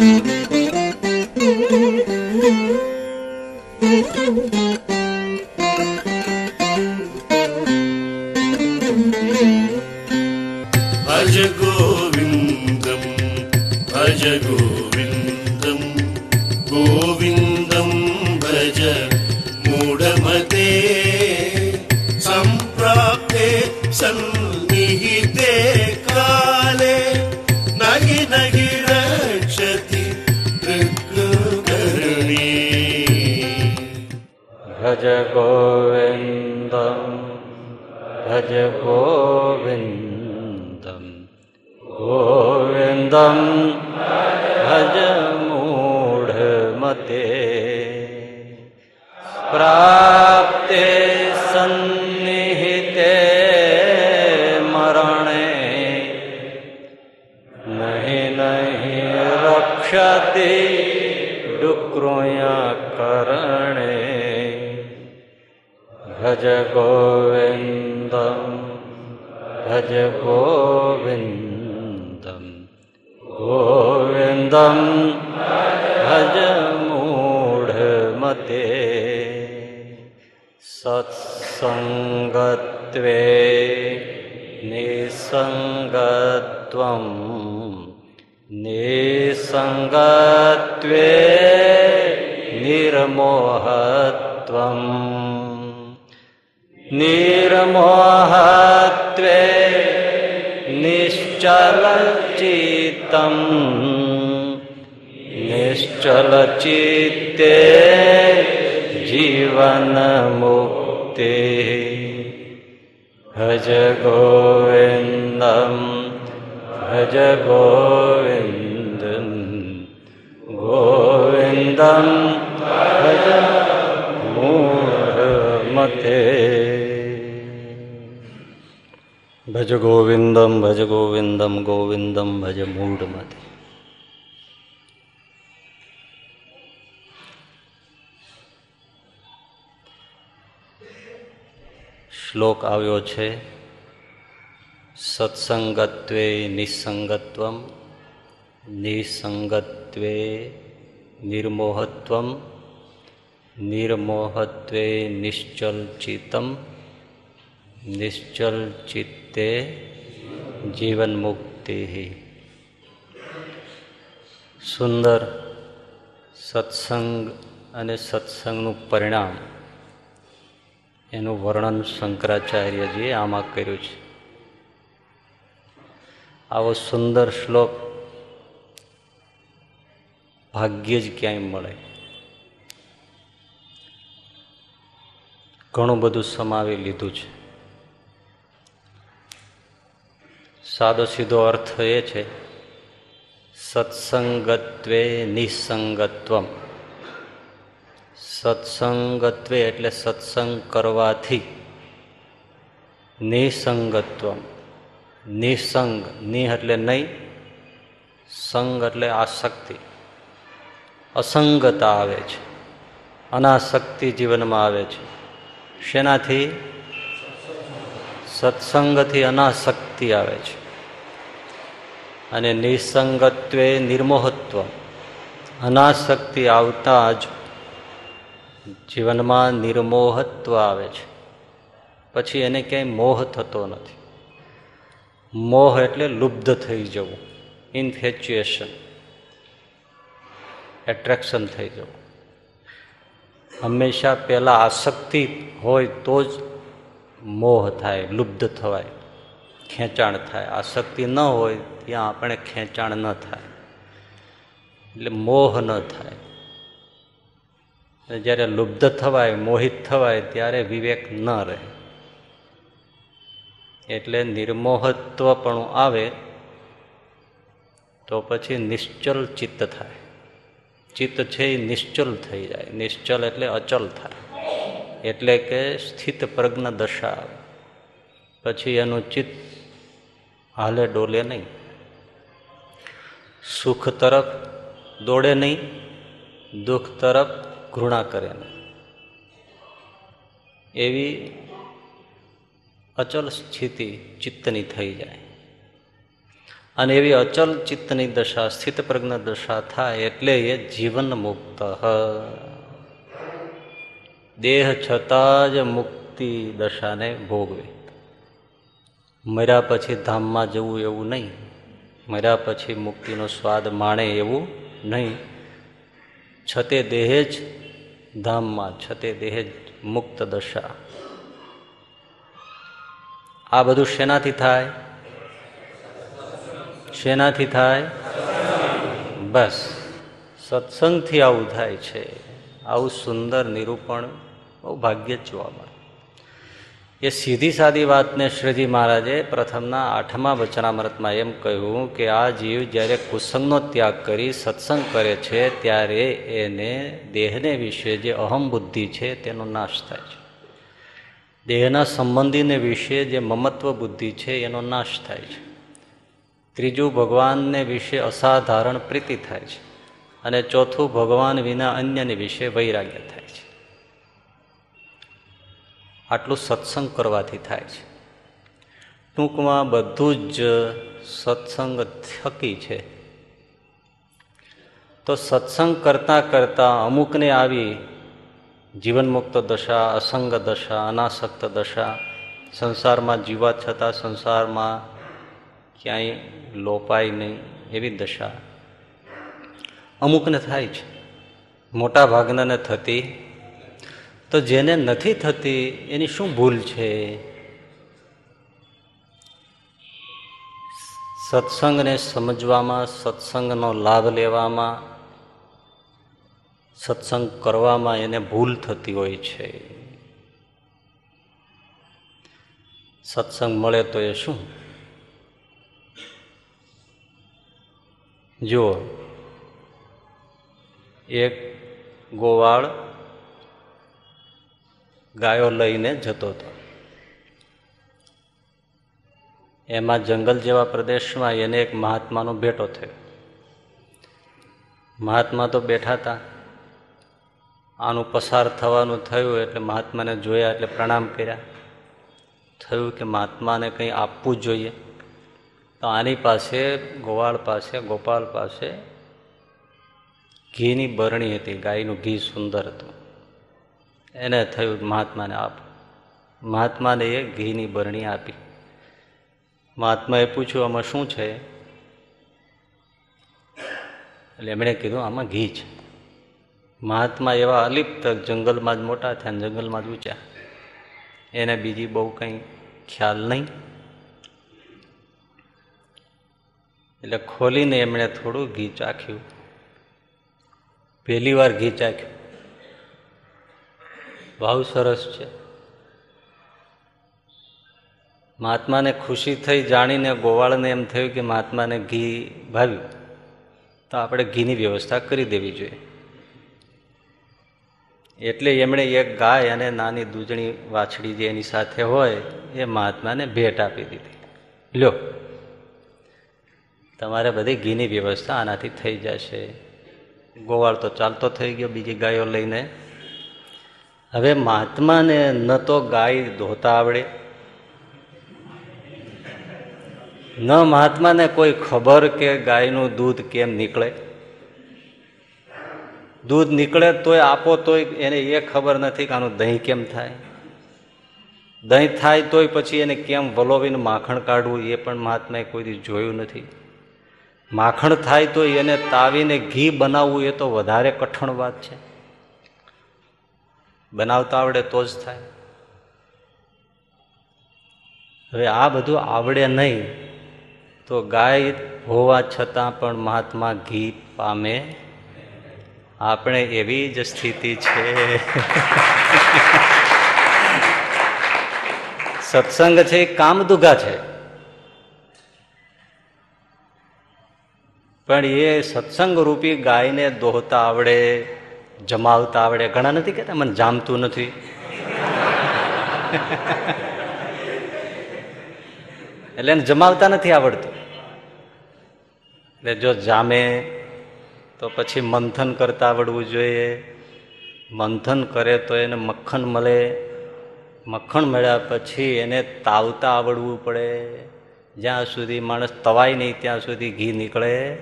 Mm-hmm. નિસંગત્વમ નિસંગત્વે નિર્મોહત્વમ નિર્મોહત્વે નિશ્ચલચિતમ નિશ્ચલચિત્તે જીવનમુક્તિ જીવન મુક્તિ સુંદર સત્સંગ અને સત્સંગનું પરિણામ એનું વર્ણન શંકરાચાર્યજીએ આમાં કર્યું છે આવો સુંદર શ્લોક ભાગ્ય જ ક્યાંય મળે. ઘણું બધું સમાવી લીધું છે. સાદો સીધો અર્થ એ છે, સત્સંગત્વે નિસંગત્વમ. સત્સંગત્વે એટલે સત્સંગ કરવાથી નિસંગત્વમ. નિસંગ નિહ એટલે નહીં, સંગ એટલે આસક્તિ. અસંગતા આવે છે, અનાસક્તિ જીવનમાં આવે છે. શેનાથી? સત્સંગથી અનાસક્તિ આવે છે. અને નિસંગત્વે નિર્મોહત્વ, અનાસક્તિ આવતા જ જીવનમાં નિર્મોહત્વ આવે છે. પછી એને ક્યાંય મોહ થતો નથી. મોહ એટલે લુબ્ધ થઈ જવું. ઇન્ફેચ્યુએશન એટ્રેક્શન થઈ જવું. હંમેશા પહેલાં આસક્તિ હોય તો જ મોહ થાય લુબ્ધ થવાય, ખેંચાણ થાય. આસક્તિ ન હોય ત્યાં આપણે ખેંચાણ ન થાય. એટલે મોહ ન થાય. જ્યારે લુબ્ધ થવાય, મોહિત થવાય, ત્યારે વિવેક ન રહે. એટલે નિર્મોહત્વ પણ આવે, તો પછી નિશ્ચલ ચિત્ત થાય. ચિત્ત છે એ નિશ્ચલ થઈ જાય. નિશ્ચલ એટલે અચલ થાય. એટલે કે સ્થિત પ્રજ્ઞ દશા આવે. પછી એનું ચિત્ત હાલે ડોલે નહીં. સુખ તરફ દોડે નહીં. દુઃખ તરફ ઘૃણા કરે નહીં. એવી અચલ સ્થિતિ ચિત્તની થઈ જાય. અને એવી અચલ ચિત્તની દશા સ્થિત પ્રજ્ઞ દશા થાય એટલે એ જીવન મુક્ત દેહ છતાં જ મુક્તિ દશાને ભોગવે. મર્યા પછી ધામમાં જવું એવું નહીં. મર્યા પછી મુક્તિનો સ્વાદ માણે એવું નહીં. છતે દેહે જ ધામમાં, છતે દેહ જ મુક્ત દશા. આ બધું શેનાથી થાય? શેનાથી થાય? બસ. સત્સંગથી આવું થાય છે. આવું સુંદર નિરૂપણ બહુ ભાગ્યે જ જોવા મળે. એ સીધી સાદી વાતને શ્રીજી મહારાજે પ્રથમના આઠમા વચનામૃતમાં એમ કહ્યું કે આ જીવ જ્યારે કુસંગનો ત્યાગ કરી સત્સંગ કરે છે, ત્યારે એને દેહને વિશે જે અહમ બુદ્ધિ છે, તેનો નાશ થાય છે. દેહના સંબંધીને વિશે જે મમત્વ બુદ્ધિ છે, એનો નાશ થાય છે. ત્રીજું, ભગવાનને વિશે અસાધારણ પ્રીતિ થાય છે અને ચોથું, ભગવાન વિના અન્યને વિશે વૈરાગ્ય થાય છે. આટલું સત્સંગ કરવાથી થાય છે. ટૂંકમાં બધું જ સત્સંગ થકી છે. તો સત્સંગ કરતાં કરતાં અમુકને આવી જીવનમુક્ત દશા, અસંગ દશા, અનાસક્ત દશા, સંસારમાં જીવા છતાં સંસારમાં ક્યાંય લોપાય નહીં એવી દશા. અમુકને થાય છે મોટા ભાગનાને થતી. તો જેને નથી થતી, એની શું ભૂલ છે? સત્સંગને સમજવામાં, સત્સંગનો લાભ લેવામાં સત્સંગ કરવામાં એને ભૂલ થતી હોય છે. સત્સંગ મળે તો એ શું? જુઓ, એક ગોવાળ ગાયો લઈને જતો હતો. એમાં જંગલ જેવા પ્રદેશમાં એને એક મહાત્માનો ભેટો થયો. મહાત્મા તો બેઠા હતા. આનું પસાર થવાનું થયું એટલે મહાત્માને જોયા એટલે પ્રણામ કર્યા. થયું કે મહાત્માને કંઈ આપવું જોઈએ. તો આની પાસે, ગોવાળ પાસે, ગોપાલ પાસે ઘીની બરણી હતી, ગાયનું ઘી સુંદર હતું. એને થયું મહાત્માને આપ. મહાત્માને એ ઘીની બરણી આપી. મહાત્માએ પૂછ્યું, આમાં શું છે? એટલે એમણે કીધું, આમાં ઘી છે. મહાત્મા એવા અલિપ્ત જંગલમાં જ મોટા થયા જંગલમાં જ ઊંચા એને બીજી બહુ કંઈ ખ્યાલ નહીં. એટલે ખોલીને એમણે થોડું ઘી ચાખ્યું. પહેલી વાર ઘી ચાખ્યું. ભાવ સરસ છે. મહાત્માને ખુશી થઈ જાણીને ગોવાળને એમ થયું કે મહાત્માને ઘી ભાવ્યું. તો આપણે ઘીની વ્યવસ્થા કરી દેવી જોઈએ. એટલે એમણે એક ગાય અને નાની દૂધણી વાછડી જે એની સાથે હોય, એ મહાત્માને ભેટ આપી દીધી. લ્યો તમારે બધી ઘીની વ્યવસ્થા આનાથી થઈ જશે. ગોવાળ તો ચાલતો થઈ ગયો, બીજી ગાયો લઈને. હવે મહાત્માને ન તો ગાય ધોતા આવડે. ન મહાત્માને કોઈ ખબર કે ગાયનું દૂધ કેમ નીકળે. દૂધ નીકળે તોય આપો તોય એને એ ખબર નથી કે આનું દહીં કેમ થાય. દહીં થાય તોય પછી એને કેમ વલોવીને માખણ કાઢવું એ પણ મહાત્માએ કોઈ જોયું નથી. માખણ થાય તો એને તાવીને ઘી બનાવવું એ તો વધારે કઠણ વાત છે. બનાવતા આવડે તો જ થાય. હવે આ બધું આવડે નહીં તો ગાય હોવા છતાં પણ મહાત્મા ઘી પામે આપણે એવી જ સ્થિતિ છે. સત્સંગ છે એ કામદુગા છે. પણ એ સત્સંગ રૂપી ગાયને દોહતા આવડે, જમાવતા આવડે, ઘણા નથી કહેતા, મને જામતું નથી. એટલે જમાવતા નથી આવડતું. એટલે જો જામે તો પછી મંથન કરતા આવડવું જોઈએ. મંથન કરે તો એને મક્ખન મળે. મક્ખણ મળ્યા પછી એને તાવતા આવડવું પડે. જ્યાં સુધી માણસ તવાય નહીં, ત્યાં સુધી ઘી નીકળે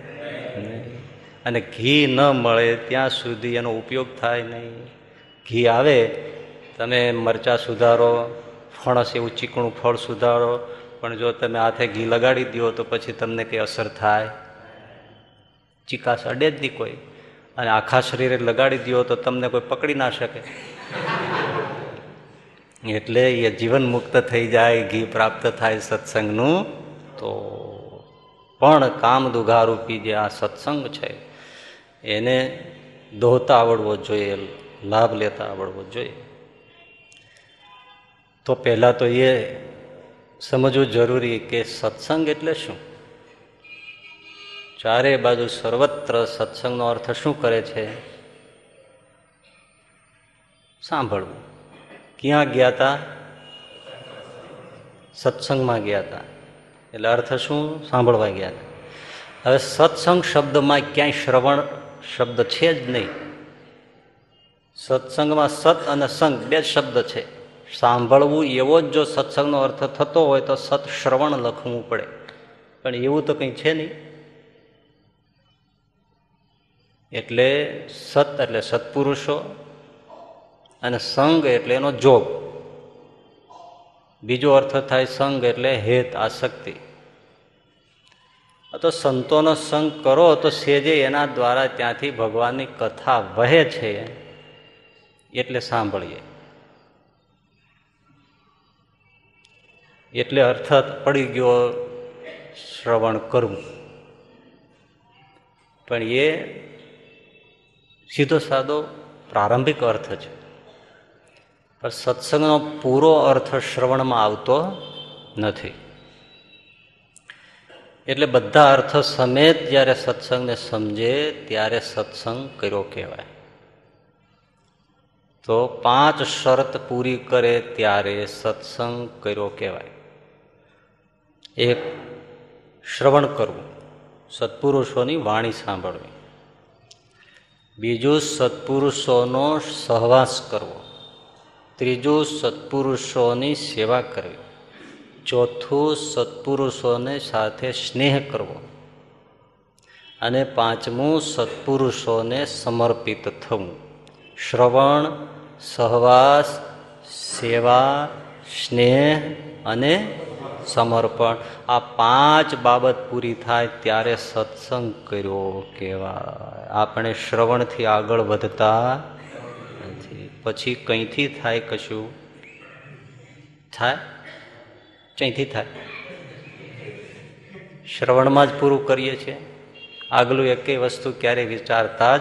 અને ઘી ન મળે, ત્યાં સુધી એનો ઉપયોગ થાય નહીં. ઘી આવે, તમે મરચાં સુધારો, ફણસ એવું ચીકણું ફળ સુધારો, પણ જો તમે હાથે ઘી લગાડી દો તો પછી તમને કંઈ અસર થાય. ચિકાસ અડે જ નહીં કોઈ. અને આખા શરીરે લગાડી દો તો તમને કોઈ પકડી ના શકે. એટલે એ જીવન મુક્ત થઈ જાય, ઘી પ્રાપ્ત થાય સત્સંગનું. તો પણ કામ દુઘારૂપી જે આ સત્સંગ છે, એને દોહતા આવડવો જોઈએ, લાભ લેતા આવડવો જોઈએ. તો પહેલાં તો એ સમજવું જરૂરી કે સત્સંગ એટલે શું? ચારે બાજુ સર્વત્ર સત્સંગનો અર્થ શું કરે છે? સાંભળવું. ક્યાં ગયા હતા સત્સંગમાં ગયા હતા એટલે અર્થ શું? સાંભળવા ગયા હતા હવે સત્સંગ શબ્દમાં ક્યાંય શ્રવણ શબ્દ છે જ નહીં. સત્સંગમાં સત અને સંગ બે શબ્દ છે. સાંભળવું એવો જ જો સત્સંગનો અર્થ થતો હોય તો સત શ્રવણ લખવું પડે. પણ એવું તો કંઈ છે નહીં. એટલે સત એટલે સત્પુરુષો અને સંગ એટલે એનો જોગ. બીજો અર્થ થાય સંગ એટલે હેત, આસક્તિ. તો સંતોનો સંગ કરો તો સેજે એના દ્વારા ત્યાંથી ભગવાનની કથા વહે છે એટલે સાંભળીએ. એટલે અર્થ પડી ગયો શ્રવણ કરવું પણ એ સીધો સાદો પ્રારંભિક અર્થ છે. પણ સત્સંગનો પૂરો અર્થ શ્રવણમાં આવતો નથી. એટલે બધા અર્થ સમેત જ્યારે સત્સંગને સમજે ત્યારે સત્સંગ કર્યો કહેવાય. તો પાંચ શરત પૂરી કરે ત્યારે સત્સંગ કર્યો કહેવાય. એક, શ્રવણ કરવું. સત્પુરુષોની વાણી સાંભળવી. બીજું સત્પુરુષોનો સહવાસ કરવો. ત્રીજું સત્પુરુષોની સેવા કરવી. ચોથું સત્પુરુષોને સાથે સ્નેહ કરવો. અને પાંચમું સત્પુરુષોને સમર્પિત થવું. શ્રવણ, સહવાસ, સેવા, સ્નેહ અને સમર્પણ. આ પાંચ બાબત પૂરી થાય ત્યારે સત્સંગ કર્યો કહેવાય. આપણે શ્રવણથી આગળ વધતા નથી. પછી કંઈથી થાય કશું? થાય? ક્યાંયથી થાય? શ્રવણમાં જ પૂરું કરીએ છીએ. આગલું એકેય વસ્તુ ક્યારેય વિચારતા જ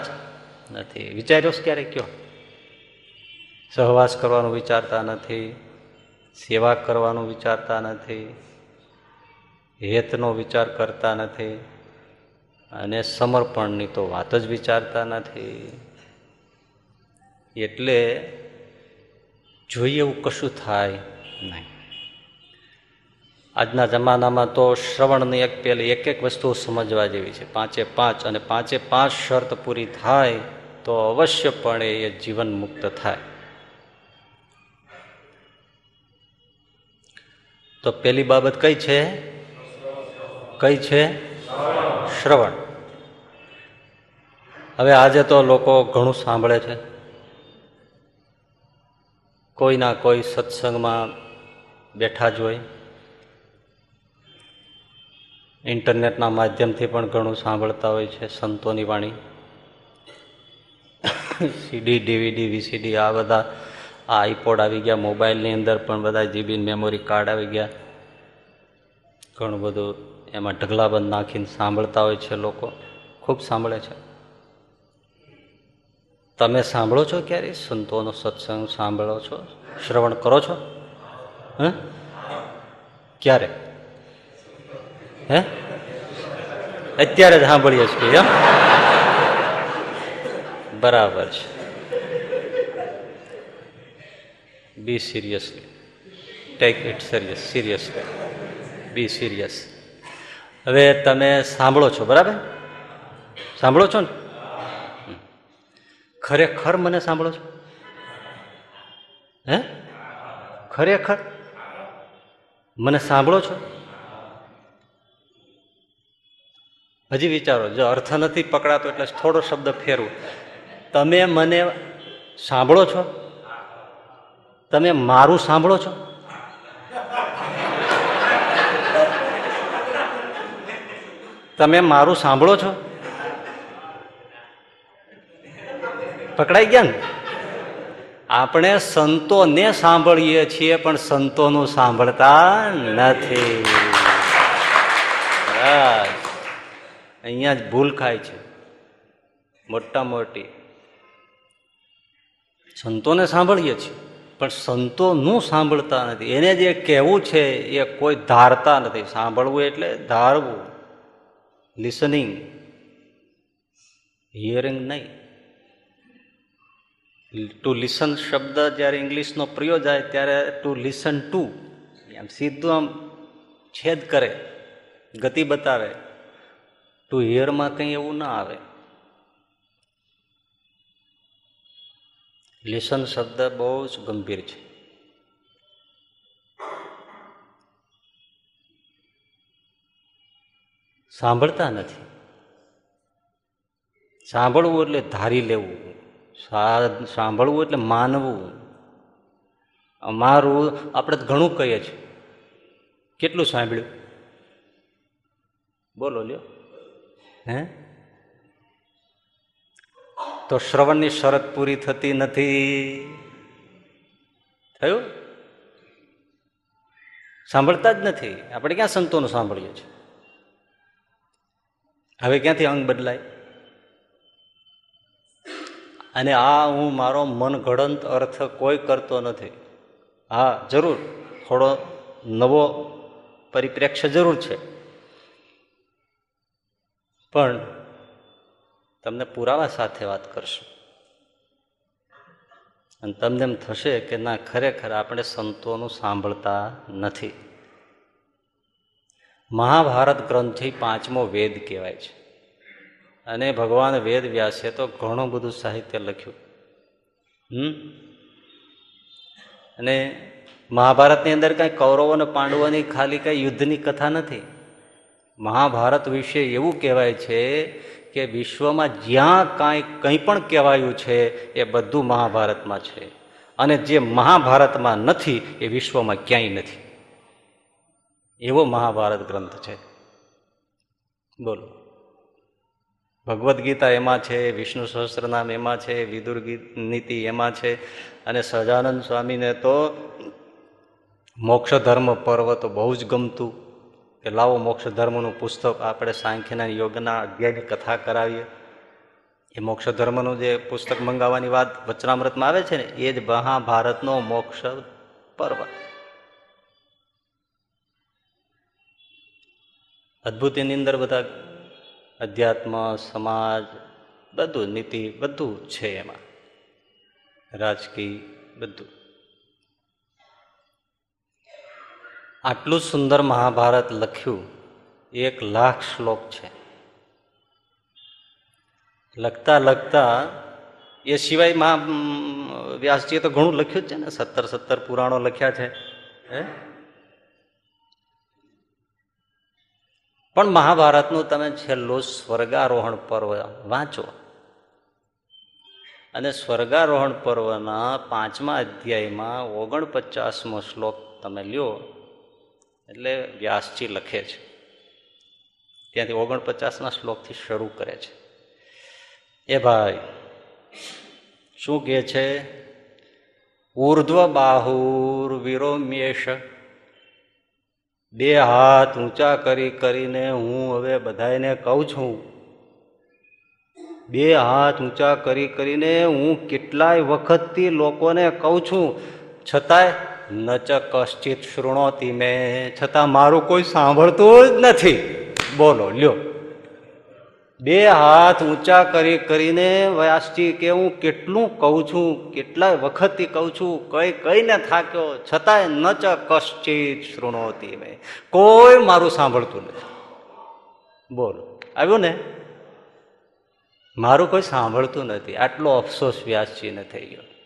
નથી. વિચાર્યો ક્યારે કયો? સહવાસ કરવાનું વિચારતા નથી. સેવા કરવાનું વિચારતા નથી, હેતનો વિચાર કરતા નથી અને સમર્પણની તો વાત જ વિચારતા નથી. એટલે જોઈએ એવું કશું થાય નહીં. આજના જમાનામાં તો શ્રવણની એક પહેલી એક એક વસ્તુ સમજવા જેવી છે. પાંચે પાંચ અને પાંચે પાંચ શરત પૂરી થાય તો અવશ્યપણે એ જીવન મુક્ત થાય. તો પેલી બાબત કઈ છે? કઈ છે? શ્રવણ. હવે આજે તો લોકો ઘણું સાંભળે છે. કોઈના કોઈ સત્સંગમાં બેઠા જ હોય. ઇન્ટરનેટના માધ્યમથી પણ ઘણું સાંભળતા હોય છે સંતોની વાણી. સીડી, ડીવીડી, વીસીડી, આ બધા આ આઈપોડ આવી ગયા મોબાઈલની અંદર પણ બધા જીબી મેમોરી કાર્ડ આવી ગયા. ઘણું બધું એમાં ઢગલાબંધ નાખીને સાંભળતા હોય છે લોકો. ખૂબ સાંભળે છે. તમે સાંભળો છો ક્યારે? સંતોનો સત્સંગ સાંભળો છો? શ્રવણ કરો છો? હે? ક્યારે? હે? અત્યારે જ સાંભળીએ છીએ, એમ? બરાબર છે. Be seriously take it serious seriously be serious હવે તમે સાંભળો છો, બરાબર? સાંભળો છો ને? ખરેખર મને સાંભળો છો? હે? ખરેખર? મને સાંભળો છો? હજી વિચારો, જો અર્થ નથી પકડાતો એટલે થોડો શબ્દ ફેરવું. તમે મને સાંભળો છો? તમે મારું સાંભળો છો? તમે મારું સાંભળો છો? પકડાઈ ગયા ને? આપણે સંતોને સાંભળીએ છીએ, પણ સંતોનું સાંભળતા નથી. અહીંયા જ ભૂલ ખાય છે. મોટા મોટી. સંતોને સાંભળીએ છીએ. પણ સંતોનું સાંભળતા નથી. એને જે કહેવું છે એ કોઈ ધારતા નથી. સાંભળવું એટલે ધારવું. લિસનિંગ હિયરિંગ નહીં. ટુ લિસન શબ્દ જ્યારે ઇંગ્લિશનો પ્રયોગ જાય ત્યારે ટુ લિસન ટુ આમ સીધું આમ છેદ કરે. ગતિ બતાવે. ટુ હિયરમાં કંઈ એવું ના આવે. લિસન શબ્દ બહુ જ ગંભીર છે. સાંભળતા નથી. સાંભળવું એટલે ધારી લેવું. સાંભળવું એટલે માનવું. અમારું, આપણે ઘણું કહીએ છીએ. કેટલું સાંભળ્યું? બોલો લ્યો. હે? તો શ્રવણની શરત પૂરી થતી નથી. થયું? સાંભળતા જ નથી. આપણે ક્યાં સંતોનું સાંભળીએ છીએ? હવે ક્યાંથી અંગ બદલાય? અને આ હું મારો મનગળંત અર્થ કોઈ કરતો નથી. હા, જરૂર. થોડો નવો પરિપ્રેક્ષ્ય જરૂર છે. પણ તમને પુરાવા સાથે વાત કરશું. અને તમને એમ થશે કે ના, ખરેખર આપણે સંતોનું સાંભળતા નથી. મહાભારત ગ્રંથથી પાંચમો વેદ કહેવાય છે. અને ભગવાન વેદ વ્યાસે તો ઘણું બધું સાહિત્ય લખ્યું. હમ? અને મહાભારતની અંદર કાંઈ કૌરવો અને પાંડવોની ખાલી કાંઈ યુદ્ધની કથા નથી. મહાભારત વિશે એવું કહેવાય છે કે વિશ્વમાં જ્યાં કાંઈ, કંઈ પણ કહેવાયું છે, એ બધું મહાભારતમાં છે. અને જે મહાભારતમાં નથી, એ વિશ્વમાં ક્યાંય નથી. એવો મહાભારત ગ્રંથ છે. બોલો. ભગવદ્ ગીતા એમાં છે, વિષ્ણુ સહસ્ત્રનામ એમાં છે, વિદુર નીતિ એમાં છે, અને સહજાનંદ સ્વામીને તો મોક્ષ ધર્મ પર્વ તો બહુ જ ગમતું. કે લાવો મોક્ષ ધર્મનું પુસ્તક આપણે સાંખ્યના યોગના અધ્યાયની કથા કરાવીએ. એ મોક્ષ ધર્મનું જે પુસ્તક મંગાવવાની વાત વચનામૃતમાં આવે છે ને, એ જ મહાભારતનો મોક્ષ પર્વ. અદ્ભુતની અંદર બધા અધ્યાત્મ, સમાજ, બધું, નીતિ, બધું છે એમાં. રાજકીય, બધું. આટલું સુંદર મહાભારત લખ્યું, એક લાખ શ્લોક છે. લખતા લખતા, એ સિવાય મહા વ્યાસજીએ તો ઘણું લખ્યું જ છે ને, સત્તર સત્તર પુરાણો લખ્યા છે, હે? પણ મહાભારતનું તમે છેલ્લું સ્વર્ગારોહણ પર્વ વાંચો. અને સ્વર્ગારોહણ પર્વના પાંચમા અધ્યાયમાં ઓગણપચાસમો શ્લોક તમે લ્યો એટલે વ્યાસજી લખે છે. ત્યાંથી ઓગણપચાસના શ્લોકથી શરૂ કરે છે. એ ભાઈ, શું કહે છે? ઉર્ધ્વ બાહુર વિરોમ્યેશ. બે હાથ ઊંચા કરી કરીને હું હવે બધાને કહું છું. બે હાથ ઊંચા કરી કરીને હું કેટલાય વખતથી લોકોને કહું છું. છતાંય નચ કશ્ચિત શૃણોતી મેં, છતાં મારું કોઈ સાંભળતું જ નથી. બોલો, લ્યો. બે હાથ ઊંચા કરી કરીને વ્યાસજી કે હું કેટલું કહું છું કેટલાય વખતથી કહું છું, કઈ કઈને થાક્યો, છતાંય નચ કશ્ચિત શૃણોતી મેં. કોઈ મારું સાંભળતું નથી. બોલો. આવ્યું ને? મારું કોઈ સાંભળતું નથી. આટલો અફસોસ વ્યાસજીને થઈ ગયો.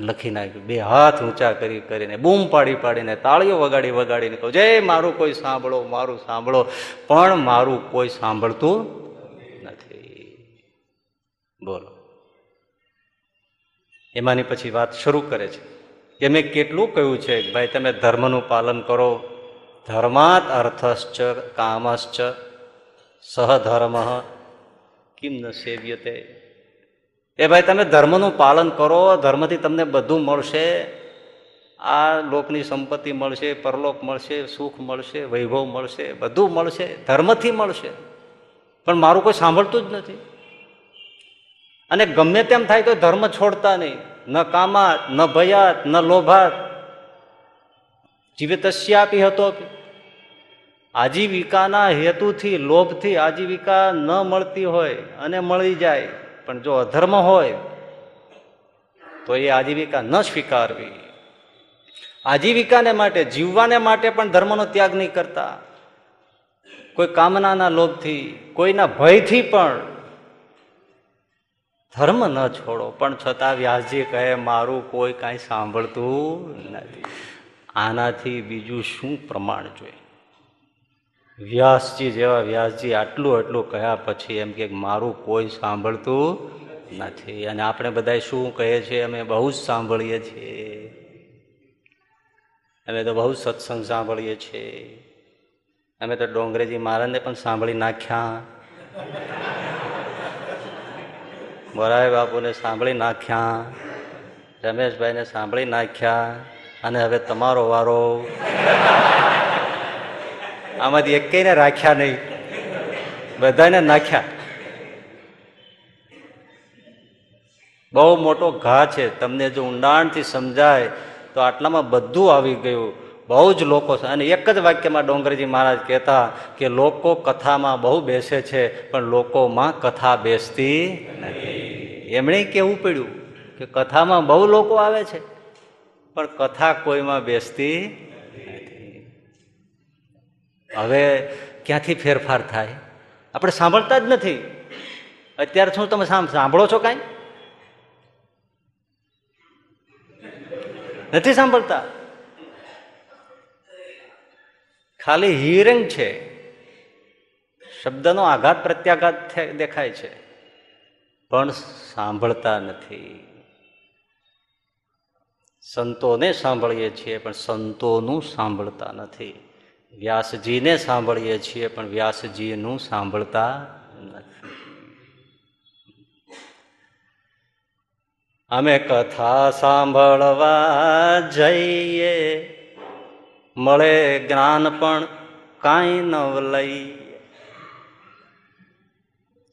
લખી નાખ્યું. બે હાથ ઊંચા કરી કરીને, બૂમ પાડી પાડીને, તાળીઓ વગાડી વગાડીને કહું, જય મારું કોઈ સાંભળો, મારું સાંભળો. પણ મારું કોઈ સાંભળતું નથી. બોલો. એમાંની પછી વાત શરૂ કરે છે. કે મેં કેટલું કહ્યું છે? ભાઈ, તમે ધર્મનું પાલન કરો. ધર્માત અર્થશ્ચ, કામશ્ચ સહધર્મ કિમ ન સેવ્યતે? એ ભાઈ, તમે ધર્મનું પાલન કરો, ધર્મથી તમને બધું મળશે. આ લોકની સંપત્તિ મળશે, પરલોક મળશે, સુખ મળશે, વૈભવ મળશે, બધું મળશે, ધર્મથી મળશે. પણ મારું કોઈ સાંભળતું જ નથી. અને ગમે તેમ થાય તો ધર્મ છોડતા નહીં. ન કામાત, ન ભયાત, ન લોભાત. જીવિતસ્યાપી હતો આજીવિકાના હેતુથી, લોભથી આજીવિકા ન મળતી હોય અને મળી જાય. પણ જો અધર્મ હોય, તો એ આજીવિકા ન સ્વીકારવી. આજીવિકાને માટે, જીવવાને માટે પણ ધર્મનો ત્યાગ નહીં કરતા. કોઈ કામનાના લોભથી, કોઈના ભયથી પણ ધર્મ ન છોડો. પણ છતાં વ્યાસજી કહે, મારું કોઈ કાંઈ સાંભળતું નથી. આનાથી બીજું શું પ્રમાણ જોઈએ? વ્યાસજી જેવા વ્યાસજી આટલું આટલું કહ્યા પછી એમ કે મારું કોઈ સાંભળતું નથી. અને આપણે બધા શું કહીએ છીએ? અમે બહુ જ સાંભળીએ છીએ. અમે તો બહુ સત્સંગ સાંભળીએ છીએ. અમે તો ડોંગરેજી મહારાજને પણ સાંભળી નાખ્યા. મોરારી બાપુને સાંભળી નાખ્યા. રમેશભાઈને સાંભળી નાખ્યા. અને હવે તમારો વારો. આમાંથી એકેયને રાખ્યા નહીં. બધાને નાખ્યા. બહુ મોટો ઘા છે. તમને જો ઊંડાણથી સમજાય તો આટલામાં બધું આવી ગયું. બહુ જ લોકો છે અને એક જ વાક્યમાં ડોંગરજી મહારાજ કહેતા કે લોકો કથામાં બહુ બેસે છે, પણ લોકોમાં કથા બેસતી નથી. એમણે કેવું પડ્યું? કે કથામાં બહુ લોકો આવે છે, પણ કથા કોઈમાં બેસતી હવે ક્યાંથી ફેરફાર થાય? આપણે સાંભળતા જ નથી. અત્યારે શું તમે સાંભળો છો કાંઈ? નથી સાંભળતા? ખાલી હિયરિંગ છે. શબ્દનો આઘાત, પ્રત્યાઘાત દેખાય છે. પણ સાંભળતા નથી. સંતોને સાંભળીએ છીએ, પણ સંતોનું સાંભળતા નથી. વ્યાસજીને સાંભળીએ છીએ, પણ વ્યાસજીનું સાંભળતા નથી. અમે કથા સાંભળવા જઈએ, મળે જ્ઞાન પણ કાંઈ ન લઈ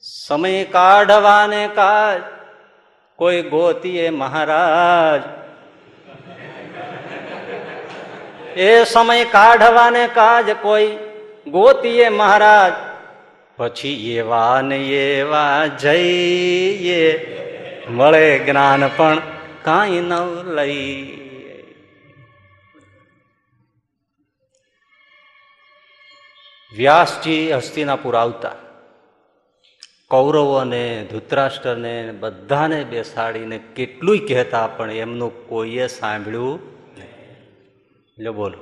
સમય કાઢવાને કાજ કોઈ ગોતીએ મહારાજ એ સમય કાઢવાને કાજ કોઈ. ગોતીએ મહારાજ, પછી એવા ને એવા જઈએ. મળે જ્ઞાન પણ કાંઈ ન લઈ વ્યાસજી હસ્તિનાપુર આવતા. કૌરવોને, ધૃતરાષ્ટ્રને, બધાને બેસાડીને કેટલુંય કહેતા, પણ એમનું કોઈએ સાંભળ્યું એટલે બોલો.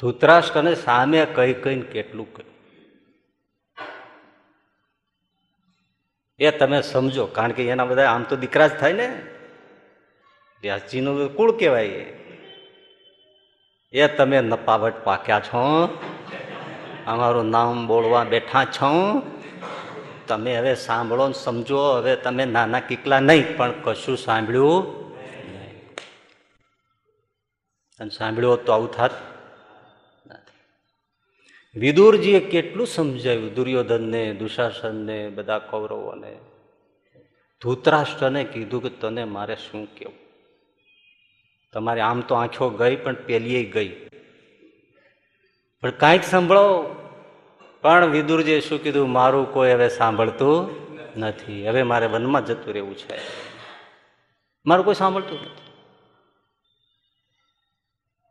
ધૂતરાષ્ટ્રને સામે કઈ કઈને કેટલું કહ્યું. એ તમે સમજો, કારણ કે એના બધા આમ તો દીકરા જ થાય ને. વ્યાસજીનું કુળ કહેવાય એ. તમે નપાવટ પાક્યા છો. અમારું નામ બોલવા બેઠા છો. તમે હવે સાંભળો ને સમજો, હવે તમે નાના કીકલા નહીં, પણ કશું સાંભળ્યું? અને સાંભળ્યું તો આવું થાત? વિદુરજીએ કેટલું સમજાવ્યું દુર્યોધનને, દુશાસનને, બધા કૌરવોને. ધૂતરાષ્ટ્રને કીધું કે તને મારે શું કહેવું તમારે આમ તો આંખો ગઈ, પણ પેલીએ ગઈ. પણ કાંઈક સાંભળો. પણ વિદુરજીએ શું કીધું? મારું કોઈ હવે સાંભળતું નથી. હવે મારે વનમાં જતું રહેવું છે. મારું કોઈ સાંભળતું નથી.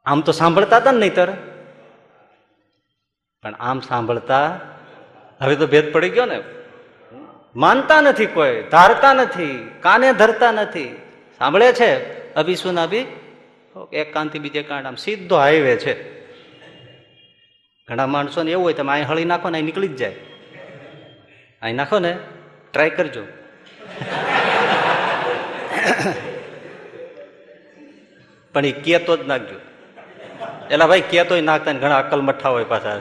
આમ તો સાંભળતા હતા ને નહીતર? પણ આમ સાંભળતા હવે તો ભેદ પડી ગયો ને. માનતા નથી કોઈ, ધારતા નથી, કાને ધરતા નથી. સાંભળે છે? અભી શું અભી? એક કાનથી બીજે કાન, આમ સીધો હાઈવે છે. ઘણા માણસોને એવું હોય, તમે અહીં હળી નાખો ને અહીં નીકળી જ જાય. અહીં નાખો ને ટ્રાય કરજો. પણ એ કેતો જ નાખજો. એલા ભાઈ કેતોય નાખતા ને ઘણા અક્કલ મઠ્ઠા હોય પાછા.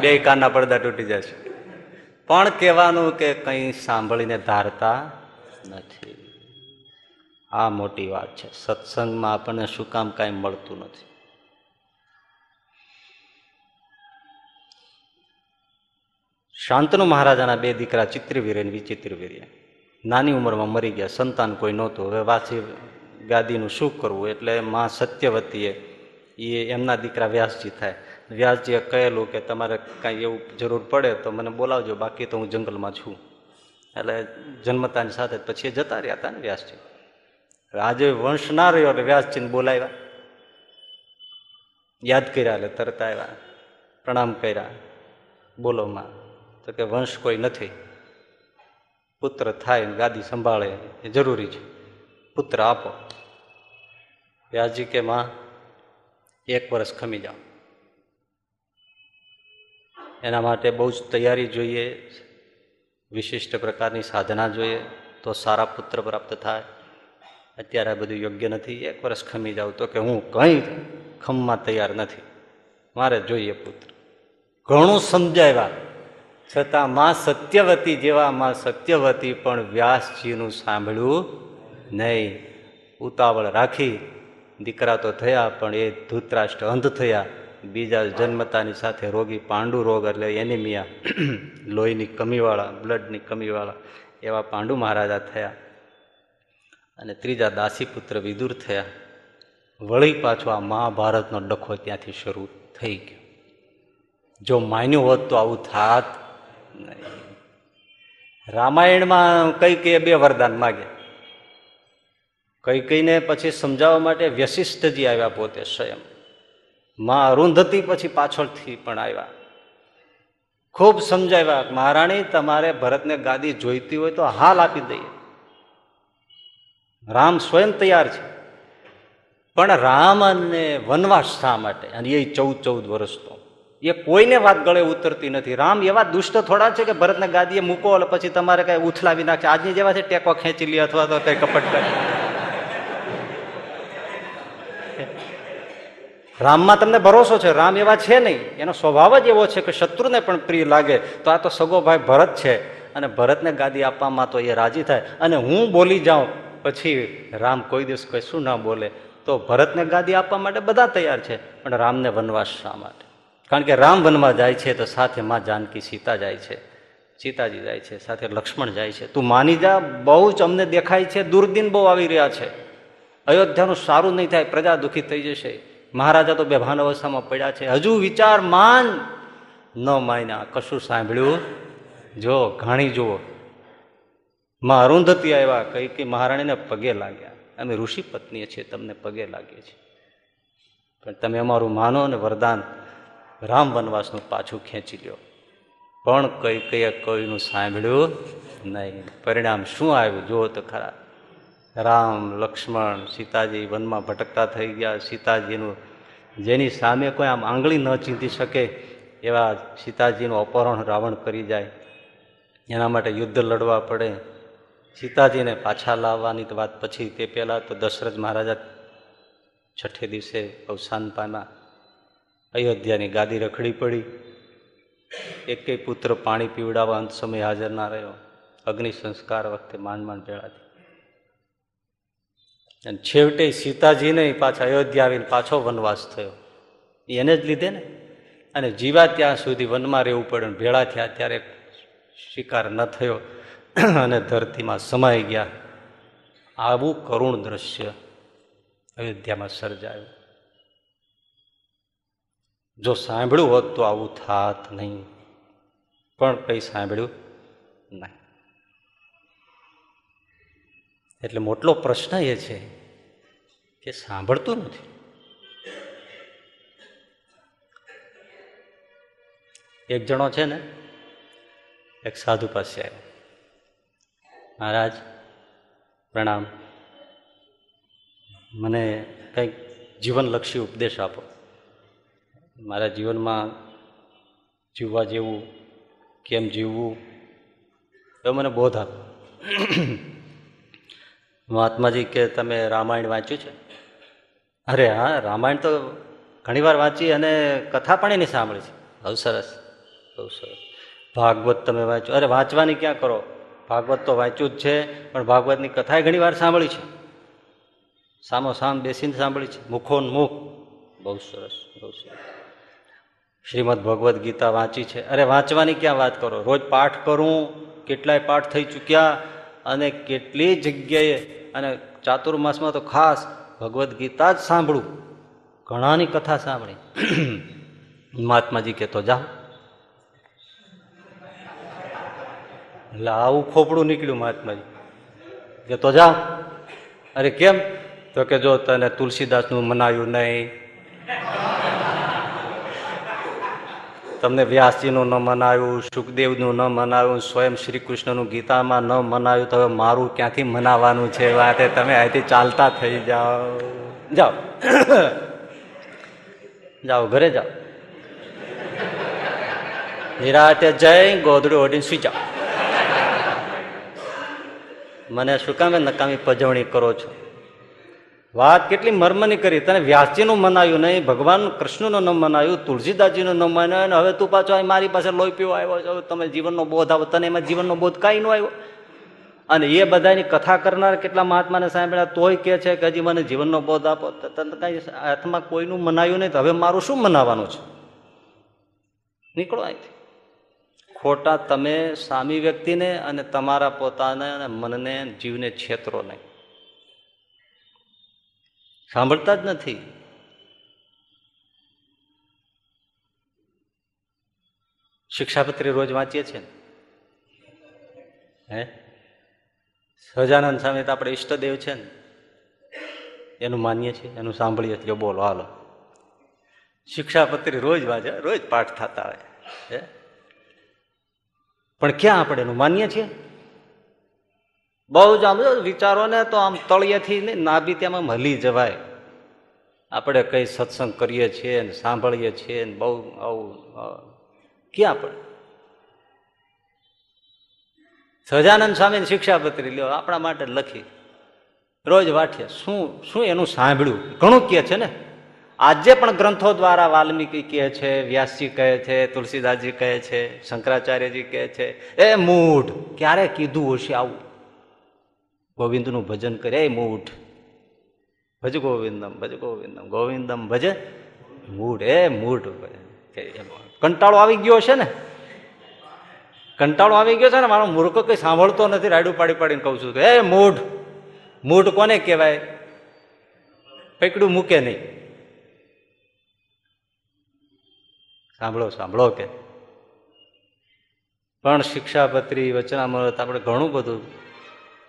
બે કાનના પડદા તૂટી જશે. પણ કહેવાનું કે કંઈ સાંભળીને ધારતા નથી. આ મોટી વાત છે. સત્સંગમાં આપણને શું કામ કાંઈ મળતું નથી. શાંતનુ મહારાજાના બે દીકરા ચિત્રવીર્ય અને વિચિત્રવીર્ય નાની ઉંમરમાં મરી ગયા. સંતાન કોઈ નહોતું. હવે વાસી ગાદીનું શું કરવું? એટલે મા સત્યવતીએ એ એમના દીકરા વ્યાસજી થાય. વ્યાસજીએ કહેલું કે તમારે કાંઈ એવું જરૂર પડે તો મને બોલાવજો, બાકી તો હું જંગલમાં છું. એટલે જન્મતાની સાથે પછી એ જતા રહ્યા હતા ને વ્યાસજી. આજે વંશ ના રહ્યો એટલે વ્યાસજીને બોલાવ્યા. યાદ કર્યા એટલે તરત આવ્યા. પ્રણામ કર્યા. બોલો માં, તો કે વંશ કોઈ નથી. પુત્ર થાય ગાદી સંભાળે એ જરૂરી છે. પુત્ર આપો. વ્યાસજી કે, માં એક વર્ષ ખમી જાઓ. એના માટે બહુ જ તૈયારી જોઈએ, વિશિષ્ટ પ્રકારની સાધના જોઈએ, તો સારા પુત્ર પ્રાપ્ત થાય. અત્યારે આ બધું યોગ્ય નથી, એક વર્ષ ખમી જાઉં તો કે હું કંઈ ખમમાં તૈયાર નથી. મારે જોઈએ પુત્ર. ઘણું સમજાવ્યા. છતાં માં સત્યવતી જેવા માં સત્યવતી પણ વ્યાસજીનું સાંભળ્યું નહીં. ઉતાવળ રાખી દીકરા તો થયા, પણ એ ધૂતરાષ્ટ્ર અંધ થયા. બીજા જન્મતાની સાથે રોગી પાંડુ રોગ એટલે એનિમિયા, લોહીની કમીવાળા, બ્લડની કમીવાળા એવા પાંડુ મહારાજા થયા. અને ત્રીજા દાસી પુત્ર વિદુર થયા. વળી પાછો આ મહાભારતનો ડખો ત્યાંથી શરૂ થઈ ગયો. જો માન્યું હોત તો આવું થાત રામાયણમાં કઈ કે બે વરદાન માગ્યા કઈ કઈને પછી સમજાવવા માટે વ્યશિષ્ઠજી આવ્યા પોતે સ્વયં. માં અરુંધતી પછી પાછળથી પણ આવ્યા. ખૂબ સમજાવ્યા, મહારાણી, તમારે ભરતને ગાદી જોઈતી હોય તો હાલ આપી દઈએ. રામ સ્વયં તૈયાર છે. પણ રામ અને વનવાસ શા માટે? અને એ ચૌદ ચૌદ વર્ષનો એ કોઈને વાત ગળે ઉતરતી નથી. રામ એવા દુષ્ટ થોડા છે કે ભરતને ગાદીએ મૂકો એટલે પછી તમારે કઈ ઉથલાવી નાખશે આજની જેવા છે, ટેકો ખેંચી લે અથવા તો કઈ કપટ કરે. રામમાં તમને ભરોસો છે, રામ એવા છે નહીં. એનો સ્વભાવ જ એવો છે કે શત્રુને પણ પ્રિય લાગે. તો આ તો સગો ભાઈ ભરત છે. અને ભરતને ગાદી આપવામાં તો એ રાજી થાય. અને હું બોલી જાઉં, પછી રામ કોઈ દિવસ કશું ના બોલે. તો ભરતને ગાદી આપવા માટે બધા તૈયાર છે, પણ રામને વનવાસ શા માટે? કારણ કે રામ વનમાં જાય છે, તો સાથે માં જાનકી સીતા જાય છે. સીતાજી જાય છે, સાથે લક્ષ્મણ જાય છે. તું માની જા, બહુ જ અમને દેખાય છે, દુર્દિન બહુ આવી રહ્યા છે. અયોધ્યાનું સારું નહીં થાય, પ્રજા દુઃખી થઈ જશે. મહારાજા તો બેભાન અવસ્થામાં પડ્યા છે. હજુ વિચાર માન ન માન્યા. કશું સાંભળ્યું? જો, ઘાણી જુઓ. માં અરુંધતી આવ્યા કઈ કઈ મહારાણીને પગે લાગ્યા. અમે ઋષિ પત્નીએ છીએ, તમને પગે લાગીએ છીએ. પણ તમે અમારું માનો અને વરદાન રામ વનવાસનું પાછું ખેંચી લ્યો. પણ કઈ કઈ કોઈનું સાંભળ્યું નહીં. પરિણામ શું આવ્યું? જુઓ તો ખરા. રામ, લક્ષ્મણ, સીતાજી વનમાં ભટકતા થઈ ગયા. સીતાજીનું, જેની સામે કોઈ આમ આંગળી ન ચીંધી શકે એવા સીતાજીનું અપહરણ રાવણ કરી જાય. એના માટે યુદ્ધ લડવા પડે. સીતાજીને પાછા લાવવાની વાત પછી તે પહેલાં તો દશરથ મહારાજા છઠ્ઠે દિવસે અવસાન પામ્યા અયોધ્યાની ગાદી રખડી પડી. એકેય પુત્ર પાણી પીવડાવવા અંત સમય હાજર ના રહ્યો. અગ્નિ સંસ્કાર વખતે માંડ માંડ ભેળાથી અને છેવટે સીતાજીને પાછા અયોધ્યા આવીને પાછો વનવાસ થયો. એને જ લીધે ને? અને જીવા ત્યાં સુધી વનમાં રહેવું પડે ભેળા થયા ત્યારે શિકાર ન થયો. અને ધરતીમાં સમાઈ ગયા. આવું કરુણ દ્રશ્ય અયોધ્યામાં સર્જાયું. જો સાંભળ્યું હોત તો આવું થાત નહીં. પણ કંઈ સાંભળ્યું નહીં એટલે મોટલો પ્રશ્ન એ છે કે સાંભળતું નથી. એક જણો છે ને, એક સાધુ પાસે આવ્યો. મહારાજ, પ્રણામ. મને કંઈક જીવનલક્ષી ઉપદેશ આપો. મારા જીવનમાં જીવવા જેવું, કેમ જીવવું એ મને બોધ આપો. મહાત્માજી કે તમે રામાયણ વાંચ્યું છે? અરે હા, રામાયણ તો ઘણીવાર વાંચી અને કથા પણ એની સાંભળી છે. બહુ સરસ બહુ સરસ. ભાગવત તમે વાંચો અરે વાંચવાની ક્યાં કરો? ભાગવત તો વાંચ્યું જ છે, પણ ભાગવતની કથાએ ઘણી વાર સાંભળી છે. સામો સામ બેસીને સાંભળી છે. મુખોન મુખ. બહુ સરસ બહુ સરસ. શ્રીમદ ભગવદ્ ગીતા વાંચી છે. અરે વાંચવાની ક્યાં વાત કરો? રોજ પાઠ કરું, કેટલાય પાઠ થઈ ચૂક્યા અને કેટલી જગ્યાએ અને ચાતુર્માસમાં તો ખાસ ભગવદ્ ગીતા જ સાંભળું. ઘણાની કથા સાંભળી. મહાત્માજી કહેતો જાઓ. એટલે આવું ખોપડું નીકળ્યું મહાત્માજી. કે તો જાઓ. અરે કેમ? તો કે જો તને તુલસીદાસનું મનાયું નહીં. તમને વ્યાસજીનું ન મનાવ્યું સુખદેવનું ન મનાવ્યું સ્વયં શ્રી કૃષ્ણનું ગીતામાં ન મનાવ્યું તો હવે મારું ક્યાંથી મનાવવાનું છે વાતે તમે અહીંથી ચાલતા થઈ જાઓ. જાઓ. જાઓ, ઘરે જાઓ. નિરાતે જઈ ગોદડું ઓઢીને સુઈ જાઓ. મને શું કામે નકામી પજવણી કરો છો? વાત કેટલી મર્મની કરી. તને વ્યાસજીનું મનાયું નહીં, ભગવાન કૃષ્ણનું ન મનાયું, તુલસીદાસજીનું ન મનાયું, અને હવે તું પાછો મારી પાસે લોહી પીવો આવ્યો છો. તમે જીવનનો બોધ આવો. તને એમાં જીવનનો બોધ કાંઈ ન આવ્યો. અને એ બધાની કથા કરનાર કેટલા મહાત્માને સાંભળ્યા? તોય કે છે કે હજી મને જીવનનો બોધ આપો. તને કાંઈ હાથમાં કોઈનું મનાયું નહીં. તો હવે મારું શું મનાવવાનું છે? નીકળો અહીંથી. ખોટા તમે સામી વ્યક્તિને અને તમારા પોતાને અને મનને જીવને છેતરો નહીં. સાંભળતા જ નથી. શિક્ષાપત્રી રોજ વાંચીએ છીએ હે? સહજાનંદ સ્વામી તો આપણે ઈષ્ટદેવ છે ને? એનું માનીએ છીએ, એનું સાંભળીએ છીએ. બોલો, હાલો. શિક્ષાપત્રી રોજ વાંચે, રોજ પાઠ થતા હોય. હે? પણ ક્યાં આપણે એનું માનીએ છીએ? બહુ જ આમ વિચારો ને તો આમ તળિયેથી નાભી ત્યાં મલી જવાય. આપણે કઈ સત્સંગ કરીએ છીએ ને સાંભળીએ છીએ ને બહુ આવું ક્યાં આપણે સહજાનંદ સ્વામીની શિક્ષાપત્રી લ્યો, આપણા માટે લખી. રોજ વાઠીએ શું શું એનું સાંભળ્યું? ઘણું કહે છે ને? આજે પણ ગ્રંથો દ્વારા વાલ્મીકી કહે છે, વ્યાસજી કહે છે, તુલસીદાસજી કહે છે, શંકરાચાર્યજી કહે છે. એ મૂઢ. ક્યારે કીધું હશે આવું? ગોવિંદનું ભજન કરે મૂઠ ભજ ગોવિંદમ ભજ ગોવિંદમ ગોવિંદમ ભજ મૂઢ. એ મૂઢ કંટાળો આવી ગયો છે ને? કંટાળો આવી ગયો છે ને? મારો મૂર્ખ કઈ સાંભળતો નથી, રાયડું પાડી પાડીને કહું છું એ મૂઢ મૂઢ કોને કહેવાય? પકડું મૂકે નહીં. સાંભળો સાંભળો કે. પણ શિક્ષાપત્રી, વચનામૃત, આપણે ઘણું બધું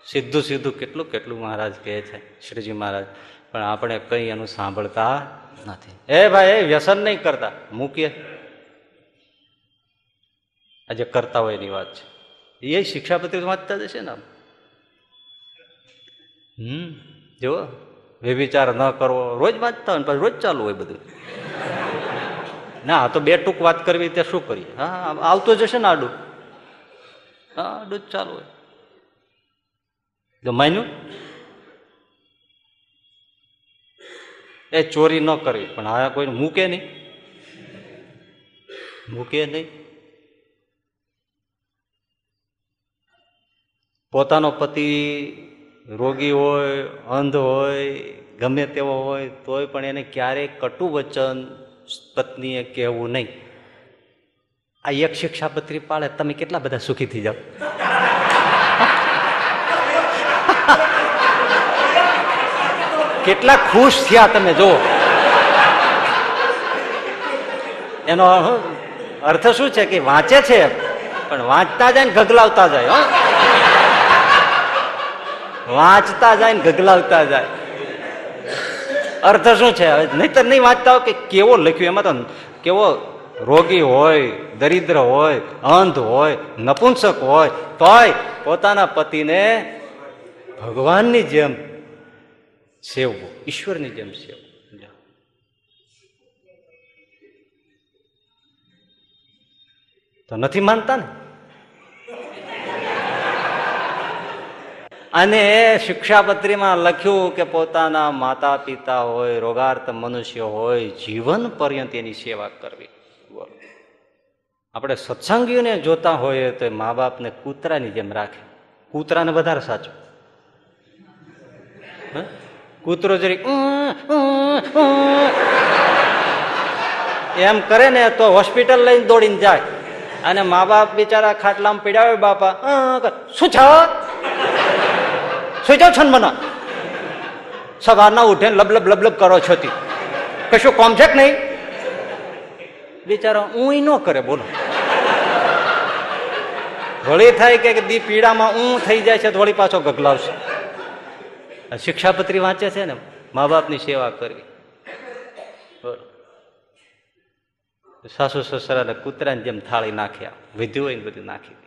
સીધું સીધું કેટલું કેટલું મહારાજ કહે છે, શ્રીજી મહારાજ. પણ આપણે કંઈ એનું સાંભળતા નથી. એ ભાઈ, એ વ્યસન નહીં કરતા. મૂકીએ. આજે કરતા હોય એની વાત છે. એ શિક્ષાપત્રી વાંચતા જશે ને હમ જો વ્યભિચાર ન કરવો. રોજ વાંચતા હોય પછી રોજ ચાલુ હોય બધું. ના તો બે ટૂંક વાત કરવી ત્યાં શું કરીએ? હા, આવતો જશે ને આડું. હા, આડું જ ચાલુ હોય. જો માન્યું? એ ચોરી ન કરવી પણ આ કોઈ મૂકે નહીં? મૂકે નહીં? પોતાનો પતિ રોગી હોય, અંધ હોય, ગમે તેવો હોય, તોય પણ એને ક્યારેય કટુ વચન પત્નીએ કહેવું નહીં. આ એક શિક્ષાપત્રી પાળે, તમે કેટલા બધા સુખી થઈ જાઓ? કેટલા ખુશ થયા તમે, જુઓ. એનો અર્થ શું છે કે વાંચે છે, પણ વાંચતા જાય ને ગગલાવતા જાય, હો. વાંચતા જાય ને ગગલાવતા જાય. અર્થ શું છે? નહીતર નહીં વાંચતા હોય કે કેવો લખ્યું, એમાં તો કેવો રોગી હોય, દરિદ્ર હોય, અંધ હોય, નપુંસક હોય, તોય પોતાના પતિને ભગવાનની જેમ સેવવું, ઈશ્વરની જેમ સેવવું. તો નથી માનતા ને? અને શિક્ષાપત્રીમાં લખ્યું કે પોતાના માતા પિતા હોય, રોગાર્થ મનુષ્ય હોય, જીવન પર્યંત એની સેવા કરવી. આપણે સત્સંગીઓને જોતા હોઈએ તો મા બાપને કૂતરાની જેમ રાખે. કૂતરાને વધારે સાચું. હે? કૂતરો જરી એમ કરે ને તો હોસ્પિટલ લઈને દોડીને જાય. અને મા બાપ બિચારા ખાટલામાં પીડાવે બાપા. શું છે સુઈ જાઓ છો ને મને? સવારના ઉઠે લબલબ લબલબ કરો છો તી. કશું કોમ છે કે નહીં? બિચારો, ઊંઈ ન કરે, બોલો. વળી થાય કે દી પીડામાં ઊં થઈ જાય છે તો વળી પાછો ગગલાવશે. શિક્ષાપત્રી વાંચે છે ને મા બાપની સેવા કરવી. સાસુ સસરાને કૂતરાની જેમ થાળી નાખ્યા, વિધ્યું હોય ને બધું નાખી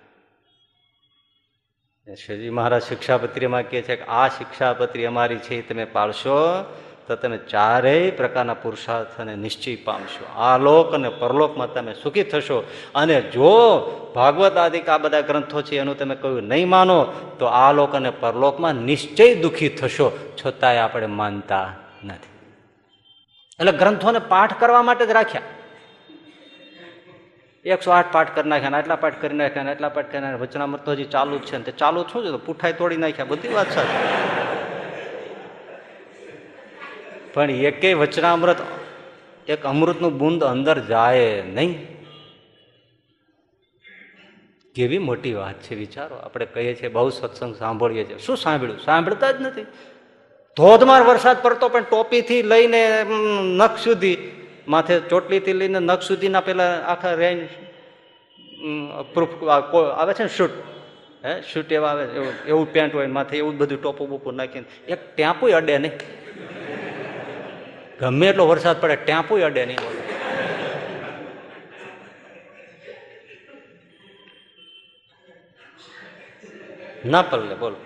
શિવજી મહારાજ શિક્ષાપત્રીમાં કહે છે કે આ શિક્ષાપત્રી અમારી છે તમે પાળશો તો તમે ચારેય પ્રકારના પુરુષાર્થ અને નિશ્ચય પામશો. આ લોક અને પરલોકમાં તમે સુખી થશો. અને જો ભાગવત આદિક આ બધા ગ્રંથો છે એનું તમે કહ્યું નહીં માનો, તો આ લોક અને પરલોકમાં નિશ્ચય દુઃખી થશો, છતાંય આપણે માનતા નથી. એટલે ગ્રંથોને પાઠ કરવા માટે જ રાખ્યા. એકસો આઠ પાઠ કરી નાખ્યા આટલા પાઠ કરી નાખ્યા આટલા પાઠ કરી નાખ્યા વચનામૃત હજી ચાલુ જ છે ને તે ચાલુ શું છે પૂઠાઈ તોડી નાખ્યા, બધી વાત સાચી. પણ એકેય વચનામૃત, એક અમૃતનું બુંદ અંદર જાય નહીં. કેવી મોટી વાત છે, વિચારો. આપણે કહીએ છીએ, બહુ સત્સંગ સાંભળીએ છીએ. શું સાંભળ્યું? સાંભળતા જ નથી. ધોધમાર વરસાદ પડતો, પણ ટોપીથી લઈને નખ સુધી, માથે ચોટલીથી લઈને નખ સુધીના પેલા આખા રેન્જ પ્રૂફ આવે છે ને શૂટ હે? શૂટ એવા આવે એવું એવું પેન્ટ હોય માથે, એવું બધું ટોપું બોપું નાખીને. એક ટેમ્પુય અડે નહીં. ગમે એટલો વરસાદ પડે, ટેમ્પુય અડે નહીં ના પલ્લે, બોલો.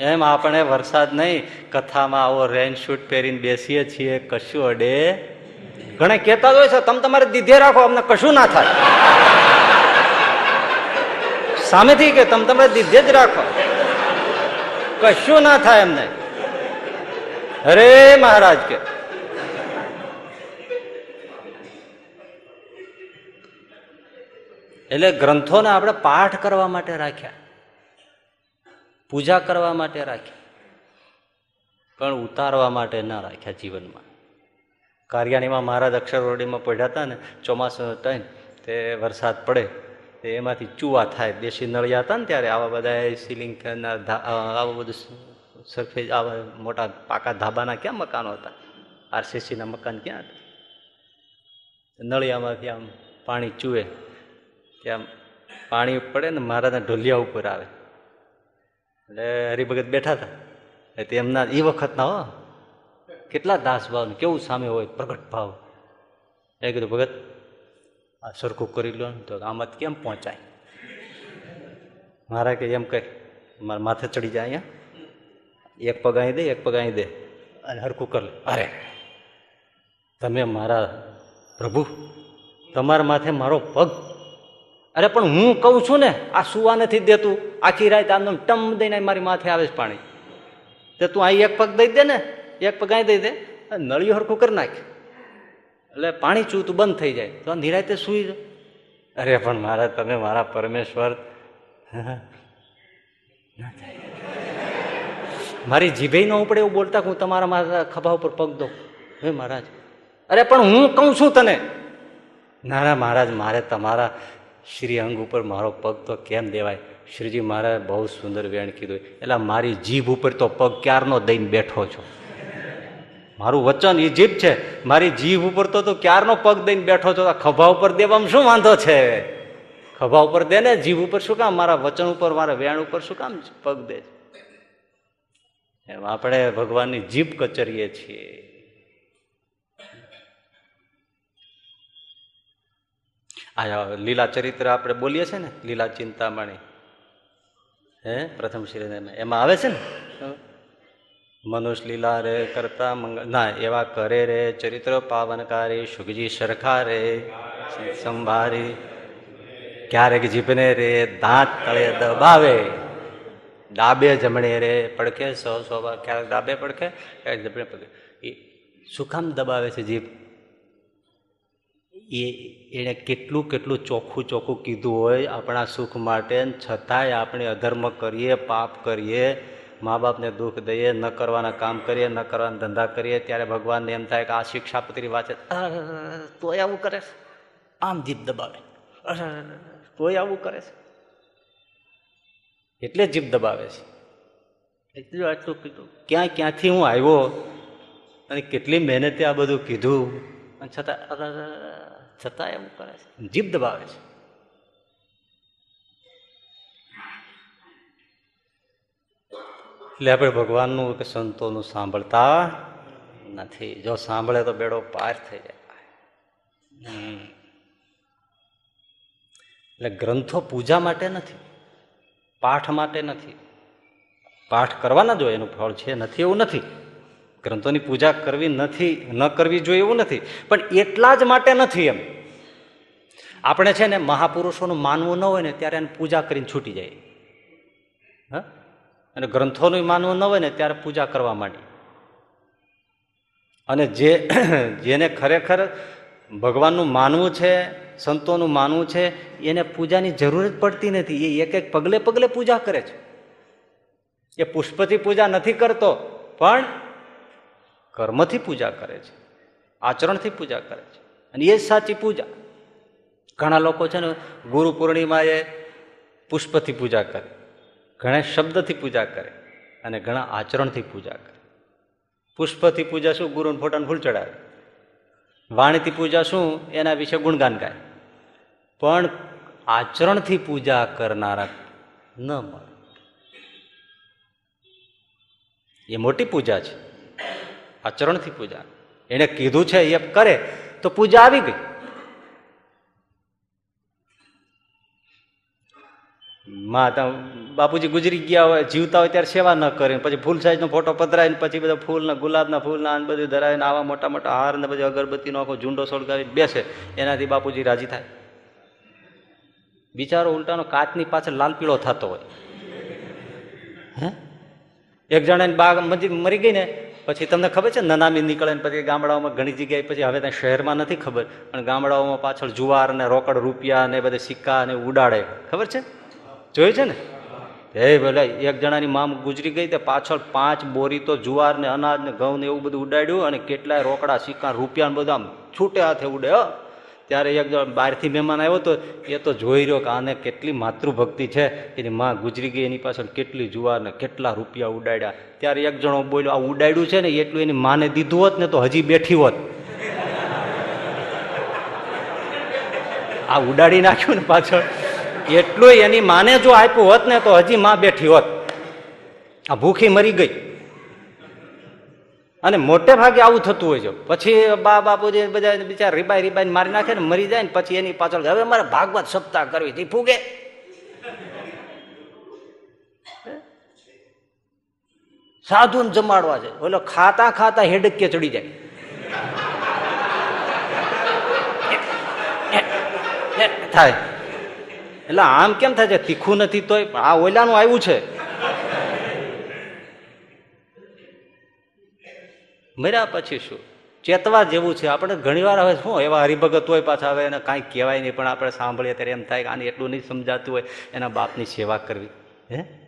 એમ આપણે વરસાદ નહીં, કથામાં આવો રેન શૂટ પહેરીને બેસીએ છીએ, કશું અડે ઘણા કહેતા હોય છે, તમે તમારે દીધે રાખો, અમને કશું ના થાય. સામેથી કે, તમે તમારે દીધે જ રાખો. કશું ના થાય એમને. અરે મહારાજ કે એટલે ગ્રંથોને આપણે પાઠ કરવા માટે રાખ્યા. પૂજા કરવા માટે રાખ્યા. પણ ઉતારવા માટે ના રાખ્યા જીવનમાં. કારિયાણીમાં મહારાજ અક્ષરવરડીમાં પડ્યા હતા ને ચોમાસુનો ટાઈમ તે વરસાદ પડે, તે એમાંથી ચૂવા થાય, દેશી નળિયા હતા ને ત્યારે આવા બધા સીલિંગ આવું બધું સરફેસ આવા મોટા પાકા ધાબાના ક્યાં મકાનો હતા? આરસીસીના મકાન ક્યાં હતા? નળિયામાંથી આમ પાણી ચૂવે. ત્યાં પાણી પડે ને મહારાજના ઢોલિયા ઉપર આવે. એટલે હરિભગત બેઠા હતા. તેમના એ વખતના, હો, કેટલા દાસ ભાવ કેવું સામે હોય, પ્રગટ ભાવ. એ કીધું, ભગત, આ સરખું કરી લો ને તો આમાં કેમ પહોંચાય? મારા કે એમ કહે, મારા માથે ચડી જાય અહીંયા. એક પગ અહીં દે, એક પગ અહીં દે. અને હરખું કર અરે, તમે મારા પ્રભુ, તમારા માથે મારો પગ અરે પણ હું કહું છું ને આ સુવા નથી દેતું. આખી રાત આમ ટમ દઈને મારી માથે આવે છે પાણી. તે તું અહીં એક પગ દઈ દે ને એક પગ અહીં દઈ દે નળિયું હરખું કરી નાખ. એટલે પાણી ચૂતું બંધ થઈ જાય. તો નિરાતે સુઈ જ અરે પણ મારા તમે મારા પરમેશ્વર મારી જીભે ન ઉપડે એવું બોલતા હું તમારા મારા ખભા ઉપર પગ દઉં. હે મહારાજ. અરે પણ હું કહું છું તને ના ના મહારાજ મારે તમારા શ્રી અંગ ઉપર મારો પગ તો કેમ દેવાય? શ્રીજી મહારાજ બહુ સુંદર વેણ કીધું. એટલે મારી જીભ ઉપર તો પગ ક્યારનો દઈને બેઠો છો? મારું વચન એ જીભ છે. મારી જીભ ઉપર તો તું ક્યારનો પગ દઈને બેઠો છો? ખભા ઉપર દેવામાં શું વાંધો છે? ખભા ઉપર દે ને, જીભ ઉપર શું કામ? મારા વચન ઉપર, મારા વેણ ઉપર શું કામ પગ દે એમ આપણે ભગવાનની જીભ કચરીએ છીએ. આ લીલા ચરિત્ર આપણે બોલીએ છીએ ને લીલા ચિંતામણી. હે પ્રથમ શ્રી એમાં આવે છે ને? મનુષ્ય લીલા રે કરતા મંગ ના એવા કરે રે ચરિત્ર પાવનકારી સુખજી સરખા રે સંભારી. ક્યારેક જીભને રે દાંત તળે દબાવે. ડાબે જમણે રે પડખે સો સો ક્યારેક ડાબે પડખે ક્યારેક જમણે પડખે. એ શું કામ દબાવે છે જીભ? એ એણે કેટલું કેટલું ચોખ્ખું ચોખ્ખું કીધું હોય આપણા સુખ માટે છતાંય આપણે અધર્મ કરીએ, પાપ કરીએ મા બાપને દુઃખ દઈએ, ન કરવાના કામ કરીએ, ન કરવાના ધંધા કરીએ, ત્યારે ભગવાનને એમ થાય કે આ શિક્ષાપત્રી વાંચે. તોય આવું કરે છે. આમ જીભ દબાવે. તોય આવું કરે છે. એટલે જીભ દબાવે છે. એટલું આટલું કીધું. ક્યાં ક્યાંથી હું આવ્યો અને કેટલી મહેનતે આ બધું કીધું? અને છતાં છતાં એવું કરે છે. જીભ દબાવે છે. એટલે આપણે ભગવાનનું કે સંતોનું સાંભળતા નથી. જો સાંભળે તો બેડો પાર થઈ જાય. એટલે ગ્રંથો પૂજા માટે નથી. પાઠ માટે નથી. પાઠ કરવાના જોઈએ એનું ફળ છે, નથી એવું નથી. ગ્રંથોની પૂજા કરવી નથી, ન કરવી જોઈએ એવું નથી. પણ એટલા જ માટે નથી એમ. આપણે છે ને મહાપુરુષોનું માનવું ન હોય ને ત્યારે એને પૂજા કરીને છૂટી જાય. હા? અને ગ્રંથોનું માનવું ન હોય ને ત્યારે પૂજા કરવા માંડી. અને જે જેને ખરેખર ભગવાનનું માનવું છે, સંતોનું માનવું છે, એને પૂજાની જરૂર જ પડતી નથી. એ એક એક પગલે પગલે પૂજા કરે છે. એ પુષ્પથી પૂજા નથી કરતો, પણ કર્મથી પૂજા કરે છે, આચરણથી પૂજા કરે છે. અને એ જ સાચી પૂજા. ઘણા લોકો છે ને ગુરુ પૂર્ણિમાએ પુષ્પથી પૂજા કરે, ઘણા શબ્દથી પૂજા કરે અને ઘણા આચરણથી પૂજા કરે. પુષ્પથી પૂજા શું? ગુરુને ફોટાને ફૂલ ચડાવે. વાણીથી પૂજા શું? એના વિશે ગુણગાન ગાય. પણ આચરણથી પૂજા કરનારા ન મળે. એ મોટી પૂજા છે. આચરણથી પૂજા. એને કીધું છે, એ કરે, તો પૂજા આવી ગઈ. માતા બાપુજી ગુજરી ગયા હોય, જીવતા હોય ત્યારે સેવા ન કરે, પછી ફૂલ સાઈઝનો ફોટો પધરાય ને પછી બધા ફૂલના, ગુલાબના ફૂલના આને બધું ધરાવીને આવા મોટા મોટા હાર ને બધી અગરબત્તીનો આખો ઝુંડો સળગાવીને બેસે, એનાથી બાપુજી રાજી થાય. બિચારો ઉલટાનો કાચની પાછળ લાલ પીળો થતો હોય. હે? એક જણાની બાગ મરી ગઈ ને પછી તમને ખબર છે, નનામી નીકળે ને પછી ગામડાઓમાં ઘણી જગ્યાએ પછી હવે ત્યાં શહેરમાં નથી ખબર, પણ ગામડાઓમાં પાછળ જુવાર ને રોકડ રૂપિયા ને બધા સિક્કા ને ઉડાડે. ખબર છે? જોયું છે ને? હે ભલે એક જણાની મામ ગુજરી ગઈ તે પાછળ પાંચ બોરી તો જુવાર ને અનાજ ને ઘઉં ને એવું બધું ઉડાડ્યું અને કેટલાય રોકડા, સિક્કા, રૂપિયા બધા આમ છૂટે હાથે ઉડે ત્યારે એક જણ બહારથી મહેમાન આવ્યો તો એ તો જોઈ રહ્યો કે આને કેટલી માતૃભક્તિ છે, એની માં ગુજરી ગઈ, એની પાછળ કેટલી જુવાર ને કેટલા રૂપિયા ઉડાડ્યા. ત્યારે એક જણો બોલ્યો, આ ઉડાડ્યું છે ને એટલું એની માને દીધું હોત ને તો હજી બેઠી હોત. આ ઉડાડી નાખ્યું ને પાછળ. એટલું એની માને જો આપ્યું હોત ને તો હજી માં બેઠી હોત. આ ભૂખી મરી ગઈ. અને મોટે ભાગે આવું થતું હોય છે. પછી બા બાપુજી બધા બિચારા રીબાઈ રીબાઈ મારી નાખે ને મરી જાય ને પછી એની પાછળ હવે મારે ભાગવત સપ્તાહ કરવી હતી ફૂગે સાધુ જમાડવા છે. ઓલો ખાતા ખાતા હેડકે ચડી જાય. થાય. એટલે આમ કેમ થાય છે? તીખું નથી તોય આ ઓલાનું આવ્યું છે. મર્યા પછી શું? ચેતવા જેવું છે. આપણે ઘણીવાર હવે શું, એવા હરિભગત હોય પાછા હવે એને કાંઈ કહેવાય નહીં, પણ આપણે સાંભળીએ ત્યારે એમ થાય કે આને એટલું નહીં સમજાતું હોય, એના બાપની સેવા કરવી. હે?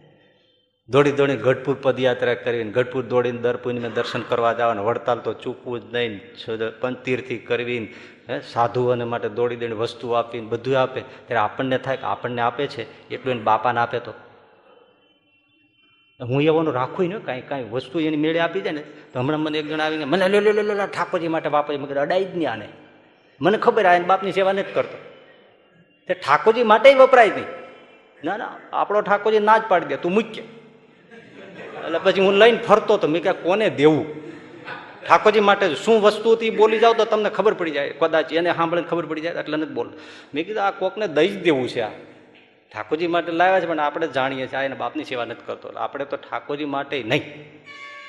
દોડી દોડીને ગઢપુર પદયાત્રા કરીને ગઢપુર દોડીને દર પૂનમે દર્શન કરવા જવાનું વડતાલ તો ચૂકવું જ નહીં. પંતીરથી કરવી હે, સાધુઓને માટે દોડી દોડીને વસ્તુ આપીને બધું આપે. ત્યારે આપણને થાય કે આપણને આપે છે. એટલું એને બાપાને આપે તો. હું એવાનું રાખું ને, કાંઈ કાંઈ વસ્તુ એની મેળે આપી દે ને, તો હમણાં મને એક જણ આવીને મને લો લો લો લો ઠાકોરજી માટે બાપાજી મગર અડાઈ જ નહીં આને મને ખબર આ બાપની સેવા નથી કરતો. તે ઠાકોરજી માટે વપરાય નહીં. ના ના, આપણો ઠાકોરજી ના જ પાડી દે, તું મૂક્ય એટલે પછી હું લઈને ફરતો તો મેં ક્યાં કોને દેવું? ઠાકોરજી માટે શું વસ્તુ હતી? બોલી જાવ તો તમને ખબર પડી જાય. કદાચ એને સાંભળીને ખબર પડી જાય, એટલે નથી બોલ મેં કીધું, આ કોકને દઈ જ દેવું છે આ. ઠાકોરજી માટે લાવ્યા છે, પણ આપણે જાણીએ છીએ, આ એના બાપની સેવા નથી કરતો. આપણે તો ઠાકોરજી માટે નહીં.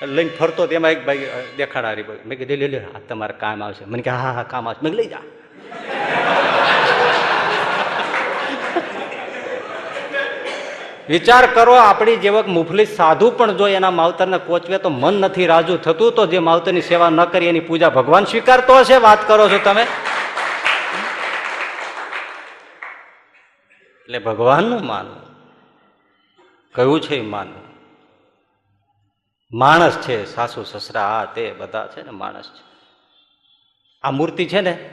લઈને ફરતો તેમાં એક ભાઈ દેખાડારી મેં કીધું, લે લે, આ તમારે કામ આવશે. મને કે, હા હા કામ આવશે. મેં લઈ જા. વિચાર કરો, આપણી જેવક મુફલી સાધુ પણ જો એના માવતરને કોચવે તો મન નથી રાજુ થતું, તો જે માવતરની સેવા ન કરી એની પૂજા ભગવાન સ્વીકારતો હશે? વાત કરો છો તમે? એટલે ભગવાનનું માનવું. કયું છે એ માનવું? માણસ છે, સાસુ, સસરા, આ તે બધા છે ને માણસ છે. આ મૂર્તિ છે ને?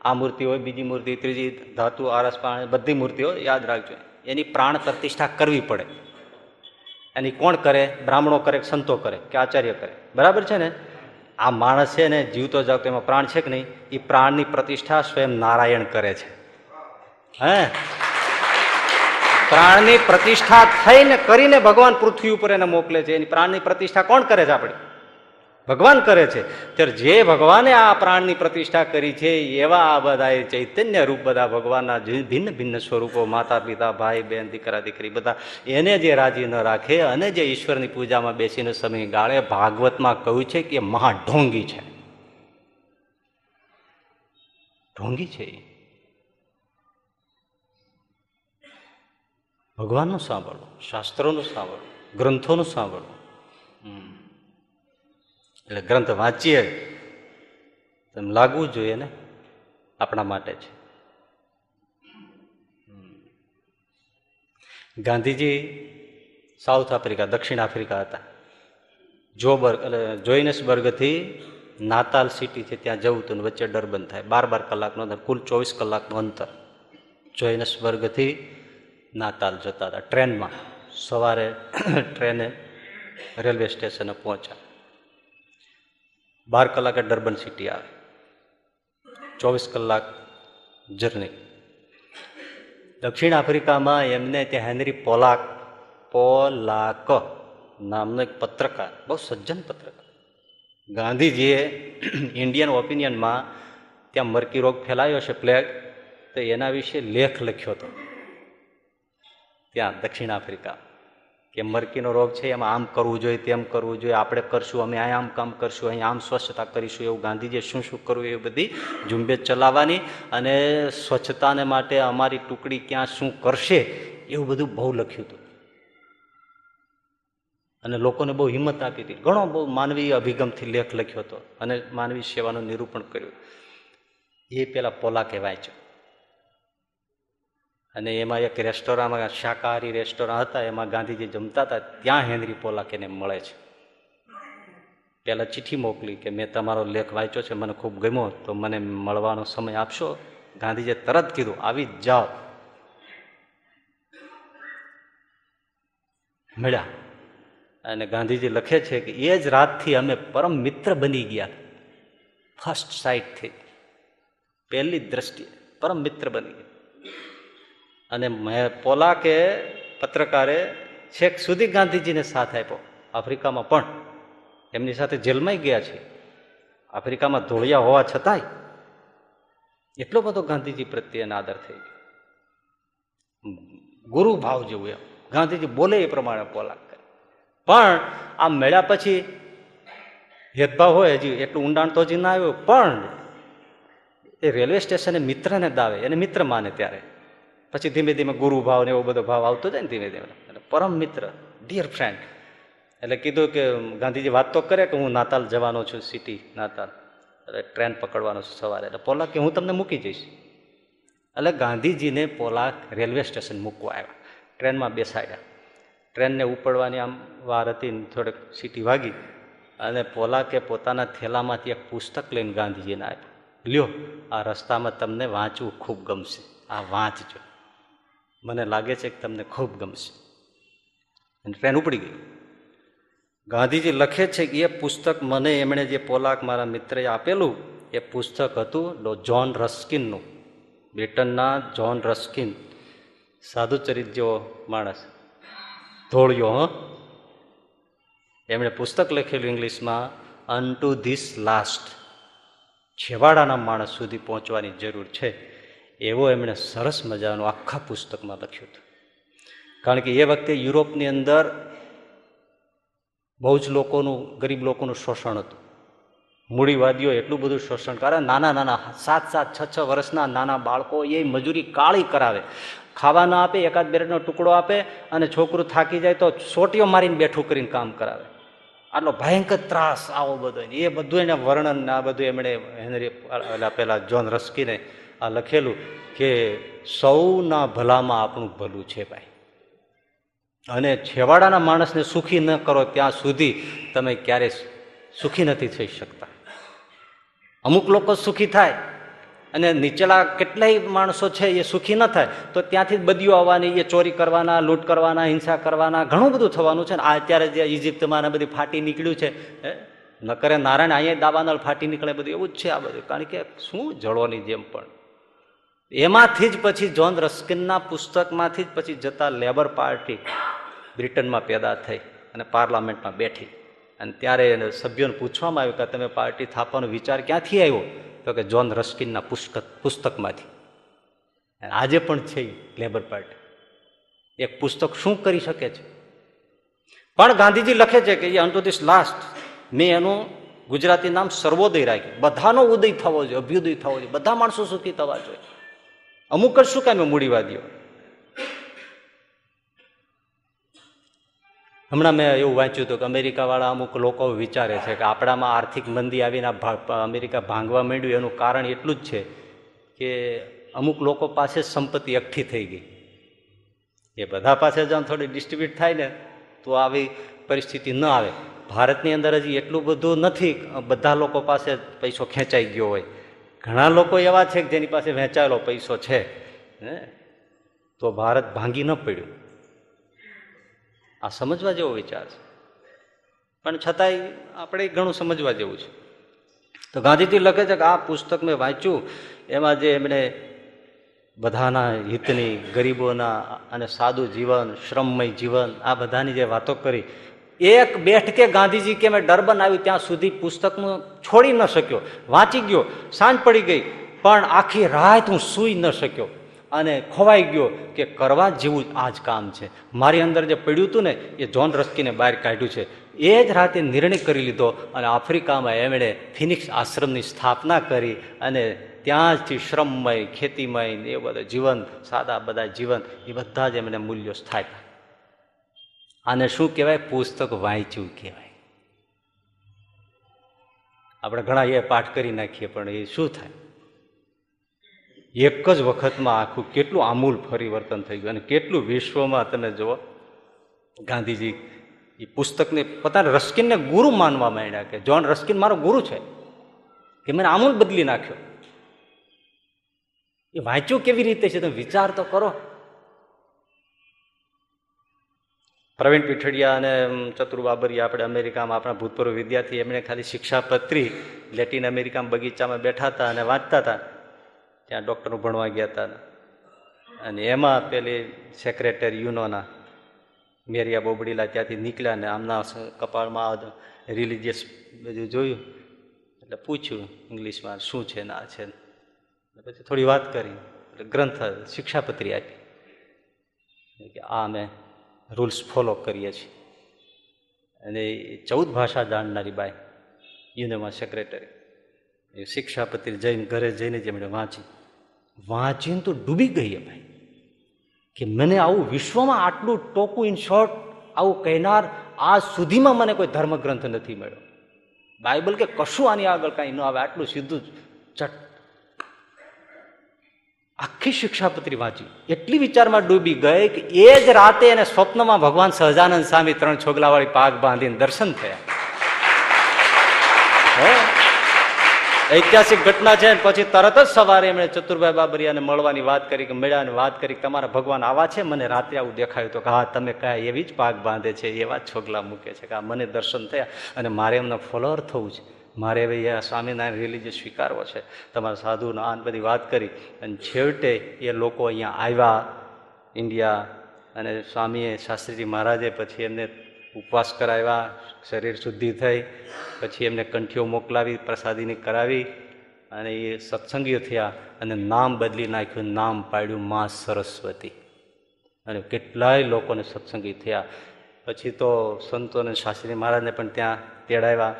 આ મૂર્તિ હોય, બીજી મૂર્તિ, ત્રીજી ધાતુ, આરસ, પાણી, બધી મૂર્તિઓ યાદ રાખજો. એની પ્રાણ પ્રતિષ્ઠા કરવી પડે. એની કોણ કરે? બ્રાહ્મણો કરે સંતો કરે? કે આચાર્ય કરે? બરાબર છે ને? આ માણસ છે ને જીવતો જાવતો એમાં પ્રાણ છે કે નહીં? એ પ્રાણની પ્રતિષ્ઠા સ્વયં નારાયણ કરે છે. હે? પ્રાણની પ્રતિષ્ઠા થઈને કરીને ભગવાન પૃથ્વી ઉપર એને મોકલે છે. એની પ્રાણની પ્રતિષ્ઠા કોણ કરે છે આપણી? ભગવાન કરે છે ત્યારે જે ભગવાને આ પ્રાણની પ્રતિષ્ઠા કરી છે, એવા આ બધા ચૈતન્ય રૂપ બધા ભગવાનના ભિન્ન ભિન્ન સ્વરૂપો માતા પિતા ભાઈ બહેન દીકરા, દીકરી બધા એને જે રાજી ન રાખે, અને જે ઈશ્વરની પૂજામાં બેસીને સમય ગાળે ભાગવતમાં કહ્યું છે કે મહા ઢોંગી છે ઢોંગી છે ભગવાનનું સાંભળવું, શાસ્ત્રોનું સાંભળવું, ગ્રંથોનું સાંભળવું. એટલે ગ્રંથ વાંચીએ તો એમ લાગવું જોઈએ ને આપણા માટે છે. ગાંધીજી સાઉથ આફ્રિકા, દક્ષિણ આફ્રિકા હતા. જોબર્ગ એટલે જોઇનસબર્ગથી નાતાલ સિટી છે, ત્યાં જવું હતું વચ્ચે ડરબન થાય. બાર બાર કલાકનો અંતર કુલ ચોવીસ કલાકનું અંતર. જોઇનસબર્ગથી નાતાલ જતા હતા. ટ્રેનમાં સવારે ટ્રેને રેલવે સ્ટેશને પહોંચ્યા. બાર કલાકે ડર્બન સિટી આવે. ચોવીસ કલાક જર્ની. દક્ષિણ આફ્રિકામાં એમને ત્યાં હેનરી પોલાક પોલાક નામનો એક પત્રકાર, બહુ સજ્જન પત્રકાર. ગાંધીજીએ ઇન્ડિયન ઓપિનિયનમાં ત્યાં મરકી રોગ ફેલાયો છે પ્લેગ તો એના વિશે લેખ લખ્યો હતો. ત્યાં, દક્ષિણ આફ્રિકા. કે મરકીનો રોગ છે, એમાં આમ કરવું જોઈએ, તેમ કરવું જોઈએ, આપણે કરશું, અમે આમ કામ કરશું, અહીં આમ સ્વચ્છતા કરીશું, એવું ગાંધીજીએ શું શું કરવું એ બધી ઝુંબેશ ચલાવવાની અને સ્વચ્છતાને માટે અમારી ટુકડી ક્યાં શું કરશે, એવું બધું બહુ લખ્યું હતું. અને લોકોને બહુ હિંમત આપી હતી. ઘણો બહુ માનવીય અભિગમથી લેખ લખ્યો હતો અને માનવી સેવાનું નિરૂપણ કર્યું. એ પેલા પોલાકે વાંચ્યો અને એમાં એક રેસ્ટોરાંમાં, શાકાહારી રેસ્ટોરાં હતા, એમાં ગાંધીજી જમતા હતા, ત્યાં હેનરી પોલાક એને મળે છે. પહેલાં ચિઠ્ઠી મોકલી કે મેં તમારો લેખ વાંચ્યો છે, મને ખૂબ ગમ્યો, તો મને મળવાનો સમય આપશો? ગાંધીજીએ તરત કીધું, આવી જ જાઓ. મળ્યા. અને ગાંધીજી લખે છે કે, એ જ રાતથી અમે પરમ મિત્ર બની ગયા. ફર્સ્ટ સાઇટથી પહેલી દ્રષ્ટિએ પરમ મિત્ર બની ગયા. અને પોલાકે પત્રકારે છેક સુધી ગાંધીજીને સાથ આપ્યો. આફ્રિકામાં પણ. એમની સાથે જેલમાં ગયા છે. આફ્રિકામાં ધોળિયા હોવા છતાંય એટલો બધો ગાંધીજી પ્રત્યેનો આદર થઈ ગયો. ગુરુ ભાવ જેવું એમ. ગાંધીજી બોલે એ પ્રમાણે પોલાક કરે. પણ આ મેળ્યા પછી ભેદભાવ હોય હજી. એટલું ઊંડાણ તો હજી ના આવ્યું. પણ એ રેલવે સ્ટેશને મિત્રને દાવે. એને મિત્ર માને ત્યારે. પછી ધીમે ધીમે ગુરુ ભાવ ને એવો બધો ભાવ આવતો જાય ને ધીમે ધીમે. એટલે પરમ મિત્ર ડિયર ફ્રેન્ડ એટલે કીધું કે ગાંધીજી વાત તો કરે કે હું નાતાલ જવાનો છું સિટી નાતાલ. એટલે ટ્રેન પકડવાનો છું સવારે. એટલે પોલાક કે હું તમને મૂકી જઈશ. એટલે ગાંધીજીને પોલાક રેલવે સ્ટેશન મૂકવા આવ્યા. ટ્રેનમાં બેસાડ્યા. ટ્રેનને ઉપડવાની આમ વાર હતી થોડીક સીટી વાગી. અને પોલાકે પોતાના થેલામાંથી એક પુસ્તક લઈને ગાંધીજીને આપ્યું. લ્યો, આ રસ્તામાં તમને વાંચવું ખૂબ ગમશે. આ વાંચજો. મને લાગે છે કે તમને ખૂબ ગમશે. અને ટ્રેન ઉપડી ગઈ. ગાંધીજી લખે છે કે એ પુસ્તક મને એમણે જે પોલાક મારા મિત્રએ આપેલું, એ પુસ્તક હતું જોન રસ્કિનનું. બ્રિટનના જોન રસ્કિન. સાધુચરિત જેવો માણસ. ધોળ્યો, હ? એમણે પુસ્તક લખેલું ઇંગ્લિશમાં અન ટુ ધીસ લાસ્ટ છેવાડાના માણસ સુધી પહોંચવાની જરૂર છે. એવો એમણે સરસ મજાનું આખા પુસ્તકમાં લખ્યું હતું. કારણ કે એ વખતે યુરોપની અંદર બહુ જ લોકોનું, ગરીબ લોકોનું શોષણ હતું. મૂડીવાદીઓ એટલું બધું શોષણ કરે, નાના નાના, સાત સાત, છ છ વર્ષના નાના બાળકો એ મજૂરી કાળી કરાવે. ખાવા ના આપે, એકાદ બેરેટનો ટુકડો આપે અને છોકરું થાકી જાય તો સોટીઓ મારીને બેઠું કરીને કામ કરાવે. આટલો ભયંકર ત્રાસ આવો બધો. એ બધું એને વર્ણન આ બધું એમણે હેનરી પેલા જોન રસ્કીને આ લખેલું કે સૌના ભલામાં આપણું ભલું છે ભાઈ. અને છેવાડાના માણસને સુખી ન કરો ત્યાં સુધી તમે ક્યારે સુખી નથી થઈ શકતા. અમુક લોકો સુખી થાય અને નીચેલા કેટલાય માણસો છે એ સુખી ન થાય, તો ત્યાંથી બદીઓ આવવાની, એ ચોરી કરવાના, લૂંટ કરવાના, હિંસા કરવાના, ઘણું બધું થવાનું છે ને. આ અત્યારે જે ઇજિપ્તમાં બધી ફાટી નીકળ્યું છે, હે? ન કરે નારાયણ અહીંયા દાવાનળ ફાટી નીકળે બધું, એવું જ છે આ બધું. કારણ કે શું જળોની જેમ પણ. એમાંથી જ પછી જોન રસ્કિનના પુસ્તકમાંથી જ પછી જતા લેબર પાર્ટી બ્રિટનમાં પેદા થઈ અને પાર્લામેન્ટમાં બેઠી. અને ત્યારે સભ્યોને પૂછવામાં આવ્યું કે તમે પાર્ટી થાપવાનો વિચાર ક્યાંથી આવ્યો? તો કે જોન રસ્કિનના પુસ્તક પુસ્તકમાંથી. આજે પણ છે લેબર પાર્ટી. એક પુસ્તક શું કરી શકે છે? પણ ગાંધીજી લખે છે કે એ અન્ટુ ધીસ લાસ્ટ મેં એનું ગુજરાતી નામ સર્વોદય રાખ્યું. બધાનો ઉદય થવો જોઈએ, અભ્યુદય થવો જોઈએ. બધા માણસો સુખી થવા જોઈએ. અમુક જ શું કામે મૂડીવાદીઓ હમણાં મેં એવું વાંચ્યું હતું કે અમેરિકાવાળા અમુક લોકો વિચારે છે કે આપણામાં આર્થિક મંદી આવીને અમેરિકા ભાંગવા માંડ્યું, એનું કારણ એટલું જ છે કે અમુક લોકો પાસે સંપત્તિ એકઠી થઈ ગઈ. એ બધા પાસે જાણ થોડી ડિસ્ટ્રીબ્યુટ થાય ને, તો આવી પરિસ્થિતિ ન આવે. ભારતની અંદર હજી એટલું બધું નથી બધા લોકો પાસે પૈસો ખેંચાઈ ગયો હોય. ઘણા લોકો એવા છે કે જેની પાસે વહેંચાયેલો પૈસો છે, હે? તો ભારત ભાંગી ન પડ્યું. આ સમજવા જેવો વિચાર છે. પણ છતાંય આપણે ઘણું સમજવા જેવું છે. તો ગાંધીજી લખે છે કે આ પુસ્તક મેં વાંચ્યું, એમાં જે એમણે બધાના હિતની, ગરીબોના અને સાદું જીવન, શ્રમમય જીવન, આ બધાની જે વાતો કરી એક બેઠકે ગાંધીજી કે મેં ડરબન આવ્યું ત્યાં સુધી પુસ્તકનું છોડી ન શક્યો. વાંચી ગયો, સાંજ પડી ગઈ, પણ આખી રાત હું સૂઈ ન શક્યો. અને ખોવાઈ ગયો કે કરવા જેવું આ જ કામ છે. મારી અંદર જે પડ્યું હતું ને, એ જોન રસ્કીને બહાર કાઢ્યું છે. એ જ રાતે નિર્ણય કરી લીધો અને આફ્રિકામાં એમણે ફિનિક્સ આશ્રમની સ્થાપના કરી અને ત્યાંથી શ્રમમય, ખેતીમય એ બધા જીવન, સાદા બધા જીવન, એ બધા જ એમને મૂલ્યો સ્થાપ્યા. આને શું કહેવાય? પુસ્તક વાંચ્યું કહેવાય. આપણે ઘણા એ પાઠ કરી નાખીએ, પણ એ શું થાય? એક જ વખતમાં આખું કેટલું આમૂલ પરિવર્તન થઈ ગયું અને કેટલું વિશ્વમાં તમે જુઓ, ગાંધીજી એ પુસ્તકને પોતાના રસ્કિનને ગુરુ માનવા માંડ્યા કે, જોન રસ્કિન મારો ગુરુ છે. કે મને આમૂલ બદલી નાખ્યો. એ વાંચ્યું કેવી રીતે છે? તમે વિચાર તો કરો. પ્રવીણ પીઠડિયા અને ચતુર બાબરિયા આપણે અમેરિકામાં આપણા ભૂતપૂર્વ વિદ્યાર્થી, એમણે ખાલી શિક્ષાપત્રી લેટિન અમેરિકામાં બગીચામાં બેઠા હતા અને વાંચતા હતા. ત્યાં ડૉક્ટરનું ભણવા ગયા હતા. અને એમાં પેલી સેક્રેટરી યુનોના, મેરિયા બોબડીલા ત્યાંથી નીકળ્યા ને આમના કપાળમાં રિલિજિયસ બધું જોયું. એટલે પૂછ્યું ઇંગ્લિશમાં શું છે ને આ છે પછી થોડી વાત કરી. એટલે ગ્રંથ શિક્ષાપત્રી આપી. કે આ અમે રૂલ્સ ફોલો કરીએ છીએ. અને ચૌદ ભાષા જાણનારી બાઈ યુનેમાં સેક્રેટરી, એ શિક્ષાપતિ જઈને ઘરે જઈને જેમણે વાંચી, વાંચીને તો ડૂબી ગઈ ભાઈ કે મને આવું વિશ્વમાં આટલું ટોકું ઇન શોર્ટ આવું કહેનાર આજ સુધીમાં મને કોઈ ધર્મગ્રંથ નથી મળ્યો. બાઇબલ કે કશું આની આગળ કાંઈ ન આવે, આટલું સીધું ચટ આખી શિક્ષાપત્રી વાંચી. એટલી વિચારમાં ડૂબી ગઈ કે એ જ રાતે એને સ્વપ્નમાં ભગવાન સહજાનંદ સ્વામી ત્રણ છોગલાવાળી પાક બાંધીને દર્શન થયા. ઐતિહાસિક ઘટના છે, પછી તરત જ સવારે એમણે ચતુરભાઈ બાબરિયાને મળવાની વાત કરી કે મેળાની વાત કરી તમારા ભગવાન આવા છે, મને રાત્રે આવું દેખાયું તો કે હા, તમે કયા એવી જ પાક બાંધે છે, એવા છોગલા મૂકે છે કે મને દર્શન થયા અને મારે એમનો ફોલોઅર થવું છે. મારે હવે એ સ્વામિનારાયણ રિલીજિયસ સ્વીકારવો છે. તમારા સાધુના આ બધી વાત કરી અને છેવટે એ લોકો અહીંયા આવ્યા ઇન્ડિયા અને સ્વામીએ શાસ્ત્રીજી મહારાજે પછી એમને ઉપવાસ કરાવ્યા, શરીર શુદ્ધિ થઈ, પછી એમને કંઠીઓ મોકલાવી, પ્રસાદીની કરાવી અને એ સત્સંગીઓ થયા અને નામ બદલી નાખ્યું, નામ પાડ્યું મા સરસ્વતી. અને કેટલાય લોકોને સત્સંગી થયા. પછી તો સંતો અને શાસ્ત્રી મહારાજને પણ ત્યાં તેડાવ્યા.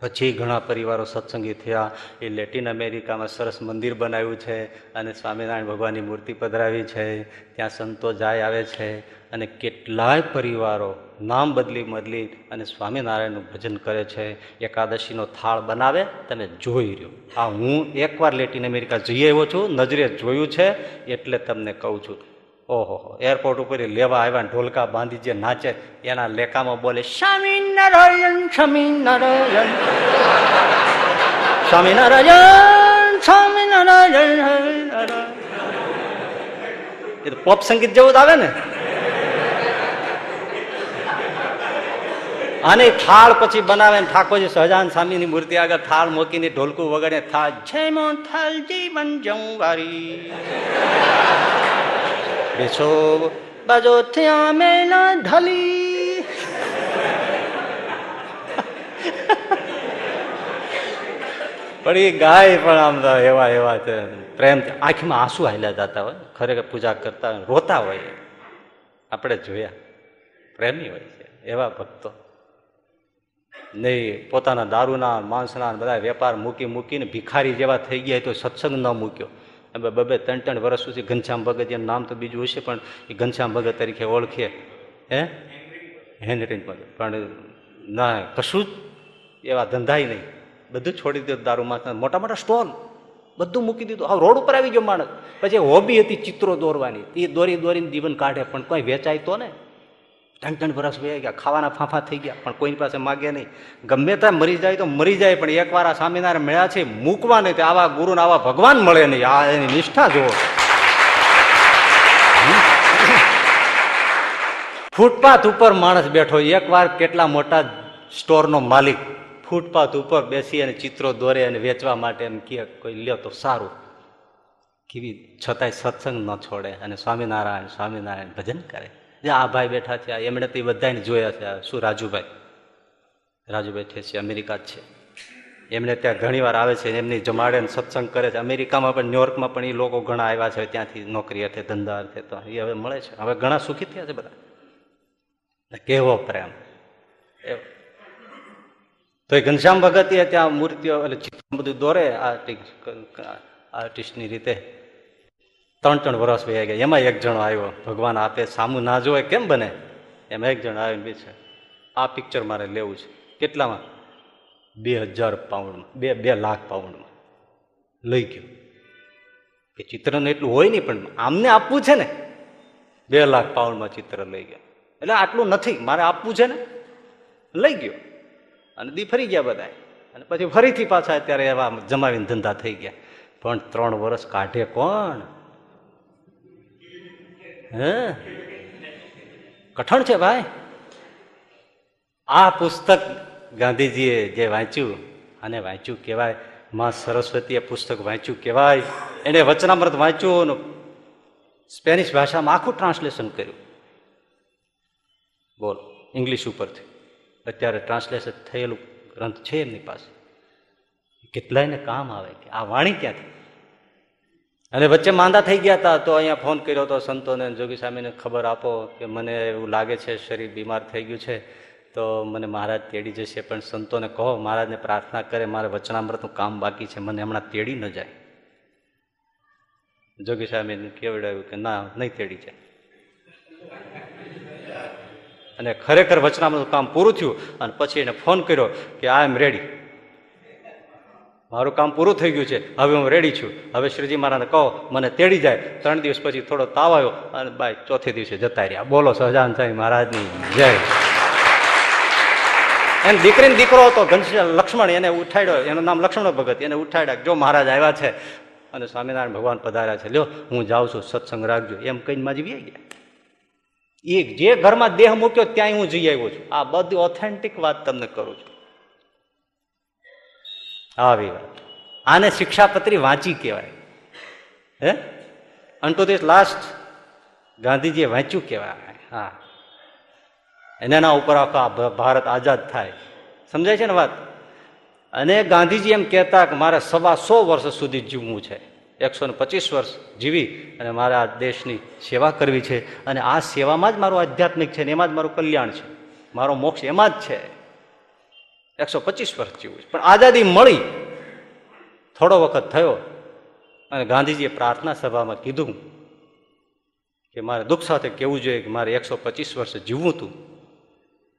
પછી ઘણા પરિવારો સત્સંગી થયા. એ લેટિન અમેરિકામાં સરસ મંદિર બનાવ્યું છે અને સ્વામિનારાયણ ભગવાનની મૂર્તિ પધરાવી છે. ત્યાં સંતો જાય આવે છે અને કેટલાય પરિવારો નામ બદલી બદલી અને સ્વામિનારાયણનું ભજન કરે છે. એકાદશીનો થાળ બનાવે તમે જોઈ રહ્યો. આ હું એકવાર લેટિન અમેરિકા જઈ આવ્યો છું. નજરે જોયું છે એટલે તમને કહું છું. ઓહો એરપોર્ટ ઉપર લેવા આવ્યા ને ઢોલકા બાંધી જે નાચે, એના લેખામાં બોલે સ્વામિનારાયણ સ્વામિનારાયણ સ્વામિનારાયણ સ્વામિનારાયણ એ તો પોપ સંગીત જેવું જ આવે ને. અને થાળ પછી બનાવે ઠાકોરજી સહજાન સ્વામીની મૂર્તિ આગળ થાળ મૂકીને ઢોલકું વગાડે, થાળ, જય મોથલ જીવન જંવારી બેસો બાજો થયા મેલા ઢલી. પણ એ ગાય પણ આમ એવા એવા પ્રેમ આંખમાં આંસુ હાલ્યા જતા હોય. ખરેખર પૂજા કરતા રોતા હોય. આપણે જોયા. પ્રેમી હોય છે. એવા ભક્તો. નહીં, પોતાના દારૂના, માંસના બધા વેપાર મૂકી, મૂકીને ભિખારી જેવા થઈ ગયા તો સત્સંગ ન મૂક્યો. બબે ત્રણ ત્રણ વર્ષ સુધી ઘનશ્યામ ભગત એનું નામ તો બીજું હશે, પણ એ ઘનશ્યામ ભગત તરીકે ઓળખે. હે? હેનરી ભગત. પણ ના, કશું જ એવા ધંધાય નહીં. બધું છોડી દીધું દારૂમાં મોટા મોટા સ્ટોલ બધું મૂકી દીધું. હવે રોડ ઉપર આવી ગયો માણસ. પછી હોબી હતી ચિત્રો દોરવાની. એ દોરી દોરીને જીવન કાઢે, પણ કોઈ વેચાય તો ને? ત્રણ ત્રણ વર્ષ વહી ગયા, ખાવાના ફાંફા થઈ ગયા, પણ કોઈની પાસે માગે નહીં. ગમે ત્યાં મરી જાય તો મરી જાય, પણ એકવાર આ સ્વામિનારાયણ મળ્યા છે, મૂકવા નહીં આવા ગુરુને આવા ભગવાન મળે નહીં. આ એની નિષ્ઠા જુઓ. ફૂટપાથ ઉપર માણસ બેઠો, એકવાર કેટલા મોટા સ્ટોરનો માલિક ફૂટપાથ ઉપર બેસી અને ચિત્રો દોરે અને વેચવા માટે એમ કે કોઈ લ્યો તો સારું. કેવી છતાંય સત્સંગ ન છોડે અને સ્વામિનારાયણ સ્વામિનારાયણ ભજન કરે. જે આ ભાઈ બેઠા છે એમણે તો એ બધાને જોયા છે શું રાજુભાઈ? રાજુભાઈ છે, અમેરિકા જ છે. એમને ત્યાં ઘણી વાર આવે છે, એમની જમાડે સત્સંગ કરે છે. અમેરિકામાં પણ, ન્યુયોર્કમાં પણ એ લોકો ઘણા આવ્યા છે ત્યાંથી નોકરી અર્થે ધંધા અર્થે તો એ હવે મળે છે. હવે ઘણા સુખી થયા છે બધા. કેવો પ્રેમ. તો એ ઘનશ્યામ ભગતીએ ત્યાં મૂર્તિઓ, એટલે બધું દોરે આર્ટિસ્ટ આર્ટિસ્ટની રીતે. ત્રણ ત્રણ વર્ષ વહી ગયા. એમાં એક જણો આવ્યો. ભગવાન આપે, સામું ના જોવે, કેમ બને? એમાં એક જણ આવીને છે આ પિક્ચર મારે લેવું છે. કેટલામાં? બે હજાર પાઉન્ડમાં. બે બે લાખ પાઉન્ડમાં. લઈ ગયો. કે ચિત્રનું એટલું હોય નહીં, પણ આમને આપવું છે ને? બે લાખ પાઉન્ડમાં ચિત્ર લઈ ગયો. એટલે આટલું નથી. મારે આપવું છે ને? લઈ ગયો. અને દી ફરી ગયા બધા અને પછી ફરીથી પાછા અત્યારે એવા જમાવીને ધંધા થઈ ગયા. પણ ત્રણ વર્ષ કાઢે કોણ? હે? કઠણ છે ભાઈ. આ પુસ્તક ગાંધીજીએ જે વાંચ્યું અને વાંચ્યું કહેવાય, માં સરસ્વતીએ પુસ્તક વાંચ્યું કહેવાય, એને વચનામૃત વાંચ્યું સ્પેનિશ ભાષામાં આખું ટ્રાન્સલેશન કર્યું. બોલ, ઇંગ્લિશ ઉપરથી. અત્યારે ટ્રાન્સલેશન થયેલું ગ્રંથ છે એમની પાસે. કેટલાયને કામ આવે કે આ વાણી ક્યાંથી? અને વચ્ચે માંદા થઈ ગયા હતા, તો અહીંયા ફોન કર્યો હતો સંતોને જોગી સ્વામીને ખબર આપો કે મને એવું લાગે છે શરીર બીમાર થઈ ગયું છે. તો મને મહારાજ તેડી જશે, પણ સંતોને કહો, મહારાજને પ્રાર્થના કરે, મારે વચનામૃતનું કામ બાકી છે, મને હમણાં તેડી ન જાય. જોગી સ્વામીને કેવડાવ્યું કે ના, નહીં તેડી જાય. અને ખરેખર વચનામૃતનું કામ પૂરું થયું, અને પછી એને ફોન કર્યો કે આઈ એમ રેડી મારું કામ પૂરું થઈ ગયું છે. હવે હું રેડી છું. હવે શ્રીજી મહારાજને કહો, મને તેડી જાય. ત્રણ દિવસ પછી થોડો તાવ આવ્યો અને બાય, ચોથે દિવસે જતા રહ્યા. બોલો સહજાન સાંઈ મહારાજની જય. એમ દીકરીને દીકરો હતો, ઘનશ્યામ લક્ષ્મણ, એને ઉઠાડ્યો. એનું નામ લક્ષ્મણ ભગત. એને ઉઠાડ્યા. જો મહારાજ આવ્યા છે અને સ્વામિનારાયણ ભગવાન પધાર્યા છે. લ્યો, હું જાઉં છું, સત્સંગ રાખજો. એમ કહીને માજી વી ગયા. એ જે ઘરમાં દેહ મૂક્યો ત્યાં હું જઈ આવ્યો છું. આ બધી ઓથેન્ટિક વાત તમને કરું છું. આવી. વાત આને શિક્ષાપત્રી વાંચી કહેવાય. હે? અન દિસ લાસ્ટ ગાંધીજીએ વાંચ્યું કહેવાય. હા. એના ઉપર આખા ભારત આઝાદ થાય. સમજાય છે ને વાત? અને ગાંધીજી એમ કહેતા કે મારે સવા સો વર્ષ સુધી જીવવું છે. એકસો ને પચીસ વર્ષ જીવી અને મારે આ દેશની સેવા કરવી છે. અને આ સેવામાં જ મારું આધ્યાત્મિક છે ને એમાં જ મારું કલ્યાણ છે. મારો મોક્ષ એમાં જ છે. એકસો પચીસ વર્ષ જીવું પણ આઝાદી મળી, થોડો વખત થયો અને ગાંધીજીએ પ્રાર્થના સભામાં કીધું કે મારે દુઃખ સાથે કહેવું જોઈએ કે મારે એકસો પચીસ વર્ષ જીવવું હતું,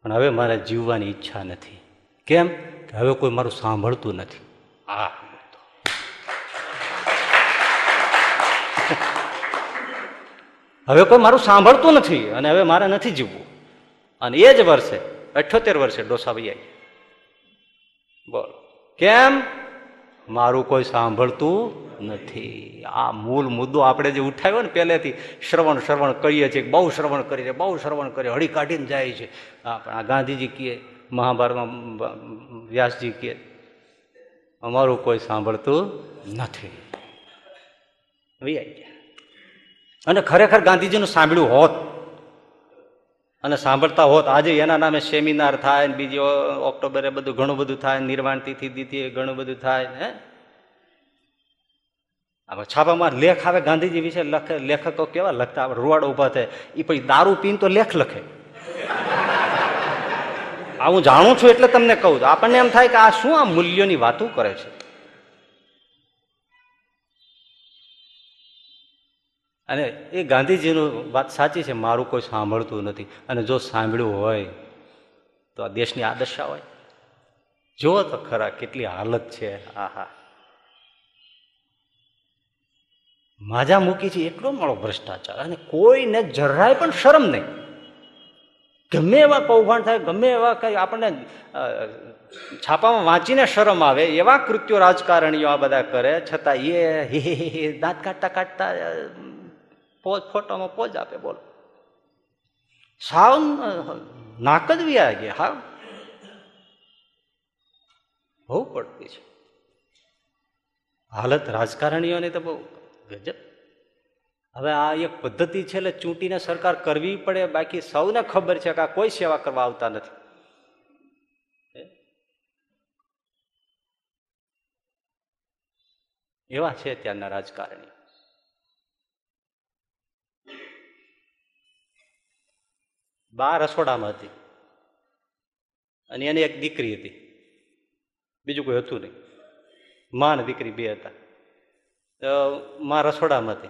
પણ હવે મારે જીવવાની ઈચ્છા નથી. કેમ? કે હવે કોઈ મારું સાંભળતું નથી. આ હવે કોઈ મારું સાંભળતું નથી અને હવે મારે નથી જીવવું. અને એ જ વર્ષે, અઠ્યોતેર વર્ષે ડોસા વૈયા બોલો. કેમ? મારું કોઈ સાંભળતું નથી. આ મૂળ મુદ્દો આપણે જે ઉઠાવ્યો ને પહેલેથી, શ્રવણ શ્રવણ કરીએ છીએ, બહુ શ્રવણ કરીએ બહુ શ્રવણ કરીએ, હળી કાઢીને જાય છે. પણ આ ગાંધીજી કહે, મહાભારતમાં વ્યાસજી કહે, અમારું કોઈ સાંભળતું નથી. આવી ગયા. અને ખરેખર ગાંધીજીનું સાંભળ્યું હોત અને સાંભળતા હોત, આજે એના નામે સેમિનાર થાય ને બીજી ઓક્ટોબરે બધું ઘણું બધું થાય નિર્વાણ તિથિ દીથી ઘણું બધું થાય હે? હવે છાપામાં લેખ આવે, ગાંધીજી વિશે લખે, લેખકો કેવા લખતા આપણે રૂવાડ ઊભા થાય. એ પછી દારૂ પીને તો લેખ લખે. આ હું જાણું છું એટલે તમને કહું છું. આપણને એમ થાય કે આ શું આ મૂલ્યોની વાતો કરે છે? અને એ ગાંધીજીનું વાત સાચી છે, મારું કોઈ સાંભળતું નથી. અને જો સાંભળ્યું હોય, તો આ દેશની આ દશા હોય. જુઓ તો ખરા કેટલી હાલત છે. આહા. માજા મૂકી છે એટલો મારો ભ્રષ્ટાચાર, અને કોઈને જરાય પણ શરમ નહીં. ગમે એવા કૌભાંડ થાય, ગમે એવા કઈ આપણને છાપામાં વાંચીને શરમ આવે, એવા કૃત્યો રાજકારણીઓ આ બધા કરે, છતાં એ હી દાંત કાઢતા કાઢતા પોજ, ફોટોમાં પોજ આપે, બોલો. સાવ નાક જ વ્યા ગયા, હા. બહુ પડતી છે. હાલત રાજકારણીઓની તો બહુ ગજબ. હવે આ એક પદ્ધતિ છે એટલે ચૂંટીને સરકાર કરવી પડે, બાકી સૌને ખબર છે કે આ કોઈ સેવા કરવા આવતા નથી. એવા છે ત્યાંના રાજકારણી બા રસોડામાં હતી. અને એની એક દીકરી હતી. બીજું કોઈ હતું નહીં. માં ને દીકરી બે હતા. તો માં રસોડામાં હતી.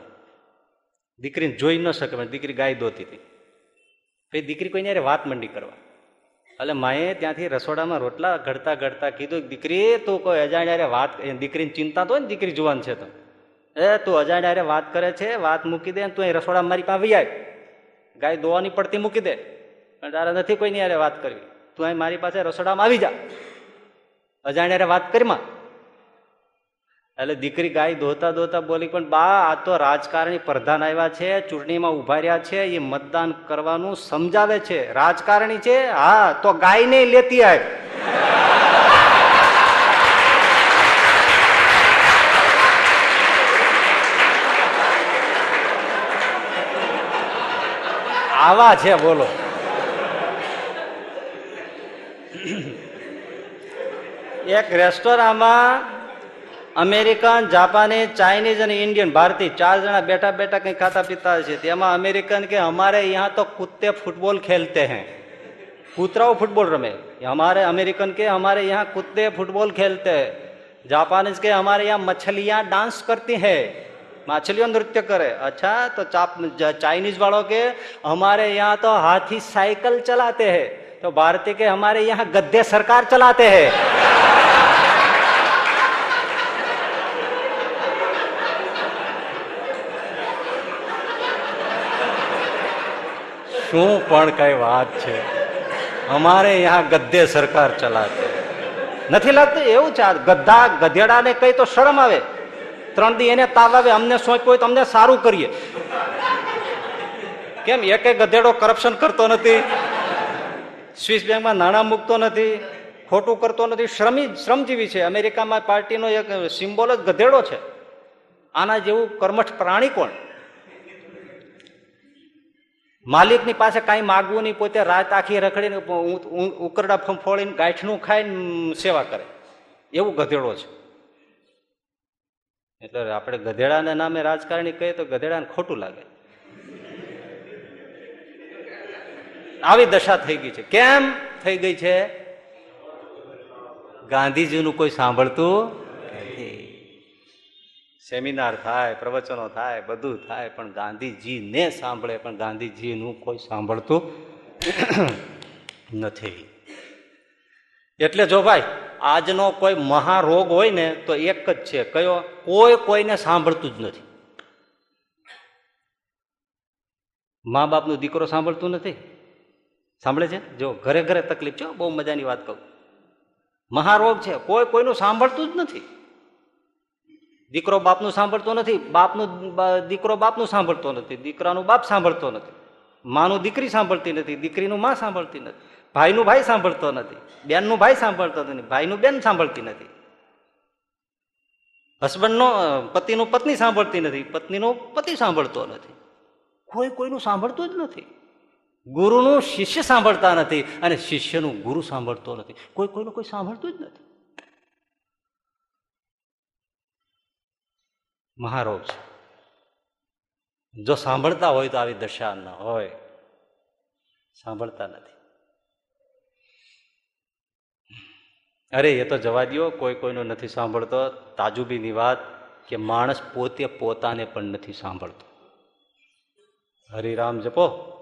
દીકરીને જોઈ ન શકે દીકરી ગાય દોતી હતી. પછી દીકરી કોઈને યારે વાત મંડી કરવા. એટલે માએ ત્યાંથી રસોડામાં રોટલા ઘડતા ઘડતા કીધું, દીકરી, તું કોઈ અજાણ્યારે વાત દીકરીની ચિંતા તો હોય ને દીકરી જુવાન છે તો. એ, તું અજાણ્યારે વાત કરે છે, વાત મૂકી દે તું અહીં રસોડા મારી પાસે આવી ગાય દોવાની પડતી મૂકી દે. પણ તારે નથી કોઈની યારે વાત કરવી. તું અહીં મારી પાસે રસોડામાં આવી જા. અજાણ્યારે વાત કરીમાં એટલે દીકરી ગાય ધોતા ધોતા બોલી પણ બા, આ તો રાજકારણી પ્રધાન આવ્યા છે, ચૂંટણીમાં ઊભા રહ્યા છે, એ મતદાન કરવાનું સમજાવે છે. રાજકારણી છે? હા, તો ગાય નહીં લેતી આવે આવા છે, બોલો. એક રેસ્ટોરાંમાં અમેરિકન જાપાનીઝ ચાઇનીઝ અને ઇન્ડિયન ભારતીય ચાર જણા બેઠા બેઠા કઈ ખાતા પીતા છે તેમાં અમેરિકન કે हमारे यहाँ तो कुत्ते फुटबॉल खेलते हैं કૂતરાઓ ફૂટબોલ રમે हमारे अमेरिकन के हमारे यहाँ कुत्ते फुटबॉल खेलते हैं जापानीज के हमारे यहाँ मछलियां डांस करती है मछलियों नृत्य करे अच्छा तो चाइनीज वालों के हमारे यहाँ तो हाथी साइकिल चलाते हैं तो भारतीय के हमारे यहाँ गद्दे सरकार चलाते हैं શું પણ કઈ વાત છે અમારે यहाँ ગદ્દે સરકાર ચલાતે નથી લાગતું એવું છે ગધા ગધેડાને કઈ તો શરમ આવે ત્રણ દી એને તાવ આવે અમને સોંપ્યો હોય તો અમને સારું કરીએ કેમ એક ગધેડો કરપ્શન કરતો નથી સ્વિસ બેંકમાં નાણાં મૂકતો નથી, ખોટું કરતો નથી. શ્રમી, શ્રમજીવી છે. અમેરિકામાં પાર્ટીનો એક સિમ્બોલ જ ગધેડો છે. આના જેવું કર્મઠ પ્રાણી કોણ? માલિકની પાસે કાંઈ માગવું નહીં, પોતે રાત આખી રખડીને ઉકરડા ફોડીને ગાંઠનું ખાઈને સેવા કરે. એવું ગધેડો છે. એટલે આપણે ગધેડાના નામે રાજકારણી કહીએ તો ગધેડાને ખોટું લાગે. આવી દશા થઈ ગઈ છે. કેમ થઈ ગઈ છે? ગાંધીજીનું કોઈ સાંભળતું સેમિનાર થાય, પ્રવચનો થાય, બધું થાય, પણ ગાંધીજીને સાંભળે, પણ ગાંધીજીનું કોઈ સાંભળતું નથી. એટલે જો ભાઈ, આજનો કોઈ મહારોગ હોય ને, તો એક જ છે. કયો? કોઈ કોઈને સાંભળતું જ નથી. મા બાપનો દીકરો સાંભળતું નથી? સાંભળે છે? જો ઘરે ઘરે તકલીફ છે બહુ મજાની વાત કહું. મહારોગ છે, કોઈ કોઈનું સાંભળતું જ નથી. દીકરો બાપનું સાંભળતો નથી, બાપનું દીકરો બાપનું સાંભળતો નથી, દીકરાનું બાપ સાંભળતો નથી. માનું દીકરી સાંભળતી નથી, દીકરીનું માં સાંભળતી નથી. ભાઈનું ભાઈ સાંભળતો નથી, બેનનું ભાઈ સાંભળતો નથી, ભાઈનું બેન સાંભળતી નથી. હસબન્ડનો પતિનું પત્ની સાંભળતી નથી, પત્નીનો પતિ સાંભળતો નથી. કોઈ કોઈનું સાંભળતું જ નથી. ગુરુનું શિષ્ય સાંભળતા નથી અને શિષ્યનું ગુરુ સાંભળતો નથી. કોઈ કોઈનું કોઈ સાંભળતું જ નથી. મહારોગ છે જો સાંભળતા હોય તો આવી દશા ન હોય. સાંભળતા નથી. અરે, એ તો જવા દો કોઈ કોઈનું નથી સાંભળતો. તાજુબીની વાત કે માણસ પોતે પોતાને પણ નથી સાંભળતો. હરિરામ જપો.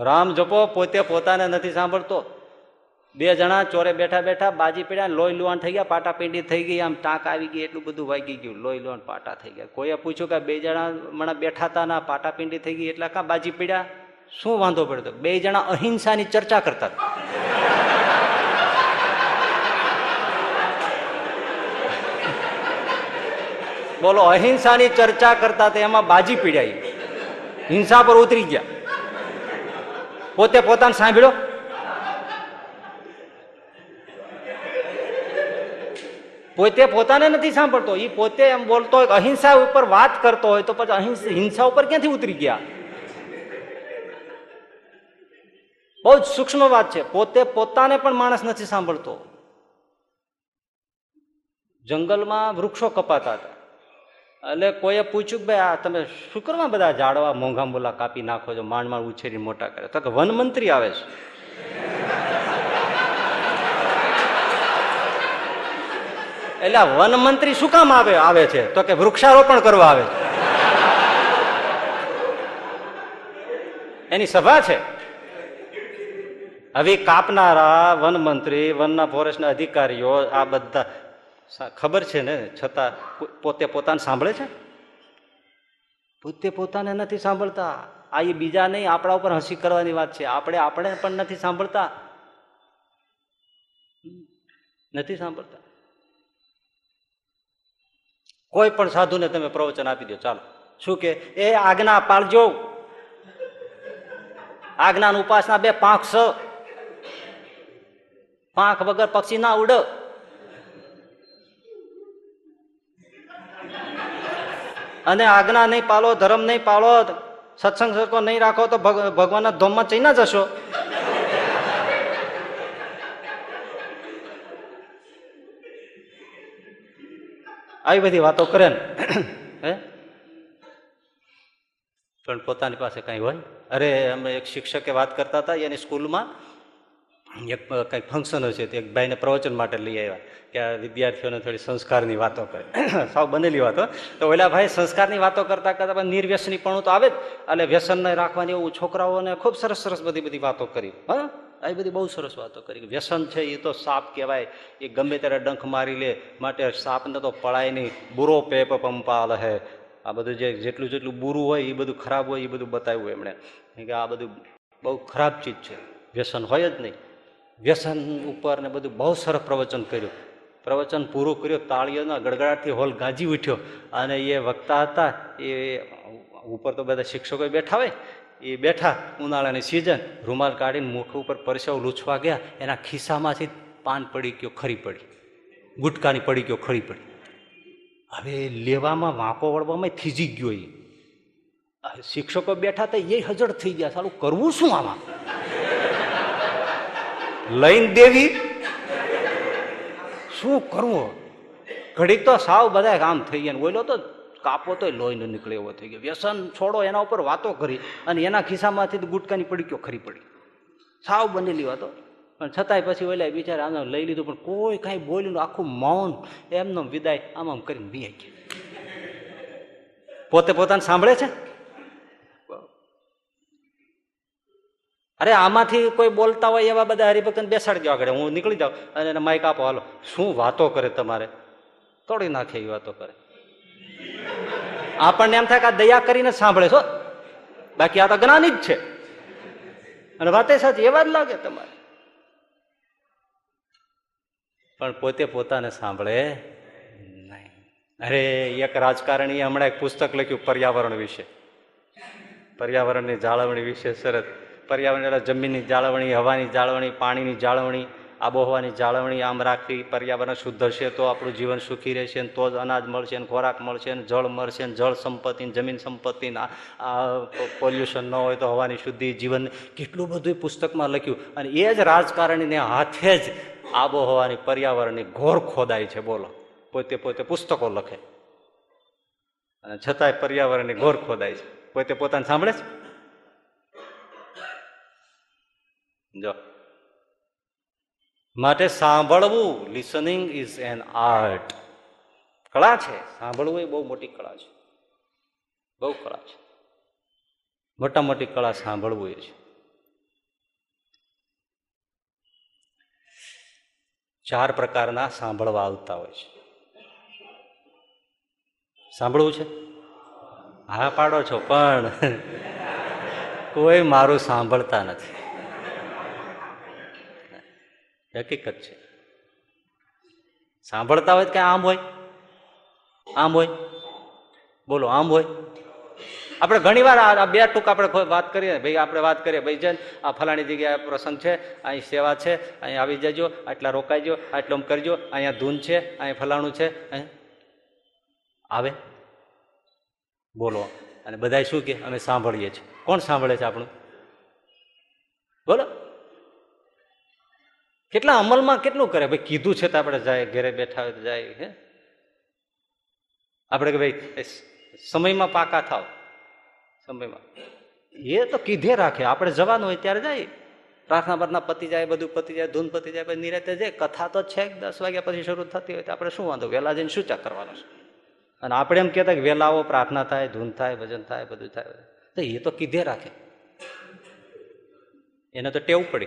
રામ જપો, પોતે પોતાને નથી સાંભળતો. બે જણા ચોરે બેઠા બેઠા બાજી પડ્યા, લોહી લુહાણ થઈ ગયા પાટા પીંડી થઈ ગઈ, આમ ટાંક આવી ગઈ, એટલું બધું વાગી ગયું, લોહી લુહાણ, પાટા થઈ ગયા. કોઈએ પૂછ્યું કે બે જણા હમણાં બેઠા હતા ના પાટા પીંડી થઈ ગઈ, એટલે કાં બાજી પડ્યા? શું વાંધો પડતો બે જણા અહિંસાની ચર્ચા કરતા. બોલો, અહિંસાની ચર્ચા કરતા તો એમાં બાજી પીડાઈ. હિંસા પર ઉતરી ગયા. પોતે પોતાને સાંભળ્યો? પોતે પોતાને નથી સાંભળતો. એ પોતે એમ બોલતો હોય અહિંસા ઉપર વાત કરતો હોય તો પછી અહિંસા, હિંસા ઉપર ક્યાંથી ઉતરી ગયા? બહુ જ સૂક્ષ્મ વાત છે. પોતે પોતાને પણ માણસ નથી સાંભળતો. જંગલમાં વૃક્ષો કપાતા હતા. એટલે કોઈએ પૂછ્યું કે ભાઈ, આ તમે શું કરવા બધા ઝાડવા મોંઘા મોલા કાપી નાખો છો, માંડ માંડ ઉછેરી મોટા કરે? તો કે વન મંત્રી આવે છે. એટલે આ વનમંત્રી શું કામ આવે આવે છે? તો કે વૃક્ષારોપણ કરવા આવે છે. એની સભા છે. હવે કાપનારા વનમંત્રી વનના ફોરેસ્ટના અધિકારીઓ, આ બધા ખબર છે ને? છતાં પોતે પોતાને સાંભળે છે? પોતે પોતાને નથી સાંભળતા. આ એ બીજા નહીં, આપણા ઉપર હસી કરવાની વાત છે. આપણે આપણે પણ નથી સાંભળતા. નથી સાંભળતા. કોઈ પણ સાધુને તમે પ્રવચન આપી દો. ચાલો. શું કે? એ આજ્ઞા પાળજો. આજ્ઞાન ઉપાસના બે પાંખ છ પાંખ વગર પક્ષી ના ઉડ. અને આજ્ઞા નહીં પાલો ધર્મ નહીં પાળો, સત્સંગ સરખો નહીં રાખો તો ભગવાનના ધોમમાં ચઈના જશો. આવી બધી વાતો કરે ને. હે? પણ પોતાની પાસે કઈ હોય? અરે અમે એક શિક્ષકે વાત કરતા હતા એની સ્કૂલમાં એક કંઈક ફંક્શન હશે તો એક ભાઈને પ્રવચન માટે લઈ આવ્યા કે આ વિદ્યાર્થીઓને થોડી સંસ્કારની વાતો કરે. સાવ બનેલી વાતો તો ઓલા ભાઈ સંસ્કારની વાતો કરતા કરતા નિર્વ્યસની પણ તો આવે જ એટલે વ્યસનને રાખવાની એવું છોકરાઓને ખૂબ સરસ સરસ બધી બધી વાતો કરી, હા. આવી બધી બહુ સરસ વાતો કરી. વ્યસન છે એ તો સાપ કહેવાય. એ ગમે ત્યારે ડંખ મારી લે, માટે સાપને તો પળાય નહીં. બુરો પેપ પંપાલ હે. આ બધું જે જેટલું જેટલું બુરું હોય એ બધું ખરાબ હોય એ બધું બતાવ્યું એમણે. કે આ બધું બહુ ખરાબ ચીજ છે. વ્યસન હોય જ નહીં. વ્યસન ઉપર ને બધું બહુ સરસ પ્રવચન કર્યું. પ્રવચન પૂરું કર્યું, તાળીઓના ગડગડાટથી હોલ ગાજી ઉઠ્યો. અને એ વક્તા હતા, એ ઉપર તો બધા શિક્ષકો બેઠા હોય, એ બેઠા, ઉનાળાની સિઝન રૂમાલ કાઢીને મુખ ઉપર પરસેવ લૂછવા ગયા, એના ખિસ્સામાંથી પાન પડી ગયો, ખરી પડી. ગુટકાની પડી ગયો, ખરી પડી. હવે લેવામાં વાંકો વળવામાં થીજી ગયો એ. શિક્ષકો બેઠા હતા, એ હજળ થઈ ગયા સારું કરવું શું આમાં? લઈને દેવી? શું કરવું? ઘડીક તો સાવ બધા કામ થઈ ગયા ઓઈલો તો કાપો તો લોહી ન નીકળે એવો થઈ ગયો. વ્યસન છોડો, એના ઉપર વાતો કરી અને એના ખિસ્સામાંથી ગુટકાની ગયો, ખરી પડી. સાવ બનેલી વાતો પણ છતાંય પછી ઓલા બિચારા આમ લઈ લીધું, પણ કોઈ કાંઈ બોલ્યું આખું મૌન એમનો વિદાય આમ આમ કરીને બી પોતે પોતાને સાંભળે છે? અરે આમાંથી કોઈ બોલતા હોય એવા બધા હરિભક્તને બેસાડી દો આગળ હું નીકળી જાઉં અને એને માઇક આપો. હાલો. શું વાતો કરે તમારે? તોડી નાખે એ વાતો કરે. આપણને એમ થાય કે આ દયા કરીને સાંભળે છો બાકી આ તો જ્ઞાની જ છે. અને વાતે સાચી એવા જ લાગે તમારે. પણ પોતે પોતાને સાંભળે નહીં. અરે એક રાજકારણીએ હમણાં એક પુસ્તક લખ્યું, પર્યાવરણ વિશે. પર્યાવરણની જાળવણી વિશે સરસ. પર્યાવરણ એટલે જમીનની જાળવણી, હવાની જાળવણી, પાણીની જાળવણી, આબોહવાની જાળવણી આમ રાખવી. પર્યાવરણ શુદ્ધ હશે તો આપણું જીવન સુખી રહેશે ને તો જ અનાજ મળશે ને ખોરાક મળશે ને જળ મળશે ને જળ સંપત્તિ જમીન સંપત્તિ પોલ્યુશન ન હોય તો હવાની શુદ્ધિ જીવન કેટલું બધું પુસ્તકમાં લખ્યું. અને એ જ રાજકારણીને હાથે જ આબોહવાની પર્યાવરણની ઘોર ખોદાય છે. બોલો. પોતે પોતે પુસ્તકો લખે. અને છતાંય પર્યાવરણની ઘોર ખોદાય છે. પોતે પોતાને સાંભળે છે? જો. માટે સાંભળવું લિસનિંગ ઇઝ એન આર્ટ કળા છે. સાંભળવું એ બહુ મોટી કળા છે. બહુ કળા છે. મોટા મોટી કળા સાંભળવું એ છે. ચાર પ્રકારના સાંભળવા આવતા હોય છે. સાંભળવું છે? હા, પાડો છો, પણ કોઈ મારું સાંભળતા નથી. હકીકત છે. સાંભળતા હોય કે આમ હોય? આમ હોય? બોલો, આમ હોય? આપણે ઘણી વાર આ બે ટૂંક આપણે વાત કરીએ, ભાઈ આપણે વાત કરીએ, ભાઈ જન, આ ફલાણી જગ્યાએ પ્રસંગ છે, અહીં સેવા છે, અહીં આવી જજો, આટલા રોકાઈજો, આટલું કરજો, અહીંયા ધૂન છે અહીં ફલાણું છે આવે? બોલો. અને બધા શું કે અમે સાંભળીએ છીએ. કોણ સાંભળે છે આપણું? બોલો. કેટલા અમલમાં કેટલું કરે? ભાઈ, કીધું છે તો આપણે જાય, ઘરે બેઠા હોય તો જાય, હે? આપણે કે ભાઈ સમયમાં પાકા થાવ. સમયમાં. એ તો કીધે રાખે. આપણે જવાનું હોય ત્યારે જાય. પ્રાર્થના પ્રાર્થના પતી જાય, બધું પતી જાય, ધૂન પતી જાય, પછી નિરાતે જાય. કથા તો છે દસ વાગ્યા પછી શરૂ થતી હોય તો આપણે શું વાંધો? વહેલા જઈને શું ચા કરવાનું છે? અને આપણે એમ કહેતા કે વહેલા આવો પ્રાર્થના થાય, ધૂન થાય, ભજન થાય, બધું થાય. તો એ તો કીધે રાખે. એને તો ટેવ પડી.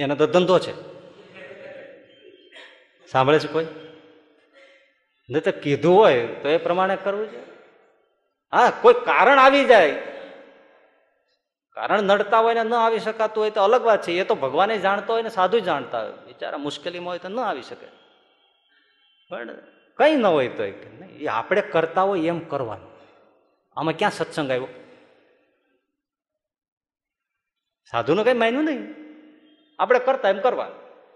એનો તો ધંધો છે. સાંભળે છે કોઈ? નહીં તો કીધું હોય તો એ પ્રમાણે કરવું છે હા, કોઈ કારણ આવી જાય. કારણ નડતા હોય ને ન આવી શકાતું હોય તો અલગ વાત છે. એ તો ભગવાને જાણતો હોય ને સાધુ જાણતા હોય. બિચારા મુશ્કેલીમાં હોય તો ન આવી શકે. પણ કંઈ ન હોય તો એ આપણે કરતા હોય એમ કરવાનું. આમાં ક્યાં સત્સંગ આવ્યો? સાધુનું કંઈ માન્યું નહીં. આપણે કરતા એમ કરવા.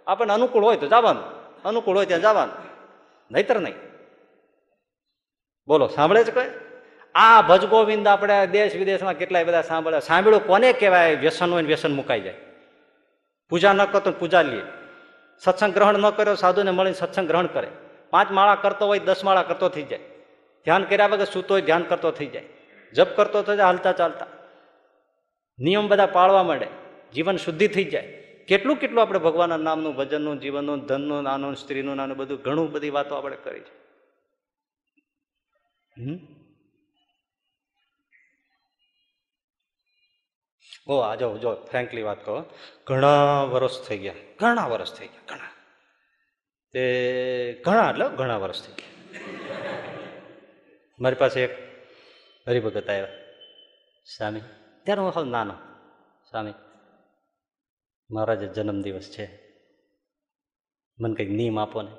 આપણને અનુકૂળ હોય તો જવાનું. અનુકૂળ હોય ત્યાં જવાનું. નહીતર નહીં. બોલો, સાંભળે છે કોઈ? આ ભજગોવિંદ આપણે દેશ વિદેશમાં કેટલાય બધા સાંભળે. સાંભળ્યું કોને કહેવાય? વ્યસન હોય વ્યસન મુકાઈ જાય. પૂજા ન કરતો પૂજા લઈએ સત્સંગ ગ્રહણ ન કર્યો, સાધુને મળીને સત્સંગ ગ્રહણ કરે. પાંચ માળા કરતો હોય, દસ માળા કરતો થઈ જાય. ધ્યાન કર્યા વગર સૂતો હોય, ધ્યાન કરતો થઈ જાય. જપ કરતો થઈ જાય, હાલતા ચાલતા. નિયમ બધા પાળવા માંડે. જીવન શુદ્ધિ થઈ જાય. કેટલું કેટલું આપણે ભગવાનના નામનું, ભજનનું, જીવનનું, ધનનું, નાનું, સ્ત્રીનું, નાનું, બધું ઘણું બધી વાતો આપણે કરી છે. ઓ, આ જો જો ફ્રેન્કલી વાત કહો. ઘણા વર્ષ થઈ ગયા. ઘણા વર્ષ થઈ ગયા, ઘણા. તે ઘણા એટલે ઘણા વર્ષ થઈ ગયા. મારી પાસે એક હરિભગત આવ્યા. સ્વામી ત્યારે હું નાનો. સ્વામી મારા જે જન્મદિવસ છે, મને કંઈક નિયમ આપો ને.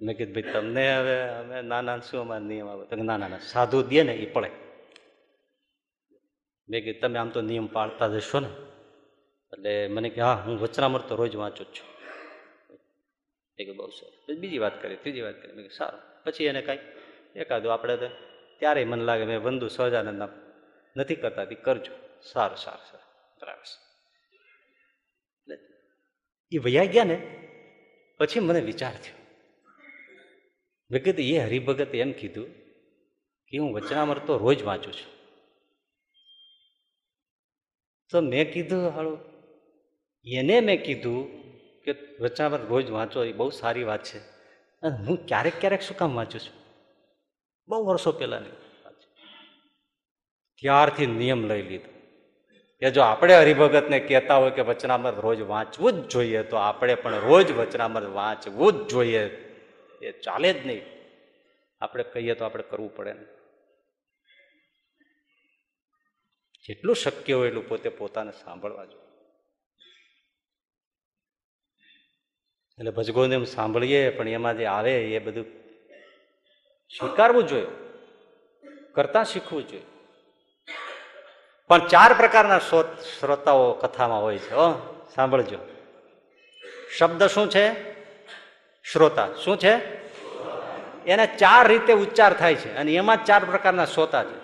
મેં કીધું, ભાઈ, તમને હવે અમે નાના શું અમારે નિયમ આપો? તો ના ના સાધુ દે ને એ પડે. મેં કીધું, તમે આમ તો નિયમ પાળતા જશો ને, એટલે મને કે, હા, હું વચનામર તો રોજ વાંચું જ છું. એ કે બહુ સરસ. બીજી વાત કરી, ત્રીજી વાત કરી. મેં કે સારું. પછી એને કાંઈ એકાદું આપણે તો ત્યારે મને લાગે, મેં વંદુ સહજાનંદ નથી કરતા, તે કરજો. સારું સારું સારું. બરાબર એ વૈયા ગયા ને, પછી મને વિચાર થયો. કીધું, એ હરિભગત એમ કીધું કે હું વચનામૃત તો રોજ વાંચું છું. તો મેં કીધું, હાળું, એને મેં કીધું કે વચનામૃત રોજ વાંચો, એ બહુ સારી વાત છે. અને હું ક્યારેક ક્યારેક શું કામ વાંચું છું? બહુ વર્ષો પહેલાની ત્યારથી નિયમ લઈ લીધો. કે જો આપણે હરિભગતને કહેતા હોય કે વચનામૃત રોજ વાંચવું જ જોઈએ, તો આપણે પણ રોજ વચનામૃત વાંચવું જ જોઈએ. એ ચાલે જ નહીં. આપણે કહીએ તો આપણે કરવું પડે ને. જેટલું શક્ય હોય એટલું પોતે પોતાને સાંભળવા જોઈએ. એટલે ભજગોને એમ સાંભળીએ, પણ એમાં જે આવે એ બધું સ્વીકારવું જોઈએ. કરતા શીખવું જોઈએ. પણ ચાર પ્રકારના શ્રોતાઓ કથામાં હોય છે, હો. સાંભળજો. શબ્દ શું છે? શ્રોતા. શું છે? એને ચાર રીતે ઉચ્ચાર થાય છે, અને એમાં ચાર પ્રકારના શ્રોતા છે.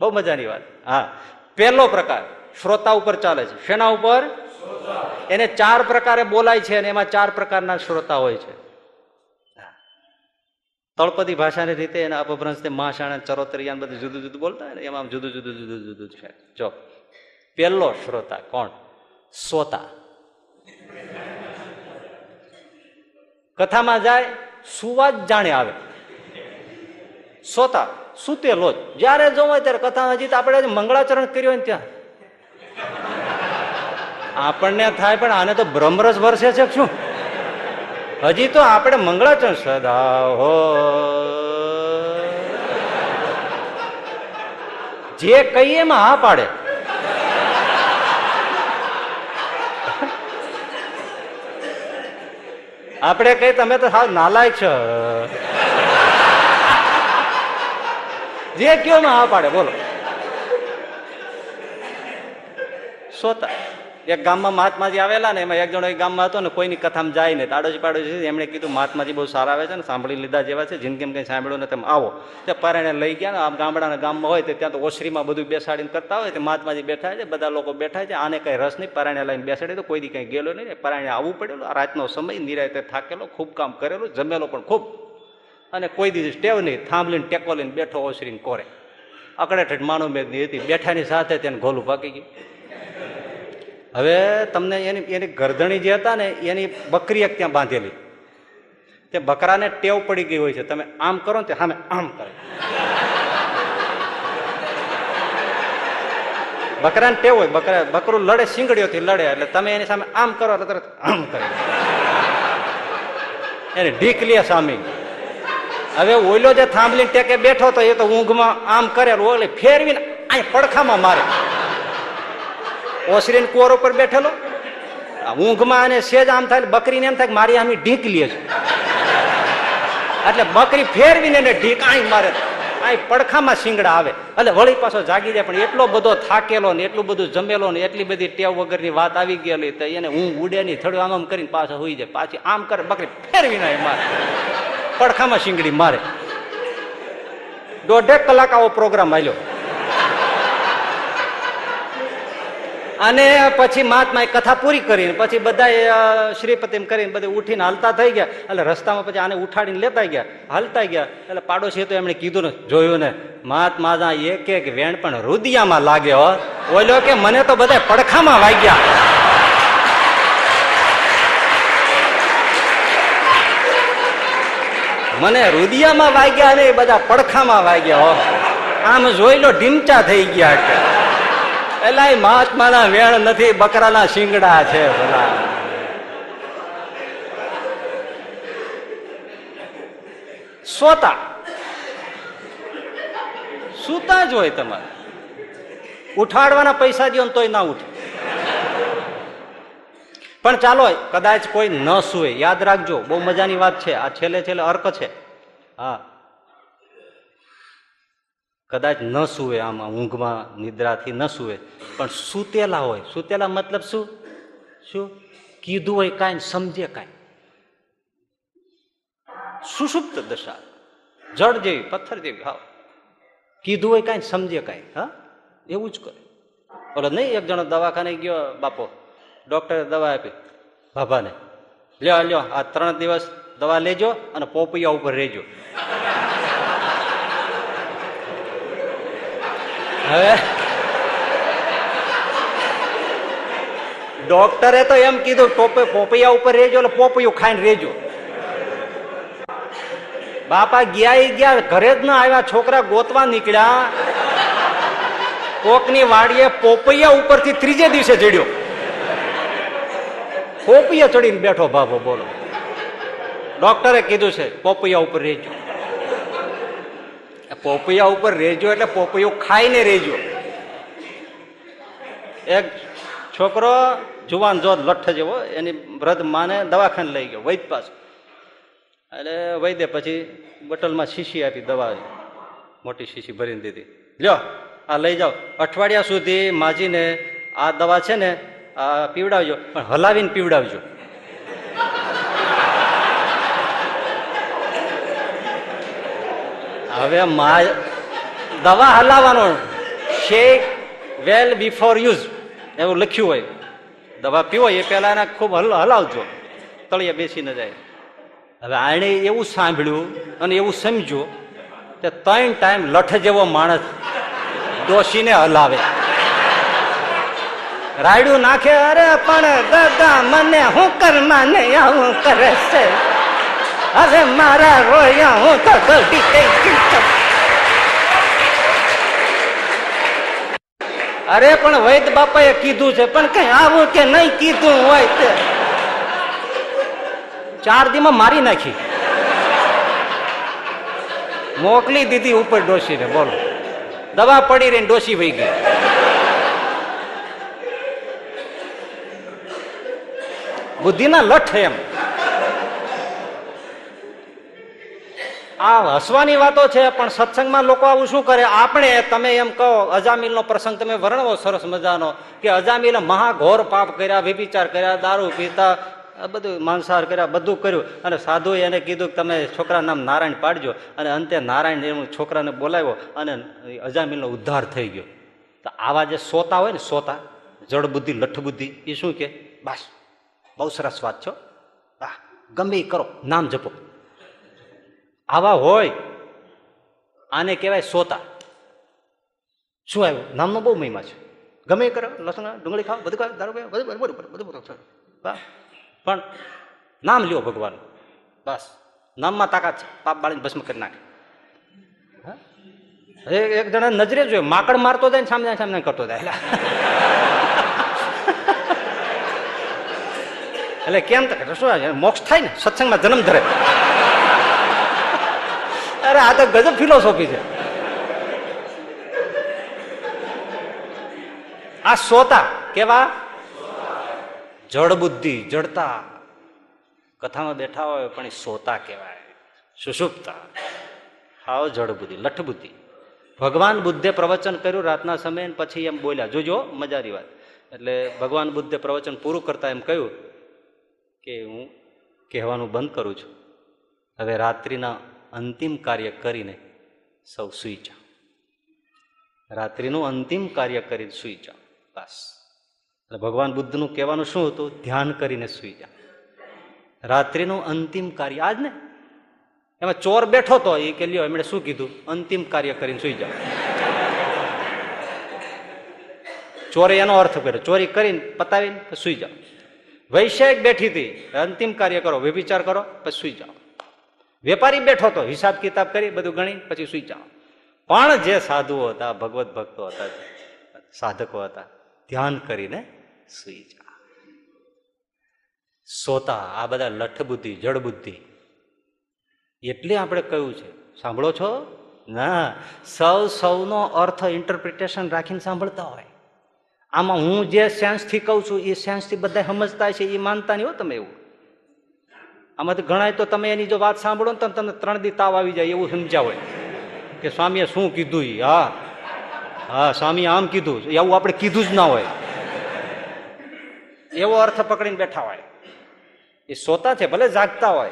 બહુ મજાની વાત. હા. પહેલો પ્રકાર, શ્રોતા ઉપર ચાલે છે. શેના ઉપર? એને ચાર પ્રકારે બોલાય છે, અને એમાં ચાર પ્રકારના શ્રોતા હોય છે. તળપદી ભાષાની રીતે એના અપભ્રંશ મહાશાણા ચરોતરિયાન બધું જુદું જુદું બોલતા હોય ને, એમાં જુદું જુદું જુદું જુદું છે. જો, પહેલો શ્રોતા કોણ? સોતા કથામાં જાય સુવા જ જાણે આવે. સોતા સુતેલો જ. જ્યારે જોવો ત્યારે કથામાં હજી તો આપણે મંગળાચરણ કર્યું ને ત્યાં. આપણને થાય પણ આને તો બ્રહ્મરસ વર્ષે છે શું? હજી તો આપણે મંગળાચરણ સદા હો. જે કહીએ એમાં હા પાડે. આપણે કઈ તમે તો સાવ નાલાયક છો. જે કયો હા પાડે, બોલો. સોતા. એક ગામમાં મહાત્માજી આવેલા ને એમાં એક જણો એક ગામમાં હતો ને કોઈની કથામાં જાય ને તાડોજી પાડોજી એમણે કીધું, મહાત્માજી બહુ સારા આવે છે ને, સાંભળી લીધા જેવા છે જિંદગીમાં કંઈ સાંભળ્યું ને તમે આવો. તે પારણે લઈ ગયા ને, આમ ગામડાના ગામમાં હોય તો ત્યાં તો ઓસરીમાં બધું બેસાડીને કરતા હોય, તો મહાત્માજી બેઠા છે, બધા લોકો બેઠા છે, આને કંઈ રસ નહીં પરાણે લઈને બેસાડી તો કોઈ કંઈ ગયેલો નહીં પરાણે આવવું પડેલું રાતનો સમય નિરાયતે થાકેલો, ખૂબ કામ કરેલું, જમેલો પણ ખૂબ. અને કોઈ દિવસ ટેવ નહીં, થાંભલીને ટેકો લઈને બેઠો ઓસરીને કોરે. અકડેઠ માનવ મેદની હતી, બેઠાની સાથે તેને ઘોલું પાકી ગયું. હવે તમને એની એની ગરદણી જે હતા ને, એની બકરી એક ત્યાં બાંધેલી. તે બકરાને ટેવ પડી ગઈ હોય છે. તમે આમ કરો ને તે સામે આમ કરે. બકરાને ટેવ હોય. બકરા, બકરું લડે, શીંગડીઓથી લડે, એટલે તમે એની સામે આમ કરો એટલે તરત આમ કરે. એને ઢીક લે સામે. હવે ઓઈલો જે થાંભલીને ટેકે બેઠો તો એ તો ઊંઘમાં આમ કરે ઓલે ફેરવીને અહીં પડખામાં મારે. ઓસરીને કુંવર ઉપર બેઠેલો? ઊંઘમાં અને સેજ આમ થાય બકરીને એમ થાય મારી આમ ઢીક લે છે. એટલે બકરી ફેરવીને એને ઢીક આઈ મારે. આઈ પડખામાં શિંગડા આવે. એટલે વળી પાછો જાગી જાય, પણ એટલો બધો થાકેલો ને, એટલું બધું જમેલો ને, એટલી બધી ટેવ વગરની વાત આવી ગયેલી તો એને ઊંઘ ઉડે નહીં. થોડું આમ આમ કરીને પાછો હોઈ જાય. પાછી આમ કરે, બકરી ફેરવીને નાય મારે. પડખામાં શિંગડી મારે. દોઢેક કલાક આવો પ્રોગ્રામ આવ્યો અને પછી મહાત્માએ કથા પૂરી કરીને, પછી બધા શ્રીપતિ કરીને બધે ઉઠીને હાલતા થઈ ગયા. એટલે રસ્તામાં પછી આને ઉઠાડીને લેતા ગયા. હાલતા ગયા. એટલે પાડોશી તો એમણે કીધું ને, જોયું ને, મહાત્મા એક એક વેણ પણ રુદિયામાં લાગે હો. કે મને તો બધા પડખામાં વાગ્યા. મને રુદિયામાં વાગ્યા ને બધા પડખામાં વાગ્યા હો. આમ જોઈ લો, ઢીમચા થઈ ગયા એલા મહાત્માના વેણ નથી, બકરાના શિંગડા છે ભલા. સોતા. સુતા જ હોય તમારે. ઉઠાડવાના પૈસા દો તોય ના ઉઠે. પણ ચાલો, કદાચ કોઈ ન સુવે. યાદ રાખજો, બહુ મજાની વાત છે. આ છેલ્લે છેલ્લે અર્ક છે. હા. કદાચ ન સૂવે આમાં ઊંઘમાં, નિદ્રાથી ન સૂવે. પણ સૂતેલા હોય. સૂતેલા મતલબ શું? શું? કીધું હોય કાંઈ સમજે કાંઈ. સુષુપ્ત દશા. જળ જેવી, પથ્થર જેવી હા કીધું હોય કાંઈ સમજે કાંઈ. હા? એવું જ કરે. ઓલો નહીં, એક જણો દવાખાને ગયો બાપો. ડોક્ટરે દવા આપી. બાબાને. લ્યો લ્યો, આ ત્રણ દિવસ દવા લેજો અને પોપૈયા ઉપર રહેજો. હવે? ડોક્ટરે તો એમ કીધું, પોપે, પોપૈયા ઉપર રહેજો એટલે પોપૈયું ખાઈને રહેજો બાપા ગયા ગયા, ઘરે જ ના આવ્યા, છોકરા ગોતવા નીકળ્યા. કોકની વાડીએ પોપૈયા ઉપરથી ત્રીજે દિવસે ચડ્યો. પોપૈયા ચડીને બેઠો, બાપો, બોલો. ડોક્ટરે કીધું છે, પોપૈયા ઉપર રહેજો પોપૈયા ઉપર રહેજો એટલે પોપૈયો ખાઈને રહેજો. એક છોકરો જુવાન જોત લઠ્ઠ જેવો, એની વૃદ્ધ માને દવાખાને લઈ ગયો, વૈદ પાસે એટલે વૈદે પછી બોટલમાં શીશી આપી, દવા મોટી શીશી ભરીને દીધી. લ્યો, આ લઈ જાઓ. અઠવાડિયા સુધી માજીને આ દવા છે ને, આ પીવડાવજો, પણ હલાવીને પીવડાવજો. હવે દવા હલાવવાનો શેક વેલ બિફોર યુઝ એવું લખ્યું હોય. દવા પીવો એ પહેલા એના ખૂબ હલ, હલાવજો. તળિયે બેસી ન જાય. હવે આણે એવું સાંભળ્યું અને એવું સમજ્યું કે ત્રણ ટાઈમ લઠ જેવો માણસ ડોશીને હલાવે. રાયડું નાખે, અરે પણ દાદા, મને હું કરમાં ને આવું કરે છે હવે મારા રોયા હું તો થઈ ગઈ અરે પણ વૈદ બાપાએ કીધું છે, પણ કઈ આવું કે નહીં કીધું હોય તે. ચાર દીમાં મારી નાખી. મોકલી દીધી ઉપર ડોસીને બોલો. દવા પડી રહીને ડોસી વહી ગઈ. બુદ્ધિના લઠ એમ. આ હસવાની વાતો છે, પણ સત્સંગમાં લોકો આવું શું કરે? આપણે, તમે એમ કહો, અજામિલનો પ્રસંગ તમે વર્ણવો સરસ મજાનો, કે અજામિલે મહાઘોર પાપ કર્યા વિભિચાર કર્યા, દારૂ પીતા બધું માંસાહાર કર્યા, બધું કર્યું. અને સાધુ એને કીધું કે તમે છોકરા નામ નારાયણ પાડજો. અને અંતે નારાયણ એનું છોકરાને બોલાવ્યો અને અજામિલનો ઉદ્ધાર થઈ ગયો. તો આવા જે સોતા હોય ને, સોતા જળ બુદ્ધિ, લઠ બુદ્ધિ, એ શું કે? બસ. બહુ સરસ વાત છો ગમે એ કરો. નામ જપો. આવા હોય, આને કહેવાય સોતા. શું આવ્યું? નામનો બહુ મહિમા છે. ગમે એ કરો, લસણ, ડુંગળી ખાઓ, બધું ખાઓ, દારૂ બધું બધું બધું બધું પણ નામ લ્યો ભગવાન. બસ. નામમાં તાકાત છે. પાપ બાળીને ભસ્મ કરી નાખે. એક જણા નજરે જોયો. માકડ મારતો જાય ને સામે સામે કરતો જાય. એટલે કેમ તો શું મોક્ષ થાય ને? સત્સંગમાં જન્મ ધરે. અરે આ તો ગજબ ફિલોસોફી છે. આ સોતા કેવા? જળ બુદ્ધિ, જડતા. કથામાં બેઠા હોય પણ એ સોતા કહેવાય. સુષુપ્તા. હાવ જળ બુદ્ધિ, લઠ બુદ્ધિ. ભગવાન બુદ્ધે પ્રવચન કર્યું રાતના સમયે પછી એમ બોલ્યા, જોજો, મજાની વાત. એટલે ભગવાન બુદ્ધે પ્રવચન પૂરું કરતા એમ કહ્યું કે હું કહેવાનું બંધ કરું છું. હવે રાત્રિના અંતિમ કાર્ય કરીને સૌ સૂઈ જાઓ. રાત્રિનું અંતિમ કાર્ય કરીને સૂઈ જાઓ. બસ. એટલે ભગવાન બુદ્ધનું કહેવાનું શું હતું? ધ્યાન કરીને સૂઈ જાઓ. રાત્રિનું અંતિમ કાર્ય આજ ને? એમાં ચોર બેઠો તો એ કે લ્યો, એમણે શું કીધું? અંતિમ કાર્ય કરીને સૂઈ જાઓ. ચોરે એનો અર્થ કર્યો. ચોરી કરીને પતાવીને સૂઈ જાઓ. વૈશ્યાયિક બેઠી હતી. અંતિમ કાર્ય કરો, વ્યભિચાર કરો, પછી સૂઈ જાઓ. વેપારી બેઠો હતો હિસાબ કિતાબ કરી, બધું ગણી, પછી સુઈ જાઓ. પણ જે સાધુઓ હતા, ભગવત ભક્તો હતા, સાધકો હતા, ધ્યાન કરીને સુઈ જાઓ. સોતા, આ બધા લઠ બુદ્ધિ, જડ બુદ્ધિ. એટલે આપણે કહ્યું છે, સાંભળો છો? ના, સૌ સૌનો અર્થ ઇન્ટરપ્રિટેશન રાખીને સાંભળતા હોય. આમાં હું જે સેન્સથી કહું છું, એ સેન્સથી બધા સમજતા છે એ માનતા નહીં હો તમે એવું. આમાંથી ઘણા તો તમે એની જો વાત સાંભળો ને તમને ત્રણ દી તાવ આવી જાય એવું સમજ્યા હોય. કે સ્વામીએ શું કીધું એ હા. હા સ્વામી આમ કીધું. એવું આપણે કીધું જ ના હોય. એવો અર્થ પકડીને બેઠા હોય. એ સોતા છે, ભલે જાગતા હોય.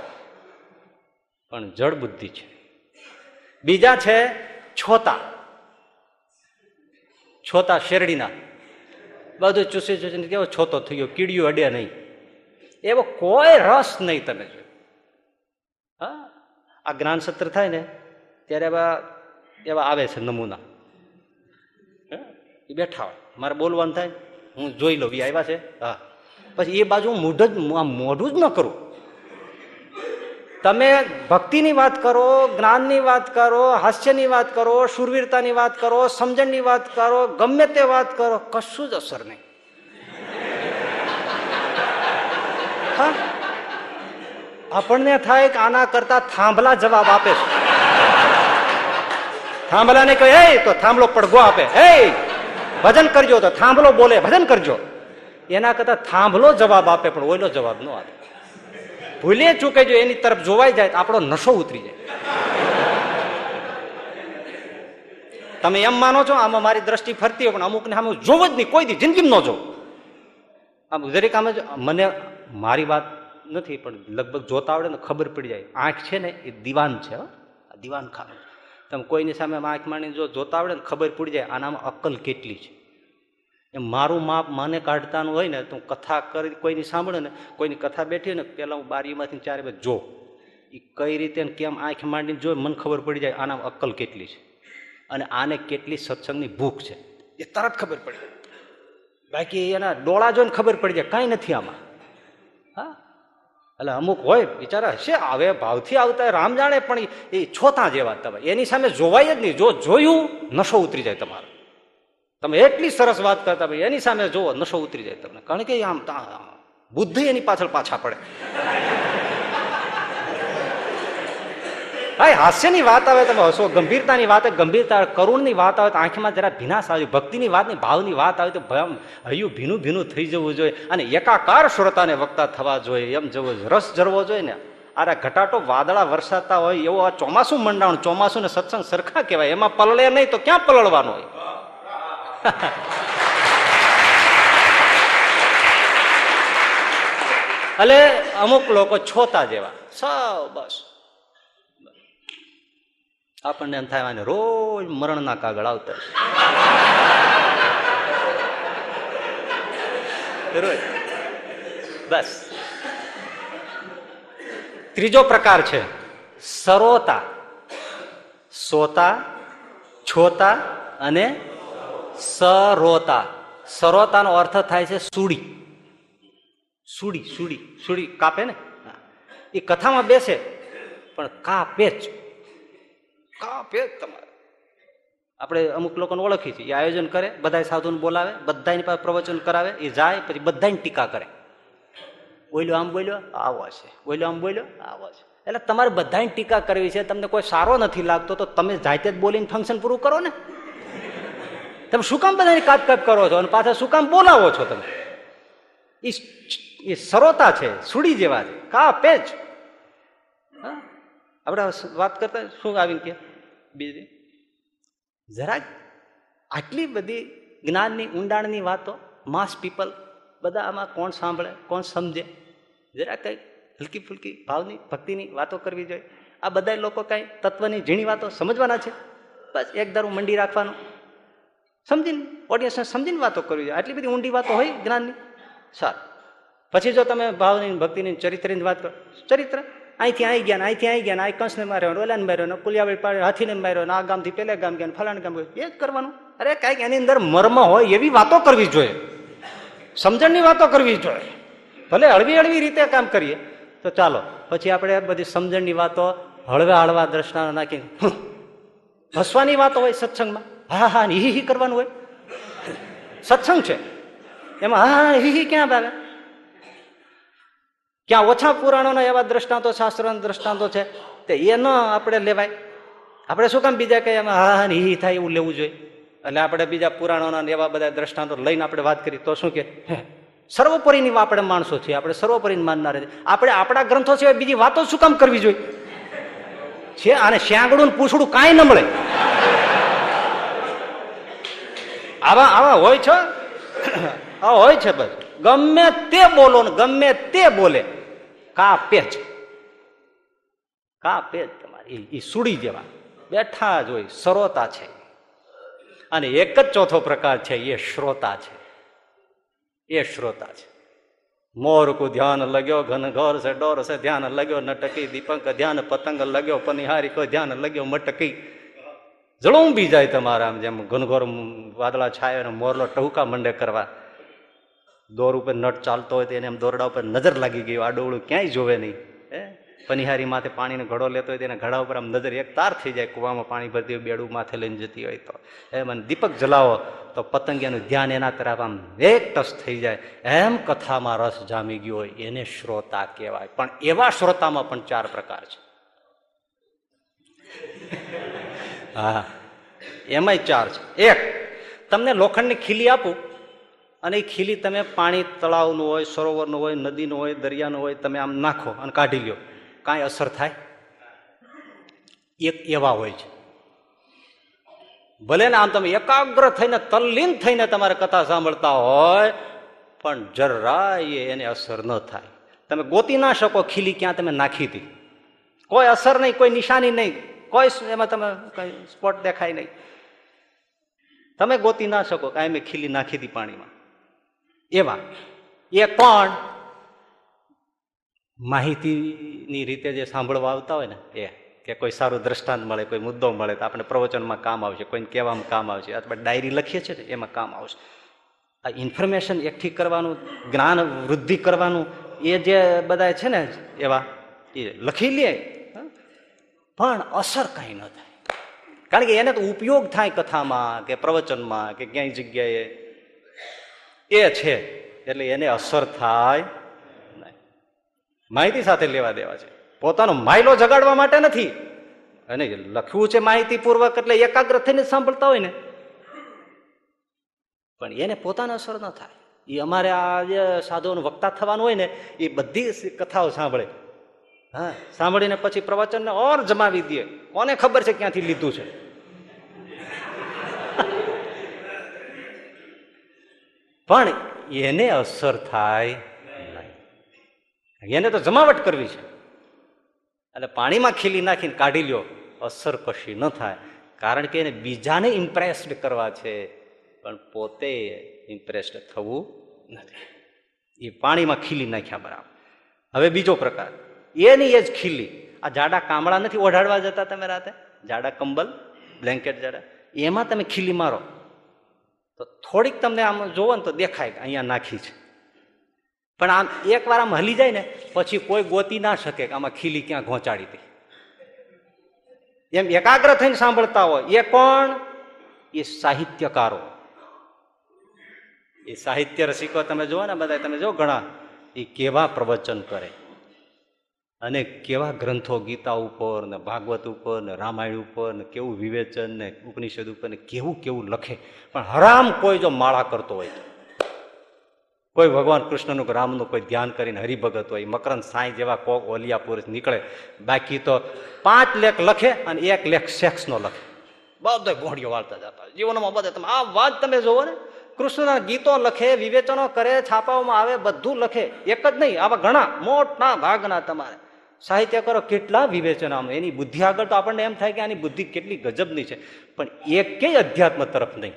પણ જળ બુદ્ધિ છે. બીજા છે છોતા. છોતા શેરડીના. બધું ચૂસી ચૂસીને કેવો છોતો થઈ ગયો કીડીયું અડે નહીં. એવો કોઈ રસ નહીં તમે જો હા, આ જ્ઞાન સત્ર થાય ને, ત્યારે એવા એવા આવે છે નમૂના? એ બેઠા હોય. મારે બોલવાનું થાય હું જોઈ લઉં, એ આવ્યા છે? હા. પછી એ બાજુ હું મૂઢ જ મોઢું જ ન કરું. તમે ભક્તિની વાત કરો, જ્ઞાનની વાત કરો, હાસ્યની વાત કરો, શુરવીરતાની વાત કરો, સમજણની વાત કરો, ગમે તે વાત કરો, કશું જ અસર નહીં. હા? આપણને થાય કે આના કરતા થાંભલા જવાબ આપે છે. થાંભલાને કહે એ તો થાંભલો પડઘો આપે. હે! ભજન કરજો તો થાંભલો બોલે, ભજન કરજો. એના કરતા થાંભલો જવાબ આપે, પણ ઓઈલો જવાબ ન આપે. ભૂલે ચૂકે જો એની તરફ જોવાઈ જાય તો આપણો નશો ઉતરી જાય. તમે એમ માનો છો, આમાં મારી દ્રષ્ટિ ફરતી હોય, પણ અમુકને આમ જોવો જ નહીં, કોઈ દી જિંદગીમાં ન જોવો આમ દરેક આમ મને મારી વાત નથી, પણ લગભગ જોતા આવડે ને ખબર પડી જાય. આંખ છે ને, એ દિવાન છે. આ દિવાન ખાનું તમે કોઈની સામે આંખ માંડીને જો જોતા આવડે ને ખબર પડી જાય, આનામાં અક્કલ કેટલી છે. એમ મારું માપ મને કાઢતાનું હોય ને, તો હું કથા કરી, કોઈની સાંભળે ને, કોઈની કથા બેઠી ને પહેલાં હું બારીમાંથી ચારે બાજુ જો. એ કઈ રીતે કેમ આંખ માંડીને જો, મને ખબર પડી જાય આનામાં અક્કલ કેટલી છે. અને આને કેટલી સત્સંગની ભૂખ છે. એ તરત ખબર પડી બાકી એના ડોળા જોઈને ખબર પડી જાય. કાંઈ નથી આમાં. એટલે અમુક હોય, બિચારા હશે, આવે, ભાવથી આવતા રામ જાણે, પણ એ છોતા જેવા તમે. એની સામે જોવાય જ નહીં. જો જોયું, નશો ઉતરી જાય તમારો. તમે એટલી સરસ વાત કરતા ભાઈ એની સામે જોવો, નશો ઉતરી જાય તમને. કારણ કે આમ બુદ્ધિ એની પાછળ પાછા પડે. હા હાસ્યની વાત આવે તમે હસો ગંભીરતાની વાત ગંભીરતા, કરુણની વાત આવે તો આંખમાં જરા ભીનાશ આવે ભક્તિની વાતની ભાવની વાત આવે તો હૈયું ભીનું ભીનું થઈ જવું જોઈએ અને એકાકાર શ્રોતાને વક્તા થવા જોઈએ. એમ જવો. રસ જરવો જોઈએ ને. અરે ઘટાટો વાદળા વરસાતા હોય, એવો આ ચોમાસું મંડાણ, ચોમાસું ને સત્સંગ સરખા કહેવાય. એમાં પલળે નહીં તો ક્યાં પલળવાનું હોય? એટલે અમુક લોકો છોતા જેવા. સૌ બસ. આપણને એમ થાય રોજ મરણના કાગળ આવતા રોજ. બસ. ત્રીજો પ્રકાર છે, સરોતા. સોતા, છોતા અને સરોતા. સરોતાનો અર્થ થાય છે સુડી. સુડી સુડી સુડી કાપે ને? એ કથામાં બેસે, પણ કાપે જ. કાપે ભેદ તમારે? આપણે અમુક લોકોને ઓળખી છે એ આયોજન કરે બધા સાધુને બોલાવે બધાની પાસે પ્રવચન કરાવે, એ જાય, પછી બધાની ટીકા કરે. બોલ્યો, આમ બોલ્યો? આવો છે. બોલ્યો, આમ બોલ્યો? આવો છે. એટલે તમારે બધાની ટીકા કરવી છે, તમને કોઈ સારો નથી લાગતો, તો તમે જાતે જ બોલીને ફંક્શન પૂરું કરો ને. તમે શું કામ બધાને કાપ કાપ કરો છો? અને પાછા શું કામ બોલાવો છો તમે? એ સરોતા છે, સુડી જેવા છે. કા પેચ? આપણે વાત કરતા શું આવીને કે બીજી જરાક આટલી બધી જ્ઞાનની, ઊંડાણની વાતો માસ પીપલ બધા આમાં કોણ સાંભળે, કોણ સમજે? જરા કંઈ હલકી ફુલકી ભાવની, ભક્તિની વાતો કરવી જોઈએ. આ બધા લોકો કાંઈ તત્વની ઝીણી વાતો સમજવાના છે? બસ એક દારૂ મંડી રાખવાનું. સમજીને ઓડિયન્સને સમજીને વાતો કરવી જોઈએ. આટલી બધી ઊંડી વાતો હોય જ્ઞાનની. સારું. પછી જો તમે ભાવની, ભક્તિની, ચરિત્રની વાત કરો. ચરિત્ર અહીંથી અહીં ગયા અહીંથી આવી ગયા અહીં કંસને માર્યો ઓલાને માર્યો ને કુલિયાવડી પાડે, હાથીને માર્યો આ ગામથી પેલે ગામ ગયા ફલાણ ગામ ગયો એ જ કરવાનું. અરે કાંઈક એની અંદર મર્મ હોય એવી વાતો કરવી જોઈએ. સમજણની વાતો કરવી જોઈએ. ભલે હળવી હળવી રીતે કામ કરીએ, તો ચાલો, પછી આપણે બધી સમજણની વાતો હળવા હળવા દ્રષ્ટાનો નાખીને હસવાની વાતો હોય સત્સંગમાં. હા હા હી હી કરવાનું હોય. સત્સંગ છે. એમાં હા હા હી ક્યાં આવે ક્યાં ઓછા પુરાણોના એવા દ્રષ્ટાંતો, શાસ્ત્રોના દ્રષ્ટાંતો છે, તે એ ન આપણે લેવાય. આપણે શું કામ બીજા કઈ એમાં હા હા હી થાય એવું લેવું જોઈએ. એટલે આપણે બીજા પુરાણોના એવા બધા દ્રષ્ટાંતો લઈને આપણે વાત કરી, તો શું કે સર્વોપરીની આપણે માણસો છીએ, આપણે સર્વોપરી માનનાર આપણે આપણા ગ્રંથો સિવાય બીજી વાતો શું કામ કરવી જોઈએ? છે અને શ્યાંગડું પૂછડું કાંઈ ન મળે. આવા આવા હોય છે? આ હોય છે બસ. ગમે તે બોલો ને ગમે તે બોલે કા પેચ કા પેચ તમારી એ સુડી જેવા. બેઠા જ હોય, સરોતા છે. અને એક જ ચોથો પ્રકાર છે, એ શ્રોતા છે. એ શ્રોતા છે. મોર કો ધ્યાન લગ્યો ઘન છે, ડોર છે, ધ્યાન લગ્યો, નટકી દીપંક, ધ્યાન પતંગ લગ્યો પનિહારી કો ધ્યાન લગ્યો, મટકી. જળુંબી જાય તમારા જેમ ઘનઘોર વાદળા છાયો મોરલો ટહુકા મંડે કરવા. દોર ઉપર નટ ચાલતો હોય તો એને એમ દોરડા ઉપર નજર લાગી ગઈ આડોવડું ક્યાંય જોવે નહીં, હે? પનિહારી માથે પાણીનો ઘડો લેતો હોય તો એના ઘડા ઉપર આમ નજર એક તાર થઈ જાય, કૂવામાં પાણી ભરતી હોય, બેડું માથે લઈને જતી હોય તો. એમ અને દીપક જલાવો, તો પતંગિયાનું ધ્યાન એના તરફ આમ એક ટસ થઈ જાય. એમ કથામાં રસ જામી ગયો હોય, એને શ્રોતા કહેવાય. પણ એવા શ્રોતામાં પણ ચાર પ્રકાર છે. હા, એમાંય ચાર છે. એક, તમને લોખંડની ખીલી આપું. અને એ ખીલી તમે પાણી તળાવનું હોય, સરોવરનું હોય, નદીનું હોય, દરિયાનું હોય, તમે આમ નાખો અને કાઢી લો કાંઈ અસર થાય? એક એવા હોય છે. ભલે ને આમ તમે એકાગ્ર થઈને, તલ્લીન થઈને તમારે કથા સાંભળતા હોય, પણ જરાય એને અસર ન થાય. તમે ગોતી ના શકો ખીલી ક્યાં તમે નાખી હતી. કોઈ અસર નહીં, કોઈ નિશાની નહીં. કોઈ એમાં તમે કઈ સ્પોટ દેખાય નહીં. તમે ગોતી ના શકો કાંઈ મેં ખીલી નાખી હતી પાણીમાં. એવા. એ કોણ? માહિતીની રીતે જે સાંભળવા આવતા હોય ને, એ. કે કોઈ સારું દ્રષ્ટાંત મળે, કોઈ મુદ્દો મળે, તો આપણે પ્રવચનમાં કામ આવશે, કોઈને કહેવામાં કામ આવશે. અથવા ડાયરી લખીએ છીએ ને, એમાં કામ આવશે. આ ઇન્ફોર્મેશન એકઠી કરવાનું, જ્ઞાન વૃદ્ધિ કરવાનું, એ જે બધા છે ને, એવા, એ લખી લે. પણ અસર કાંઈ ન થાય. કારણ કે એને તો ઉપયોગ થાય કથામાં, કે પ્રવચનમાં, કે ક્યાંય જગ્યાએ એ છે, એટલે એને અસર થાય માહિતી સાથે લેવા દેવા છે. પોતાનો માયલો જગાડવા માટે નથી. અને લખ્યું છે માહિતીપૂર્વક, એટલે એકાગ્ર થઈને સાંભળતા હોય ને. પણ એને પોતાને અસર ન થાય. એ અમારે આ જે સાધુઓનું વક્તા થવાનું હોય ને, એ બધી કથાઓ સાંભળે. હા, સાંભળીને પછી પ્રવચનને ઓર જમાવી દે. કોને ખબર છે ક્યાંથી લીધું છે? પણ એને અસર થાય નહીં. એને તો જમાવટ કરવી છે. એટલે પાણીમાં ખીલી નાખીને કાઢી લ્યો, અસર કશી ન થાય. કારણ કે એને બીજાને ઇમ્પ્રેસ્ડ કરવા છે, પણ પોતે ઇમ્પ્રેસ્ડ થવું નથી. એ પાણીમાં ખીલી નાખ્યા બરાબર. હવે બીજો પ્રકાર. એની એ જ ખીલી. આ જાડા કામળા નથી, ઓઢાડવા જતા તમે રાતે? જાડા કંબલ બ્લેન્કેટ જાડા. એમાં તમે ખીલી મારો. તો થોડીક તમને આમ જોવો ને તો દેખાય અહીંયા નાખી છે. પણ આમ એકવાર આમ હલી જાય ને, પછી કોઈ ગોતી ના શકે કે આમાં ખીલી ક્યાં ઘોંચાડી હતી. એમ એકાગ્ર થઈને સાંભળતા હોય, એ કોણ? એ સાહિત્યકારો. એ સાહિત્ય રસિકો તમે જુઓ ને બધા તમે જો ઘણા, એ કેવા પ્રવચન કરે. અને કેવા ગ્રંથો, ગીતા ઉપર ને ભાગવત ઉપર ને રામાયણ ઉપર ને કેવું વિવેચન ને ઉપનિષદ ઉપર ને કેવું કેવું લખે. પણ હરામ કોઈ જો માળા કરતો હોય કોઈ ભગવાન કૃષ્ણનું રામનું કોઈ ધ્યાન કરીને હરિભગત હોય, મકરંદ સાંઈ જેવા કોક ઓલિયા પુરુષ નીકળે, બાકી તો પાંચ લેખ લખે અને એક લેખ સેક્સનો લખે. બધો ગોળીઓ વાળતા જતા જીવનમાં બધે તમે આ વાત તમે જોવો ને, કૃષ્ણના ગીતો લખે, વિવેચનો કરે, છાપાઓમાં આવે, બધું લખે. એક જ નહીં, આવા ઘણા મોટા ભાગના તમારે. સાહિત્યકારો કેટલા વિવેચનામાં? એની બુદ્ધિ આગળ તો આપણને એમ થાય કે આની બુદ્ધિ કેટલી ગજબની છે. પણ એકેય અધ્યાત્મ તરફ નહીં.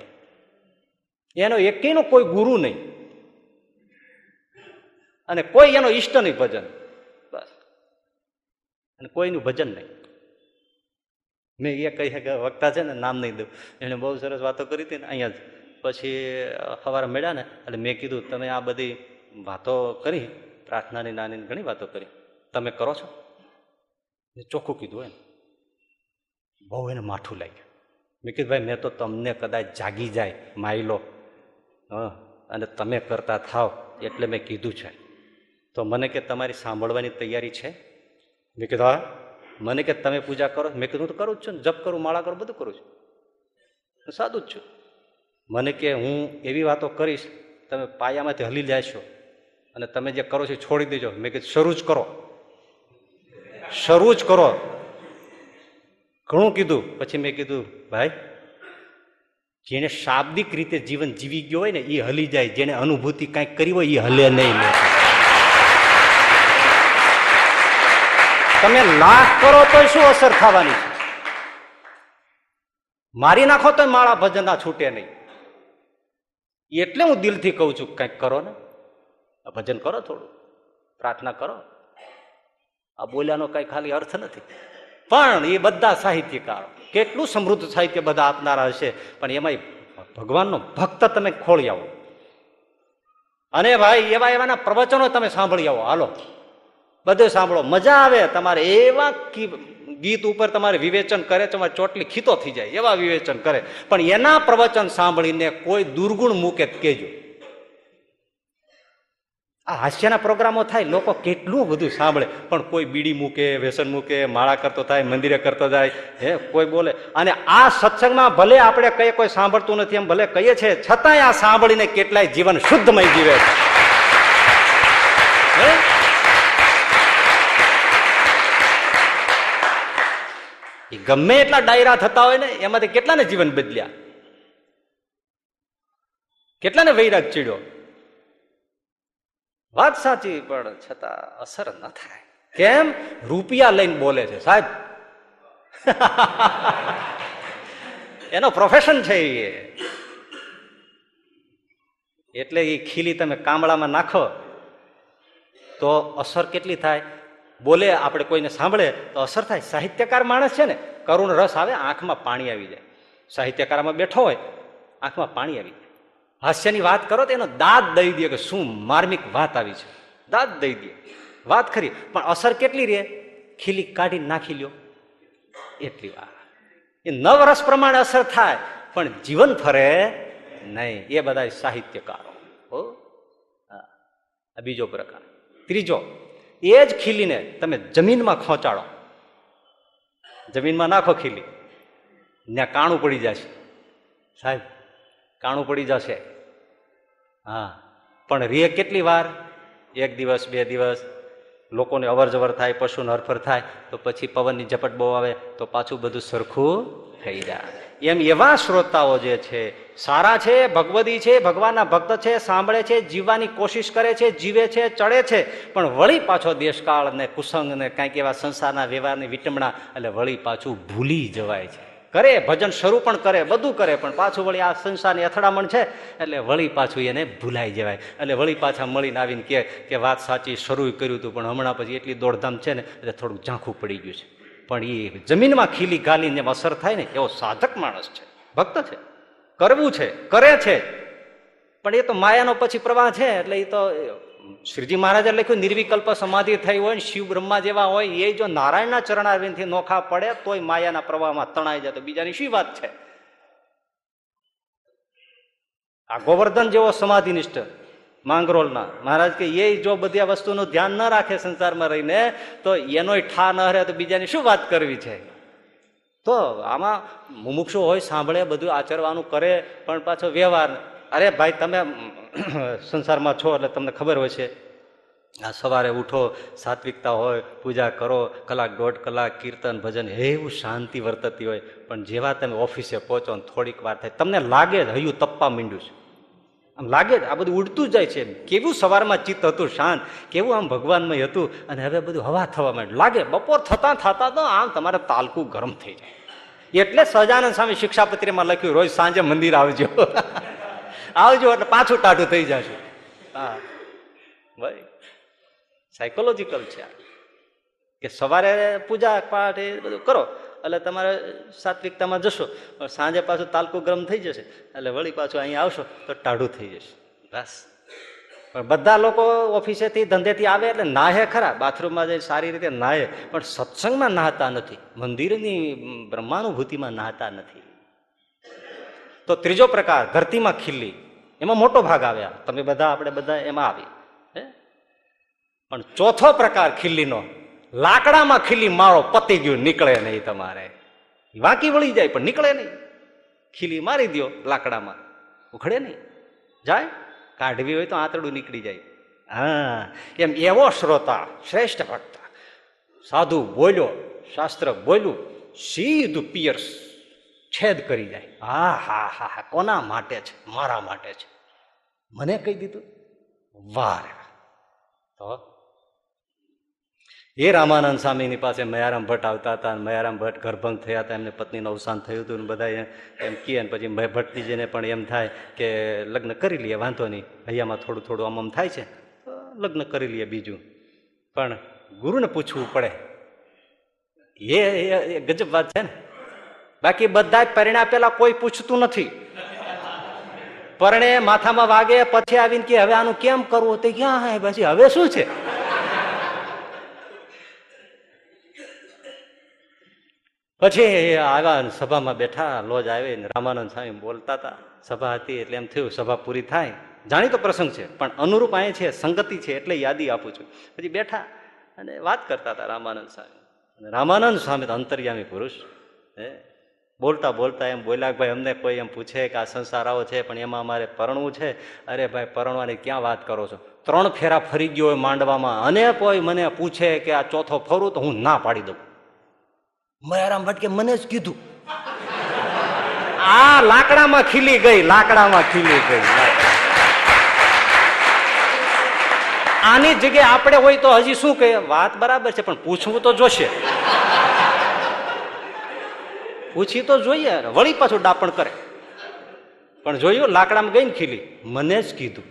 એનો એકેયનો કોઈ ગુરુ નહીં. અને કોઈ એનો ઈષ્ટ નહીં ભજન. બસ. અને કોઈનું ભજન નહીં. મેં એ કહી કે વક્તા છે ને, નામ નહીં દઉં. એણે બહુ સરસ વાતો કરી હતી ને, અહીંયા જ. પછી સવારે મળ્યા ને, એટલે મેં કીધું, તમે આ બધી વાતો કરી, પ્રાર્થનાની નાની ઘણી વાતો કરી. તમે કરો છો? ચોખ્ખું કીધું એમ. બહુ એને માઠું લાગ્યું. મેં કીધું, ભાઈ, મેં તો તમને કદાચ જાગી જાય, માયલો. હા, અને તમે કરતા થાવ એટલે મેં કીધું છે. તો મને કે તમારી સાંભળવાની તૈયારી છે? મેં કીધું, હા. મને કે, તમે પૂજા કરો. મેં કીધું, હું તો કરું જ છું ને, જપ કરું, માળા કરું, બધું કરું છું. સાદું જ છું. મને કે, હું એવી વાતો કરીશ, તમે પાયામાંથી હલી જાશો અને તમે જે કરો છો છોડી દેજો. મેં કીધું, શરૂ જ કરો. શરૂ જ કરો. ઘણું કીધું. પછી મેં કીધું, ભાઈ, જેને શાબ્દિક રીતે જીવન જીવી ગયો હોય ને એ હલી જાય. જેને અનુભૂતિ કાંઈક કરી હોય એ હલે નહીં તમે લાખ કરો તો શું અસર થવાની છે? મારી નાખો તો માળા ભજનના છૂટે નહીં. એટલે હું દિલથી કહું છું, કંઈક કરો ને. ભજન કરો થોડું. પ્રાર્થના કરો. આ બોલ્યાનો કઈ ખાલી અર્થ નથી. પણ એ બધા સાહિત્યકારો, કેટલું સમૃદ્ધ સાહિત્ય બધા આપનારા હશે, પણ એમાં ભગવાનનો ભક્ત તમે ખોળી આવો અને ભાઈ, એવા એવાના પ્રવચનો તમે સાંભળી આવો હાલો, બધું સાંભળો. મજા આવે તમારે એવા ગીત ઉપર તમારે વિવેચન કરે, તમારે ચોટલી ખીતો થઈ જાય, એવા વિવેચન કરે. પણ એના પ્રવચન સાંભળીને કોઈ દુર્ગુણ મૂકે કેજો. આ હાસ્યના પ્રોગ્રામો થાય, લોકો કેટલું બધું સાંભળે. પણ કોઈ બીડી મૂકે, વ્યસન મૂકે, માળા કરતો થાય, મંદિરે કરતો જાય, હે, કોઈ બોલે. અને આ સત્સંગમાં ભલે આપણે કઈ કોઈ સાંભળતું નથી, એમ ભલે કહીએ છીએ, છતાંય આ સાંભળીને કેટલાય જીવન શુદ્ધમય જીવે છે? એ ગમે એટલા ડાયરા થતા હોય ને, એમાંથી કેટલાને જીવન બદલ્યા? કેટલાને વૈરાગ ચીડ્યો? વાત સાચી, પણ છતાં અસર ન થાય. કેમ? રૂપિયા લઈને બોલે છે, સાહેબ. એનો પ્રોફેશન છે એ. એટલે એ ખીલી તમે કામળામાં નાખો, તો અસર કેટલી થાય? બોલે, આપણે કોઈને સાંભળે, તો અસર થાય. સાહિત્યકાર માણસ છે ને, કરુણ રસ આવે, આંખમાં પાણી આવી જાય. સાહિત્યકારમાં બેઠો હોય, આંખમાં પાણી આવી જાય. હાસ્યની વાત કરો તો એનો દાદ દઈ દે કે શું માર્મિક વાત આવી છે. દાદ દઈ દે. વાત ખરી. પણ અસર કેટલી રે ખીલી કાઢી નાખી લ્યો. એટલી વાર. એ નવ રસ પ્રમાણે અસર થાય, પણ જીવન ફરે નહીં. એ બધા સાહિત્યકારો. હો? આ બીજો પ્રકાર. ત્રીજો, એ જ ખીલીને તમે જમીનમાં ખોંચાડો. જમીનમાં નાખો ખીલી. ત્યાં કાણું પડી જશે સાહેબ કાણું પડી જશે. હા, પણ રે કેટલી વાર? એક દિવસ, બે દિવસ, લોકોને અવર જવર થાય, પશુને હરફર થાય, તો પછી પવનની ઝપટ બહુ આવે, તો પાછું બધું સરખું થઈ જાય. એમ એવા શ્રોતાઓ જે છે, સારા છે, ભગવદી છે, ભગવાનના ભક્ત છે, સાંભળે છે, જીવવાની કોશિશ કરે છે, જીવે છે, ચડે છે, પણ વળી પાછો દેશકાળ ને કુસંગ ને કાંઈક એવા સંસારના વ્યવહારની વિટમણા, એટલે વળી પાછું ભૂલી જવાય છે. કરે, ભજન શરૂ પણ કરે, બધું કરે, પણ પાછું વળી આ સંસારની અથડામણ છે, એટલે વળી પાછું એને ભૂલાઈ જવાય. એટલે વળી પાછા મળીને આવીને કહે કે વાત સાચી શરૂ કર્યું હતું પણ હમણાં પછી એટલી દોડધામ છે ને, એટલે થોડુંક ઝાંખું પડી ગયું છે. પણ એ જમીનમાં ખીલી ગાલીને જેમ અસર થાય ને, એવો સાધક માણસ છે. ભક્ત છે. કરવું છે, કરે છે. પણ એ તો માયાનો પછી પ્રવાહ છે, એટલે એ તો શ્રીજી મહારાજે લખ્યું નિર્વિકલ્પ સમાધિ થઈ હોય ને શિવ બ્રહ્મા જેવા હોય, એ જો નારાયણના ચરણારવિંદથી નોખા પડે, તોય માયાના પ્રવાહમાં તણાઈ જાય. તો બીજાની શી વાત છે? આ ગોવર્ધન જેવો સમાધિનિષ્ઠ માંગરોલના. મહારાજ કે, એ જો બધી આ વસ્તુનું ધ્યાન ન રાખે સંસારમાં રહીને, તો એનોય ઠા ન રહે, તો બીજાની શું વાત કરવી છે? તો આમાં મુમુક્ષુ હોય, સાંભળે, બધું આચરવાનું કરે, પણ પાછો વ્યવહાર અરે ભાઈ, તમે સંસારમાં છો એટલે તમને ખબર હોય છે. આ સવારે ઉઠો, સાત્વિકતા હોય, પૂજા કરો, કલાક દોઢ કલાક કીર્તન, ભજન, એવું શાંતિ વર્તતી હોય. પણ જેવા તમે ઓફિસે પહોંચો ને થોડીક વાર થાય, તમને લાગે જ હયું તપ્પા માંડ્યું છે. આમ લાગે જ, આ બધું ઉડતું જાય છે કેવું સવારમાં ચિત્ત હતું શાંત, કેવું આમ ભગવાનમય હતું, અને હવે બધું હવા થવા માંડ્યું. લાગે, બપોર થતાં થતાં તો આમ તમારે તાલકું ગરમ થઈ જાય. એટલે સહજાનંદ સ્વામી શિક્ષાપત્રીમાં લખ્યું, રોજ સાંજે મંદિર આવજો. આવજો એટલે પાછું ટાઢું થઈ જશે. હા. ભાઈ સાયકોલોજીકલ છે કે સવારે પૂજા પાઠ એ બધું કરો, એટલે તમારે સાત્વિકતામાં જશો સાંજે પાછું તાલકું ગરમ થઈ જશે, એટલે વળી પાછું અહીંયા આવશો, તો ટાઢું થઈ જશે. બસ. પણ બધા લોકો ઓફિસેથી, ધંધેથી આવે એટલે નાહે ખરા, બાથરૂમમાં જઈ સારી રીતે નાહે, પણ સત્સંગમાં નાહતા નથી, મંદિરની બ્રહ્માનુભૂતિમાં નાહતા નથી. તો ત્રીજો પ્રકાર, ધરતીમાં ખીલી એમાં મોટો ભાગ આવ્યા. તમે બધા, આપણે બધા એમાં આવી. પણ ચોથો પ્રકાર ખીલીનો લાકડામાં ખીલી માળો પતી ગયું, નીકળે નહીં તમારે. વાંકી વળી જાય, પણ નીકળે નહીં. ખીલી મારી દો લાકડામાં. ઉખડે નહીં. જાય? કાઢવી હોય તો આંતરડું નીકળી જાય. હા, એમ એવો શ્રોતા, શ્રેષ્ઠ ભક્ત. સાધુ બોલ્યો, શાસ્ત્ર બોલ્યું, સીધું પિયર્સ. છેદ કરી જાય. હા હા હા હા, કોના માટે છે? મારા માટે છે. મને કહી દીધું, વાહ તો એ રામાનંદ સ્વામીની પાસે મયારામ ભટ્ટ આવતા હતા અને મયારામ ભટ્ટ ગર્ભંગ થયા હતા. એમને પત્નીનું અવસાન થયું હતું ને બધા એમ કહે ને પછી ભટ્ટીજીને પણ એમ થાય કે લગ્ન કરી લઈએ વાંધો નહીં. હૈયામાં થોડું થોડું આમ આમ થાય છે. લગ્ન કરી લઈએ બીજું. પણ ગુરુને પૂછવું પડે. એ ગજબ વાત છે ને. બાકી બધા જ પરિણા પેલા કોઈ પૂછતું નથી. પરણે માથામાં વાગે, પછી આવીને કે હવે આનું કેમ કરવું? તે ક્યાં હે પછી હવે શું છે? પછી આવ્યા સભામાં બેઠા, લોજ આવી ને રામાનંદ સ્વામી બોલતા હતા. સભા હતી એટલે એમ થયું, સભા પૂરી થાય. જાણીતો પ્રસંગ છે, પણ અનુરૂપ અહીંયા છે, સંગતિ છે, એટલે યાદી આપું છું. પછી બેઠા અને વાત કરતા હતા રામાનંદ સ્વામી. રામાનંદ સ્વામી તો અંતર્યામી પુરુષ, હે? બોલતા બોલતા એમ બોલ્યા ભાઈ અમને કોઈ એમ પૂછે કે આ સંસાર આવો છે, પણ એમાં અમારે પરણવું છે? અરે ભાઈ, પરણવાની ક્યાં વાત કરો છો? ત્રણ ફેરા ફરી ગયો હોય માંડવામાં, અને કોઈ મને પૂછે કે આ ચોથો ફરું તો હું ના પાડી દઉં. મયારામ ભટકે મને જ કીધું. આ લાકડામાં ખીલી ગઈ, લાકડામાં ખીલી ગઈ. આની જગ્યાએ આપણે હોય તો હજી શું કહીએ? વાત બરાબર છે, પણ પૂછવું તો જોશે. પૂછી તો જોઈએ વળી પાછું ડાપણ કરે. પણ જોયું, લાકડામાં ગઈ ને ખીલી. મને જ કીધું,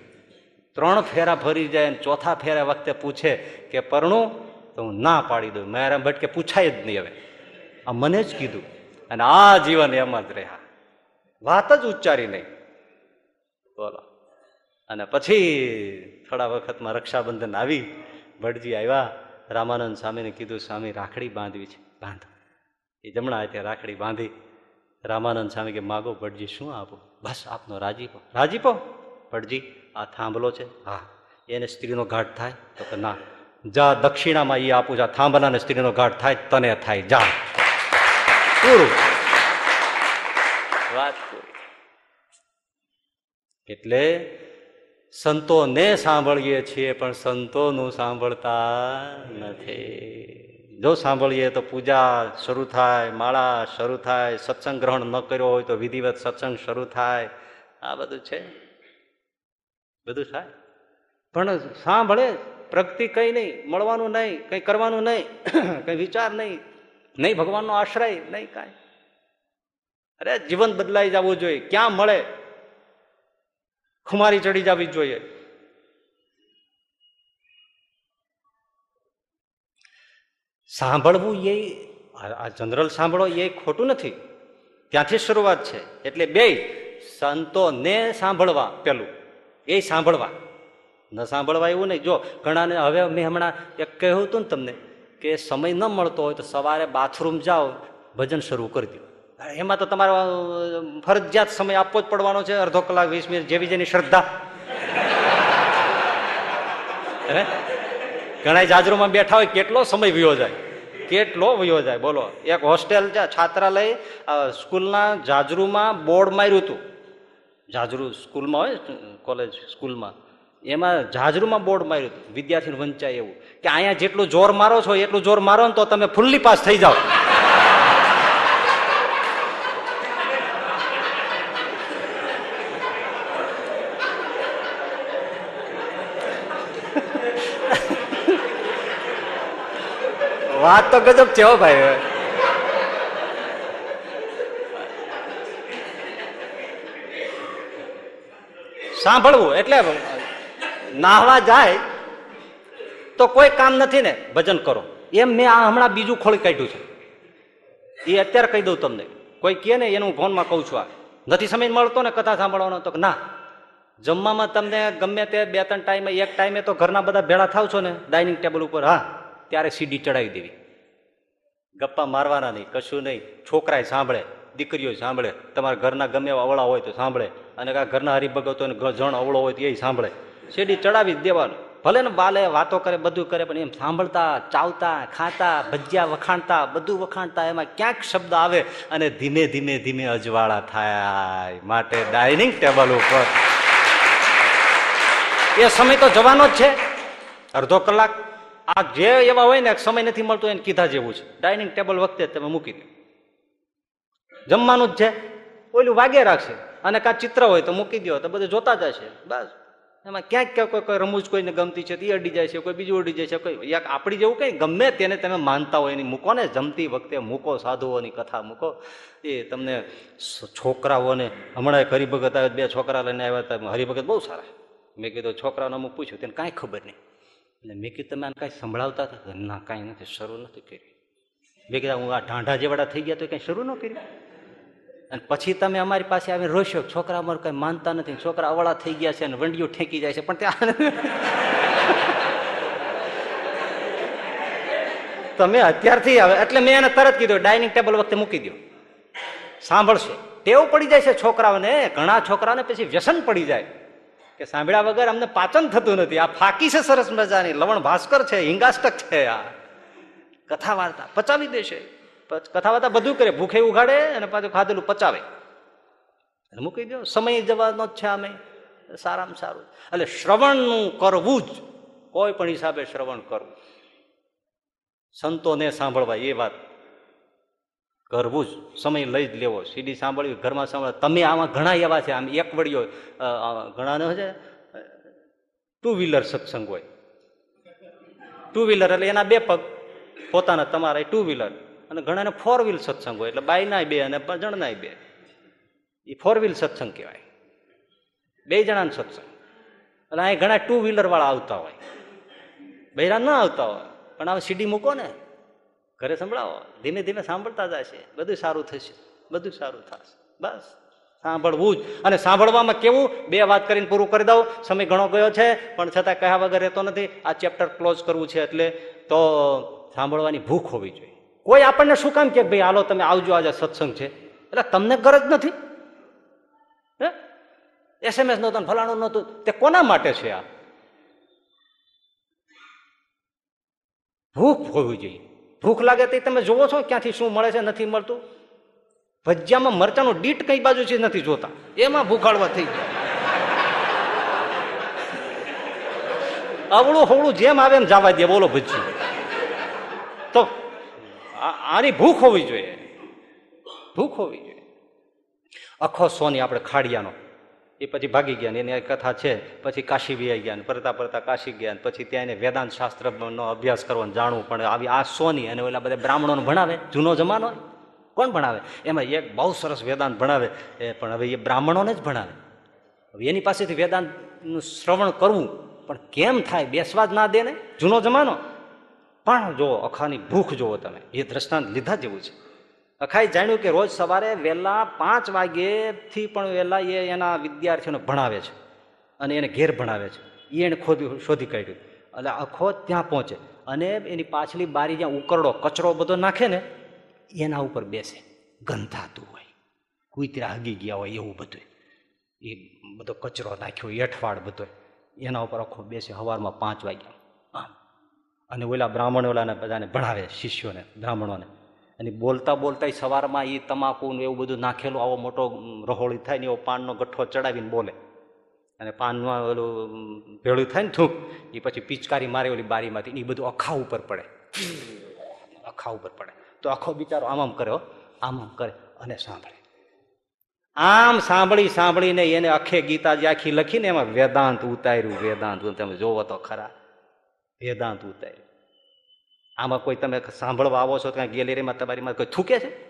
ત્રણ ફેરા ફરી જાય અને ચોથા ફેરા વખતે પૂછે કે, પરણું, તો હું ના પાડી દઉં. મયારામ ભટકે પૂછાય જ નહીં હવે. આ મને જ કીધું, અને આ જીવન એમ જ રહ્યા. વાત જ ઉચ્ચારી નહીં. બોલો. અને પછી થોડા વખતમાં રક્ષાબંધન આવી, ભટજી આવ્યા, રામાનંદ સ્વામીને કીધું, સ્વામી, રાખડી બાંધવી છે. બાંધો. એ જમણા હાથે રાખડી બાંધી રામાનંદ સ્વામી કે માગો ભટજી શું આપો? બસ આપનો રાજીપો રાજીપો ભટજી આ થાંભલો છે. હા. એને સ્ત્રીનો ઘાટ થાય? તો કે ના. જા દક્ષિણામાં એ આપું જા થાંભલાને સ્ત્રીનો ઘાટ થાય તને થાય. જા. પૂરું. વાત એટલે સંતોને સાંભળીએ છીએ પણ સંતોનું સાંભળતા નથી. જો સાંભળીએ તો પૂજા શરૂ થાય, માળા શરૂ થાય, સત્સંગ ગ્રહણ ન કર્યો હોય તો વિધિવત સત્સંગ શરૂ થાય. આ બધું છે. બધું થાય. પણ સાંભળે, પ્રગતિ કઈ નહીં, મળવાનું નહીં, કઈ કરવાનું નહીં, કઈ વિચાર નહીં નહીં ભગવાનનો આશ્રય, નહીં કાંઈ. અરે જીવન બદલાઈ જવું જોઈએ. ક્યાં મળે? ખુમારી ચડી જવી જોઈએ. સાંભળવું એ, આ જનરલ સાંભળો એ ખોટું નથી. ત્યાંથી શરૂઆત છે. એટલે બે સંતોને સાંભળવા પેલું. એ સાંભળવા. ન સાંભળવા એવું નહીં. જો, ઘણાને હવે મેં હમણાં એક કહ્યું હતું ને તમને કે સમય ન મળતો હોય તો સવારે બાથરૂમ જાઓ, ભજન શરૂ કરી દો. એમાં તો તમારે ફરજિયાત સમય આપવો જ પડવાનો છે. અડધો કલાક, વીસ મિનિટ જેવી જેની શ્રદ્ધા. હે? ઘણા જાજરૂમાં બેઠા હોય, કેટલો સમય વયો જાય? કેટલો વયો જાય? બોલો. એક હોસ્ટેલ છે, છાત્રાલય સ્કૂલના જાજરૂમાં બોર્ડ માર્યું હતું. જાજરૂ સ્કૂલમાં હોય, કોલેજ સ્કૂલમાં. એમાં જાજરૂમાં બોર્ડ માર્યું હતું. વિદ્યાર્થીને વંચાય એવું. કે અહીંયા જેટલું જોર મારો છો, એટલું જોર મારો ને તો તમે ફૂલ્લી પાસ થઈ જાઓ. વાત તો ગજબ છે હો ભાઈ. સાંભળવું એટલે નાહવા જાય તો કોઈ કામ નથી ને, ભજન કરો. એમ મેં આ હમણાં બીજું ખોળી કાઢ્યું છે. એ અત્યારે કહી દઉં તમને. કોઈ કહે ને એનું ફોનમાં કહું છું આ. નથી સમય મળતો ને કથા સાંભળવાનો તો ના. જમવામાં તમને ગમે તે બે ત્રણ ટાઈમે એક ટાઈમે તો ઘરના બધા ભેળા થાવ છો ને ડાઇનિંગ ટેબલ ઉપર, હા. ત્યારે સીડી ચડાવી દેવી. ગપ્પા મારવાના નહીં, કશું નહીં. છોકરાએ સાંભળે, દીકરીઓ સાંભળે, તમારા ઘરના ગમે અવળા હોય તો સાંભળે, અને આ ઘરના હરિભગતોને જણ અવળો હોય તો એ સાંભળે. સીડી ચડાવી જ દેવાનું. ભલે ને બાલે વાતો કરે, બધું કરે, પણ એમ સાંભળતા, ચાવતા, ખાતા, ભજીયા વખાણતા, બધું વખાણતા એમાં ક્યાંક શબ્દ આવે અને ધીમે ધીમે ધીમે અજવાળા થાય માટે ડાઇનિંગ ટેબલ ઉપર. એ સમય તો જવાનો જ છે. અડધો કલાક આ જે એવા હોય ને સમય નથી મળતો એને કીધા જેવું છે. ડાઇનિંગ ટેબલ વખતે તમે મૂકી દો. જમવાનું જ છે. ઓલું વાગે રાખશે. અને કાં ચિત્ર હોય તો મૂકી દો, તો બધું જોતા જશે. બસ. એમાં ક્યાંક ક્યાંક કોઈ કોઈ રમૂજ કોઈને ગમતી છે, તે અડી જાય છે, કોઈ બીજું અડી જાય છે, કોઈ યાક આપણી જેવું કંઈ ગમે તેને તમે માનતા હોય, એની મૂકો ને, જમતી વખતે મૂકો, સાધુઓની કથા મૂકો. એ તમને છોકરાઓને, હમણાં હરિભગત આવ્યા, બે છોકરા લઈને આવ્યા હતા, હરિભગત બહુ સારા. મેં કીધું છોકરાઓને અમુક પૂછ્યું, તેને કાંઈ ખબર નહીં. એટલે મેં કીધું, તમે આને કાંઈ સંભળાવતા હતા? ના, કાંઈ નથી, શરૂ નથી કર્યું મેં કીધા, હું આ ઢાંઢા જેવાડા થઈ ગયા તો કંઈ શરૂ ન કર્યું? અને પછી તમે અમારી પાસે આવીને રોશો છોકરા અમારું કંઈ માનતા નથી છોકરા અવળા થઈ ગયા છે અને વંડીઓ ઠેકી જાય છે, પણ ત્યાં તમે અત્યારથી આવે એટલે મેં એને તરત કીધું, ડાઇનિંગ ટેબલ વખતે મૂકી દો સાંભળશે, ટેવ પડી જાય છે છોકરાઓને, ઘણા છોકરાઓને પછી વ્યસન પડી જાય. કે સાંભળ્યા વગર અમને પાચન થતું નથી. આ ફાકી છે સરસ મજાની. લવણ ભાસ્કર છે હિંગાષ્ટક છે આ. કથા વાર્તા પચાવી દેશે. કથા વાર્તા બધું કરે. ભૂખે ઉઘાડે અને પાછું ખાધેલું પચાવે. મૂકી દો સમય જવાનો જ છે અમે સારામાં સારું. એટલે શ્રવણનું કરવું જ. કોઈ પણ હિસાબે શ્રવણ કરવું. સંતોને સાંભળવા, એ વાત. કરવું જ, સમય લઈ જ લેવો. સીડી સાંભળવી, ઘરમાં સાંભળ તમે આમાં ઘણા એવા છે, આમ એક વડીઓ ઘણાને છે? ટુ વ્હીલર સત્સંગ હોય. ટુ વ્હીલર એટલે એના બે પગ, પોતાના, તમારા ટુ વ્હીલર અને ઘણાને ફોર વ્હીલ સત્સંગ હોય. એટલે બાયનાય બે અને જણનાય બે. એ ફોર વ્હીલ સત્સંગ કહેવાય. બે જણાનો સત્સંગ. એટલે અહીં ઘણા ટુ વ્હીલર વાળા આવતા હોય. બૈરા ના આવતા હોય. પણ હવે સીડી મૂકો ને. ઘરે સંભળાવો. ધીમે ધીમે સાંભળતા જશે. બધું સારું થશે. બધું સારું થશે. બસ. સાંભળવું જ. અને સાંભળવામાં કેવું? બે વાત કરીને પૂરું કરી દઉં. સમય ઘણો ગયો છે, પણ છતાં કહ્યા વગર રહેતો નથી. આ ચેપ્ટર ક્લોઝ કરવું છે એટલે તો સાંભળવાની ભૂખ હોવી જોઈએ. કોઈ આપણને શું કામ કે ભાઈ, હાલો, તમે આવજો આજે સત્સંગ છે. એટલે તમને ગરજ નથી? હે? એસએમએસ નહોતો ફલાણું નહોતું. તે કોના માટે છે આ? ભૂખ હોવી જોઈએ. ભૂખ લાગે તે તમે જોવો છો, ક્યાંથી શું મળે છે, નથી મળતું. ભજીયામાં મરચાનું ડીટ કઈ બાજુ છે, નથી જોતા. એમાં ભૂખાડવા થઈ અવળું હવળું જેમ આવે એમ જવા દે, બોલો ભજી. તો આની ભૂખ હોવી જોઈએ. ભૂખ હોવી જોઈએ. અખો સોની, આપણે ખાડિયાનો. એ પછી ભાગી ગયા ને એની કથા છે, પછી કાશી વિયાઈ ગયા પરતા ફરતા કાશી ગયા પછી ત્યાં એને વેદાંત શાસ્ત્રનો અભ્યાસ કરવાનું જાણવું પણ આવી આ સોની અને ઓલા બધા બ્રાહ્મણોને ભણાવે? જૂનો જમાનો? કોણ ભણાવે? એમાં એક બહુ સરસ વેદાંત ભણાવે. એ પણ હવે એ બ્રાહ્મણોને જ ભણાવે. હવે એની પાસેથી વેદાંતનું શ્રવણ કરવું. પણ કેમ થાય? બેસવા જ ના દે ને? જૂનો જમાનો? પણ જુઓ અખાની ભૂખ જુઓ તમે, એ દ્રષ્ટાંત લીધા જેવું છે. અખાએ જાણ્યું કે રોજ સવારે વહેલા પાંચ વાગ્યેથી પણ વહેલા એ એના વિદ્યાર્થીઓને ભણાવે છે અને એને ઘેર ભણાવે છે. એ એને ખોદી શોધી કાઢ્યું. એટલે અખો ત્યાં પહોંચે. અને એની પાછલી બારી જ્યાં ઉકરડો કચરો બધો નાખે ને, એના ઉપર બેસે. ગંધાતું હોય. કુતરા હગી ગયા હોય એવું બધું એ બધો કચરો નાખ્યો એઠવાડ બધો. એના ઉપર આખો બેસે સવારમાં પાંચ વાગ્યા. અને ઓલા બ્રાહ્મણ ઓલાને બધાને ભણાવે, શિષ્યોને, બ્રાહ્મણોને. અને બોલતા બોલતા સવારમાં એ તમાકુ એવું બધું નાખેલું, આવો મોટો રહોળી થાય ને એવો પાનનો ગઠ્ઠો ચડાવીને બોલે. અને પાનમાં ઓલું ભેળું થાય ને થૂંક એ પછી પિચકારી મારે ઓલી બારીમાંથી એ બધું અખા ઉપર પડે. અખા ઉપર પડે. તો આખો બિચારો આમ આમ કર્યો આમ આમ કરે અને સાંભળે. આમ સાંભળી સાંભળીને એને અખે ગીતાજી આખી લખીને એમાં વેદાંત ઉતાર્યું, વેદાંત. તમે જોવો તો ખરા. વેદાંત ઉતાર્યું. આમાં કોઈ તમે સાંભળવા આવો છો ત્યાં ગેલેરીમાં તમારીમાં કોઈ થૂકે છે?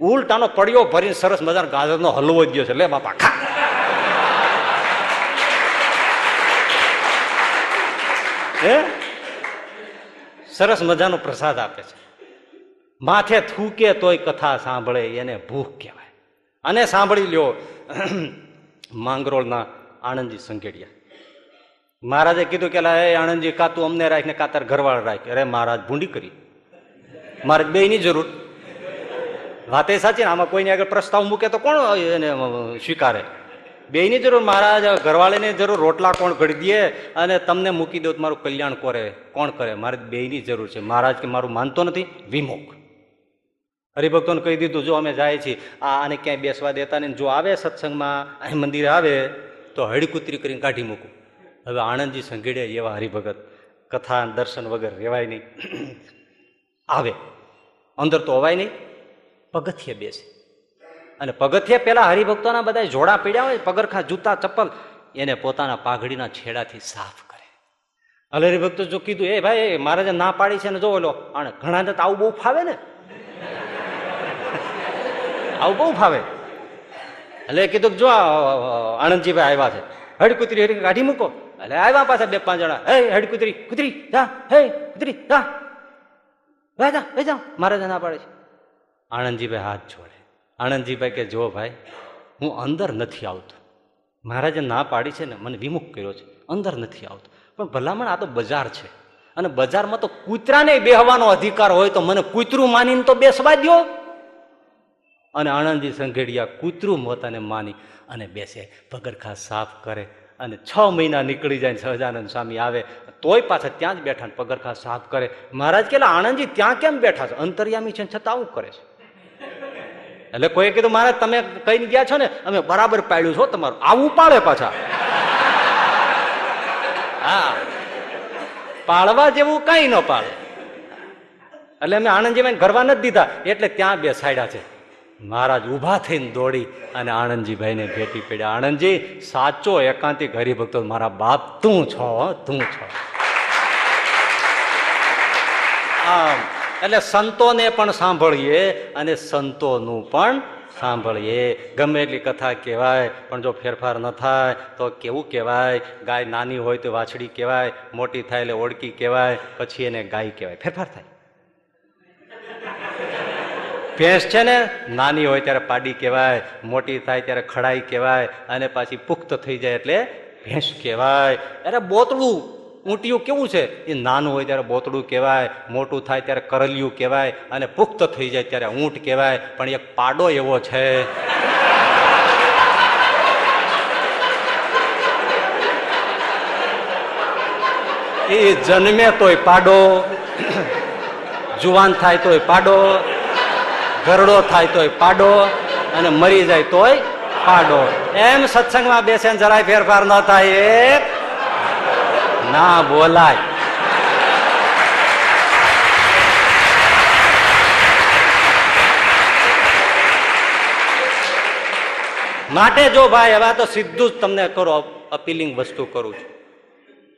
ઉલટાનો પડ્યો ભરીને સરસ મજાનો ગાજરનો હલવો જ ગયો છે. લે બાપા, ખા. હે? સરસ મજાનો પ્રસાદ આપે છે. માથે થૂકે તોય કથા સાંભળે, એને ભૂખ કહેવાય. અને સાંભળી લ્યો, માંગરોળના આણંદજી સંઘેડિયા. મહારાજે કીધું કે એ આણંદજી કાતું અમને રાખ ને કા તાર ઘરવાળા રાખ. અરે મહારાજ, ભૂંડી કરી. મારે બે ની જરૂર. વાતે સાચી ને, આમાં કોઈને આગળ પ્રસ્તાવ મૂકે તો કોણ એને સ્વીકારે? બે ની જરૂર, મહારાજ, ઘરવાળીની જરૂર, રોટલા કોણ ઘડી દે અને તમને મૂકી દો મારું કલ્યાણ કરે, કોણ કરે? મારે બે ની જરૂર છે. મહારાજ કે મારું માનતો નથી વિમુખ હરિભક્તોને કહી દીધું, જો અમે જાય છીએ, આ આને ક્યાંય બેસવા દેતા નહીં. જો આવે સત્સંગમાં, અહીં મંદિરે આવે, તો હળીકુતરી કરીને કાઢી મૂકું. હવે આણંદજી સંઘેડે એવા હરિભગત કથા, દર્શન વગર રહેવાય નહીં. આવે. અંદર તો અવાય નહીં. પગથિયે બેસે. અને પગથિયે પેલા હરિભક્તોના બધા જોડા પીડ્યા હોય, પગરખા, જૂતા, ચપ્પલ, એને પોતાના પાઘડીના છેડાથી સાફ કરે. એટલે હરિભક્તો, જો કીધું, એ ભાઈ મહારાજે ના પાડી છે ને જો ઓલો અને ઘણા તો આવું બહુ ફાવે ને. આવું બહુ ફાવે. એટલે કીધું જો આણંદજીભાઈ આવ્યા છે. હડકુતરી હરી કાઢી મૂકો. એટલે આવ્યા પાછા બે પાંચ જણા. હે, હેડ કુતરી કુતરી, જા. હે, કુતરી, જા. વેજા જા વે જા. મહારાજ ના પાડે છે. આણંદજીભાઈ હાથ જોડે. આણંદજીભાઈ કે, જો ભાઈ, હું અંદર નથી આવતો. મહારાજે ના પાડી છે ને, મને વિમુખ કર્યો છે. અંદર નથી આવતો. પણ ભલામણ આ તો બજાર છે. અને બજારમાં તો કૂતરાને બેહવાનો અધિકાર હોય તો મને કૂતરું માનીને તો બેસવા દ્યો. અને આણંદજી સંઘેડિયા કૂતરું પોતાને માની અને બેસે. પગરખા સાફ કરે. અને છ મહિના નીકળી જાય સહજાનંદ સ્વામી આવે, તોય પાછા ત્યાં જ બેઠા પગરખા સાફ કરે. મહારાજ કે આણંદજી ત્યાં કેમ બેઠા છે? અંતર્યામી છે છતાં આવું કરે છે. એટલે કોઈએ કીધું, મહારાજ, તમે કઈ ગયા છો ને, અમે બરાબર પાડ્યું છો તમારું. આવું પાડે પાછા. હા. પાળવા જેવું કઈ ન પાડે. એટલે અમે આણંદજીભાઈ ઘરવા નથી દીધા, એટલે ત્યાં બે સાયડા છે. મહારાજ ઊભા થઈને દોડી અને આણંદજીભાઈને ભેટી પડ્યા. આણંદજી, સાચો એકાંતિક હરિભક્તો, મારા બાપ તું છો તું છો. આમ, એટલે સંતોને પણ સાંભળીએ અને સંતોનું પણ સાંભળીએ. ગમે એટલી કથા કહેવાય, પણ જો ફેરફાર ન થાય, તો કેવું કહેવાય? ગાય નાની હોય તો વાછડી કહેવાય, મોટી થાય એટલે ઓળકી કહેવાય, પછી એને ગાય કહેવાય. ફેરફાર થાય. ભેંસ છે ને, નાની હોય ત્યારે પાડી કહેવાય, મોટી થાય ત્યારે ખડાઈ કહેવાય, અને પાછી પુખ્ત થઈ જાય એટલે ભેંસ કહેવાય. અરે બોતળું, ઊંટિયું કેવું છે? એ નાનું હોય ત્યારે બોતડું કહેવાય, મોટું થાય ત્યારે કરલિયું કહેવાય, અને પુખ્ત થઈ જાય ત્યારે ઊંટ કહેવાય, પણ એક પાડો એવો છે. એ જન્મે તોય પાડો, જુવાન થાય તોય પાડો ગરડો થાય તોય પાડો અને મરી જાય તોય પાડો. એમ સત્સંગમાં બેસે જરાય ફેરફાર ન થાય એ ના બોલાય. માટે જો ભાઈ, હવે તો સીધું જ તમને કરો અપીલિંગ વસ્તુ કરું છું.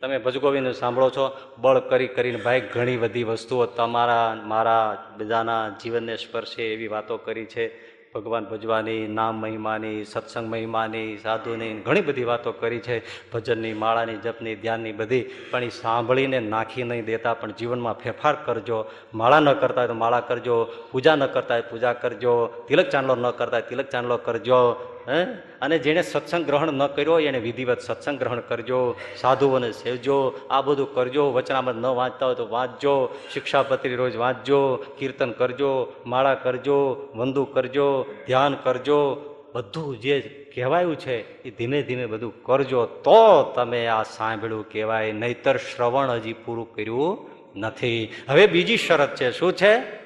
તમે ભજગોવિંદ સાંભળો છો? બળ કરી કરીને, ભાઈ, ઘણી બધી વસ્તુઓ તમારા, મારા બધાના જીવનને સ્પર્શે એવી વાતો કરી છે. ભગવાન ભજવાની, નામ મહિમાની, સત્સંગ મહિમાની, સાધુની, ઘણી બધી વાતો કરી છે. ભજનની, માળાની, જપની, ધ્યાનની બધી. પણ એ સાંભળીને નાખી નહીં દેતા, પણ જીવનમાં ફેરફાર કરજો. માળા ન કરતા હોય તો માળા કરજો. પૂજા ન કરતા હોય પૂજા કરજો. તિલક ચાંદલો ન કરતા હોય તિલક ચાંદલો કરજો. હે? અને જેણે સત્સંગ ગ્રહણ ન કર્યો હોય, એને વિધિવત સત્સંગ ગ્રહણ કરજો, સાધુઓને સેવજો, આ બધું કરજો, વચનામત ન વાંચતા હોય તો વાંચજો, શિક્ષાપત્રી રોજ વાંચજો, કીર્તન કરજો, માળા કરજો, વંદુ કરજો, ધ્યાન કરજો. બધું જે કહેવાયું છે, એ ધીમે ધીમે બધું કરજો તો તમે આ સાંભળ્યું કહેવાય, નહીતર શ્રવણ હજી પૂરું કર્યું નથી. હવે બીજી શરત છે, શું છે?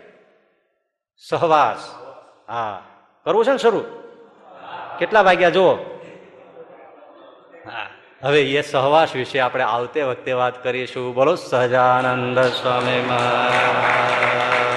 સહવાસ. હા. કરવું છે ને શરૂ? કેટલા વાગ્યા જુઓ? હા, હવે એ સહવાસ વિશે આપણે આવતે વખતે વાત કરીશું. બોલો, સહજાનંદ સ્વામી મહારાજ.